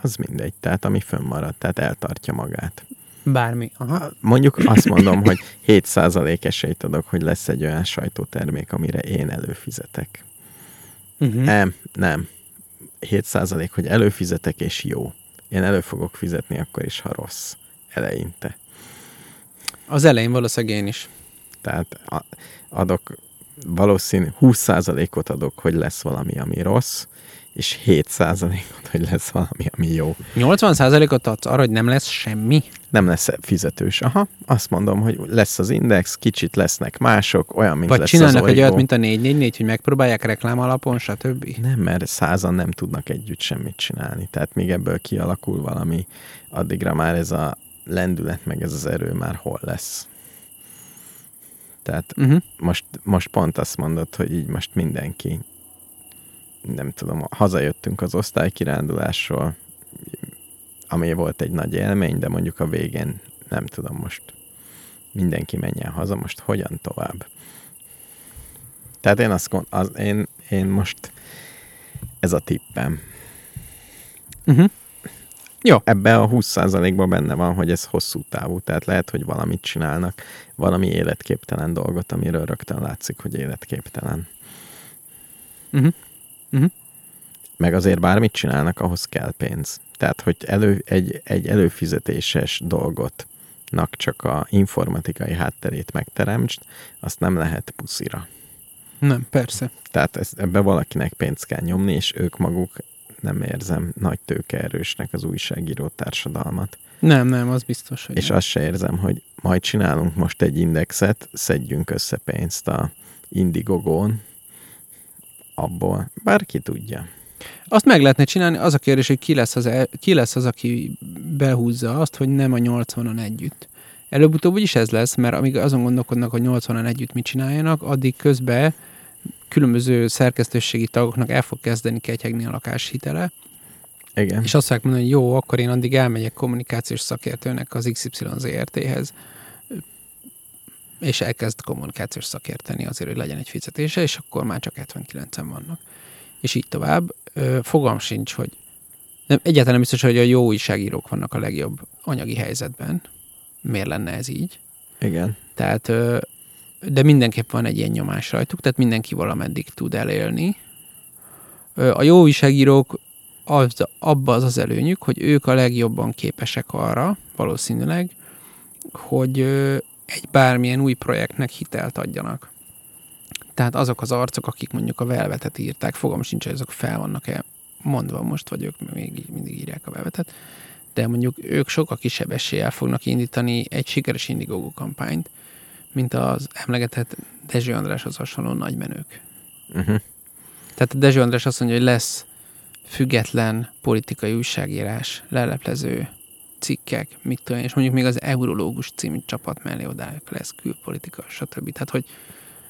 Az mindegy, tehát ami fönnmarad, tehát eltartja magát. Bármi. Aha. Mondjuk azt mondom, hogy 7% esélyt adok, hogy lesz egy olyan sajtótermék, amire én előfizetek. Uh-huh. Nem, nem. 7% hogy előfizetek, és jó. Én elő fogok fizetni akkor is, ha rossz. Eleinte. Az elején valószínűleg én is. Tehát adok valószínű 20%-ot adok, hogy lesz valami, ami rossz, és 7%-ot, hogy lesz valami, ami jó. 80%-ot adsz arra, hogy nem lesz semmi? Nem lesz fizetős. Aha, azt mondom, hogy lesz az index, kicsit lesznek mások, olyan, mint Vagy lesz csinálnak az egy olyat, mint a 444, hogy megpróbálják reklám alapon, stb. Nem, mert százan nem tudnak együtt semmit csinálni. Tehát még ebből kialakul valami, addigra már ez a lendület, meg ez az erő már hol lesz. Tehát Uh-huh. most, most pont azt mondod, hogy így most mindenki, nem tudom, hazajöttünk az osztálykirándulásról, ami volt egy nagy élmény, de mondjuk a végén nem tudom most mindenki menjen haza, most hogyan tovább. Tehát én azt az, én, én most ez a tippem. Uh-huh. Jó. Ebben a 20%-ban benne van, hogy ez hosszú távú, tehát lehet, hogy valamit csinálnak, valami életképtelen dolgot, amiről rögtön látszik, hogy életképtelen. Uh-huh. Uh-huh. Meg azért bármit csinálnak, ahhoz kell pénz. Tehát, hogy elő, egy, egy előfizetéses dolgot csak a informatikai hátterét megteremtsd, azt nem lehet puszira. Nem, persze. Tehát ez, ebbe valakinek pénzt kell nyomni, és ők maguk nem érzem nagy tőkeerősnek az újságíró társadalmat. Nem, nem, az biztos, hogy És nem. azt se érzem, hogy majd csinálunk most egy indexet, szedjünk össze pénzt a Indigogón, abból, bárki tudja. Azt meg lehetne csinálni, az a kérdés, hogy ki lesz az, el, ki lesz az aki behúzza azt, hogy nem a 80-on együtt. Előbb-utóbb is ez lesz, mert amíg azon gondolkodnak, hogy 80-an együtt mit csináljanak, addig közben különböző szerkesztőségi tagoknak el fog kezdeni ketyegni a lakáshitele, Igen. és azt fogják mondani, hogy jó, akkor én addig elmegyek kommunikációs szakértőnek az XY ZRT-hez, és elkezd kommunikációs szakérteni azért, hogy legyen egy fizetése, és akkor már csak 79-en vannak. És így tovább. Fogalm sincs, hogy nem, egyáltalán nem biztos, hogy a jó újságírók vannak a legjobb anyagi helyzetben. Miért lenne ez így? Igen. Tehát, de mindenképp van egy ilyen nyomás rajtuk, tehát mindenki valameddig tud elélni. A jó újságírók az, abba az az előnyük, hogy ők a legjobban képesek arra, valószínűleg, hogy egy bármilyen új projektnek hitelt adjanak. Tehát azok az arcok, akik mondjuk a velvetet írták, fogom sincs, hogy azok fel vannak-e mondva most, vagy ők még mindig írják a velvetet, de mondjuk ők sokkal kisebb eséllyel fognak indítani egy sikeres Indiegogo kampányt, mint az emlegetett Dezső Andráshoz hasonló nagymenők. Uh-huh. Tehát a Dezső András azt mondja, hogy lesz független politikai újságírás, leleplező cikkek, mit tudom és mondjuk még az Eurológus című csapat mellé odájuk lesz külpolitika, stb. Tehát, hogy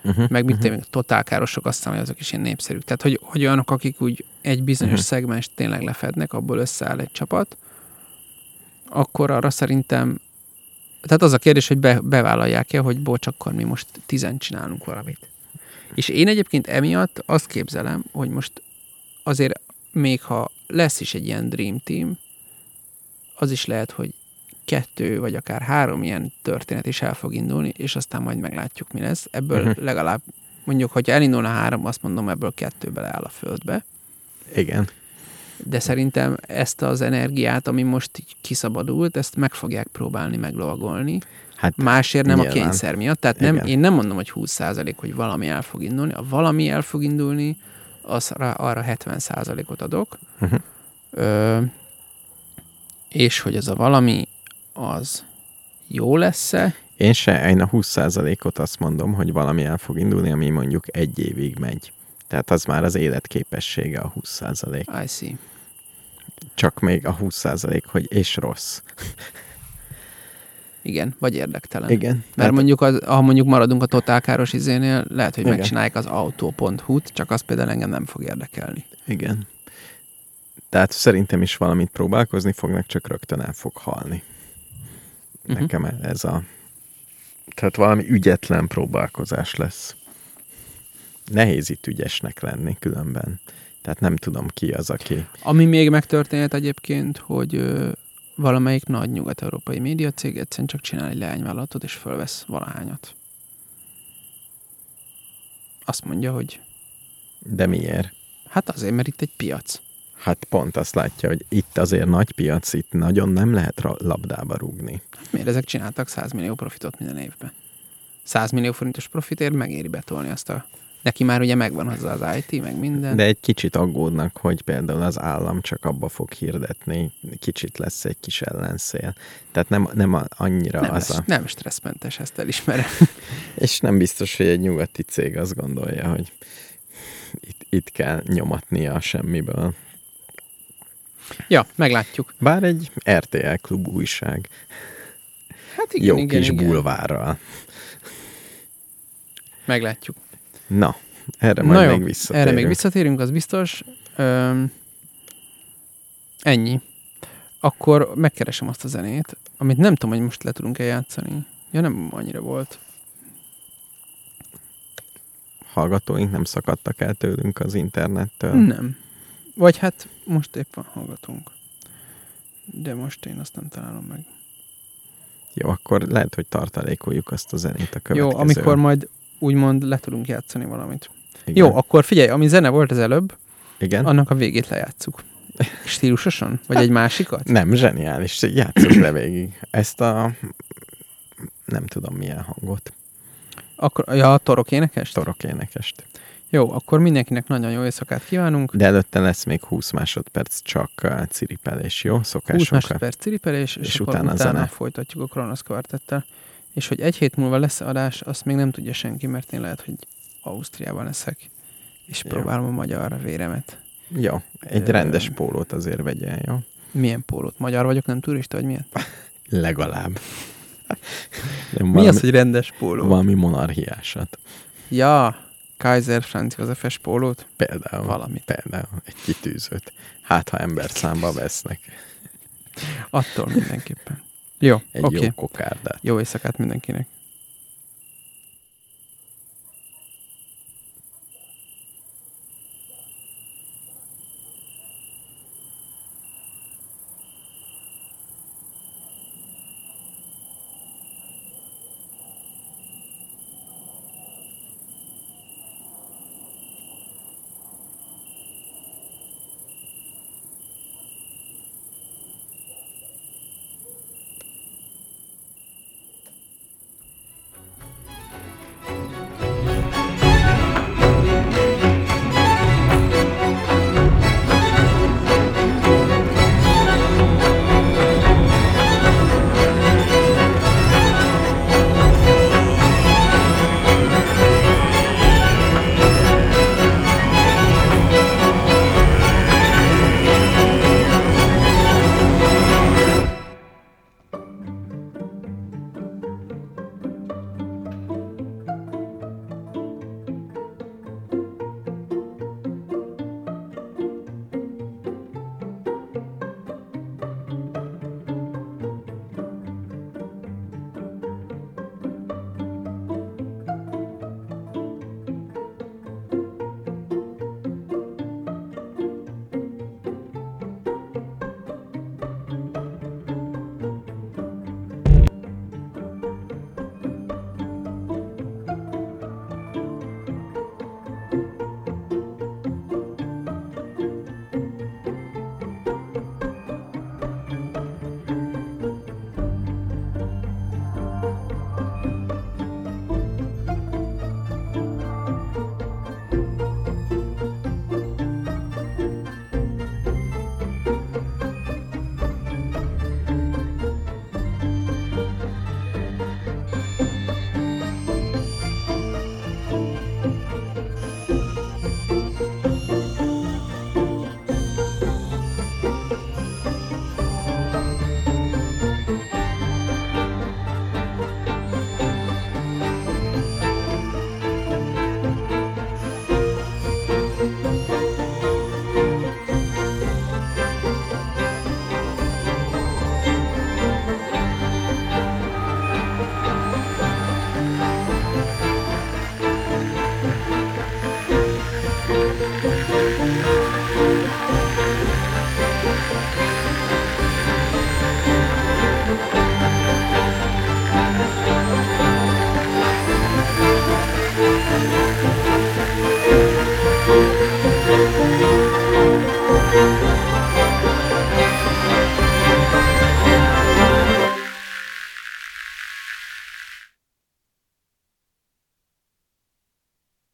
Uh-huh. meg mit uh-huh. totálkárosok, aztán, hogy azok is ilyen népszerűk. Tehát, hogy, hogy olyanok, akik úgy egy bizonyos uh-huh. szegmens tényleg lefednek, abból összeáll egy csapat, akkor arra szerintem, tehát az a kérdés, hogy be, bevállalják-e, hogy bocs, akkor mi most tizen csinálunk valamit. És én egyébként emiatt azt képzelem, hogy most azért még ha lesz is egy ilyen Dream Team, az is lehet, hogy kettő vagy akár három ilyen történet is el fog indulni, és aztán majd meglátjuk, mi lesz. Ebből uh-huh. legalább, mondjuk, hogyha elindulna három, azt mondom, ebből kettő beleáll a földbe. Igen. De szerintem ezt az energiát, ami most így kiszabadult, ezt meg fogják próbálni meglovagolni. Hát Másért nem nyilván. a kényszer miatt. Tehát nem, én nem mondom, hogy 20% hogy valami el fog indulni. A valami el fog indulni, az arra 70%-ot adok. Uh-huh. Ö, és hogy ez a valami az jó lesz-e? Én se, én a 20%-ot azt mondom, hogy valami el fog indulni, ami mondjuk egy évig megy. Tehát az már az életképessége a 20%. I see. Csak még a 20%, hogy és rossz. Igen, vagy érdektelen. Igen. Mert hát... mondjuk, az, ha mondjuk maradunk a totálkáros izénél, lehet, hogy Igen. megcsinálják az autó.hu-t, csak az például engem nem fog érdekelni. Igen. Tehát szerintem is valamit próbálkozni fognak, csak rögtön el fog halni. Uh-huh. Nekem ez a... Tehát valami ügyetlen próbálkozás lesz. Nehéz itt ügyesnek lenni különben. Tehát nem tudom ki az, aki... Ami még megtörténhet egyébként, hogy valamelyik nagy nyugat-európai médiacég egyszerűen csak csinál egy leányvállalatot, és fölvesz valahányat. Azt mondja, hogy... De miért? Hát azért, mert itt egy piac. Hát pont azt látja, hogy itt azért nagy piac, itt nagyon nem lehet labdába rúgni. Miért ezek csináltak 100 millió profitot minden évben? 100 millió forintos profitért megéri betolni azt a... Neki már ugye megvan hozzá az IT, meg minden. De egy kicsit aggódnak, hogy például az állam csak abba fog hirdetni, kicsit lesz egy kis ellenszél. Tehát nem, nem annyira nem az lesz, a... Nem stresszmentes, ezt elismerem. És nem biztos, hogy egy nyugati cég azt gondolja, hogy itt, itt kell nyomatnia a semmiből. Ja, meglátjuk. Bár egy RTL klub újság. Hát igen, Jó igen, kis igen. bulvárral. Meglátjuk. Na, erre majd Na jó, még visszatérünk. Erre még visszatérünk, az biztos. Öm, ennyi. Akkor megkeresem azt a zenét, amit nem tudom, hogy most le tudunk-e játszani. Ja, nem annyira volt. Hallgatóink nem szakadtak el tőlünk az internettől. Nem. Vagy hát most éppen hallgatunk. De most én azt nem találom meg. Jó, akkor lehet, hogy tartalékoljuk azt a zenét a következő. Jó, amikor majd úgymond le tudunk játszani valamit. Igen. Jó, akkor figyelj, ami zene volt az előbb, Igen? annak a végét lejátszuk. Stílusosan? Vagy egy másikat? Nem, zseniális. Játsszuk le végig. Ezt a... Nem tudom milyen hangot. Akkor, ja, a torok énekest? Torok énekest. Jó, akkor mindenkinek nagyon jó éjszakát kívánunk. De előtte lesz még 20 másodperc csak uh, ciripelés, jó? 20 Szokásunkkal. másodperc ciripelés, és, És utána utána, zene. folytatjuk a Kronosz kvartettel. És hogy egy hét múlva lesz adás, azt még nem tudja senki, mert én lehet, hogy Ausztriában leszek, és Jó. próbálom a magyar véremet. Jó, egy Ö, rendes pólót azért vegyél, jó? Milyen pólót? Magyar vagyok, nem turista, vagy milyen? Legalább. Nem, Mi valami, az, hogy rendes póló? Valami monarchiásat. Ja, Kaiser Franz Józsefes pólót? Például. Valamit. Például egy kitűzőt. Hát, ha ember számba vesznek. Attól mindenképpen. Jó, Egy oké. jó kokárdát. Jó éjszakát mindenkinek.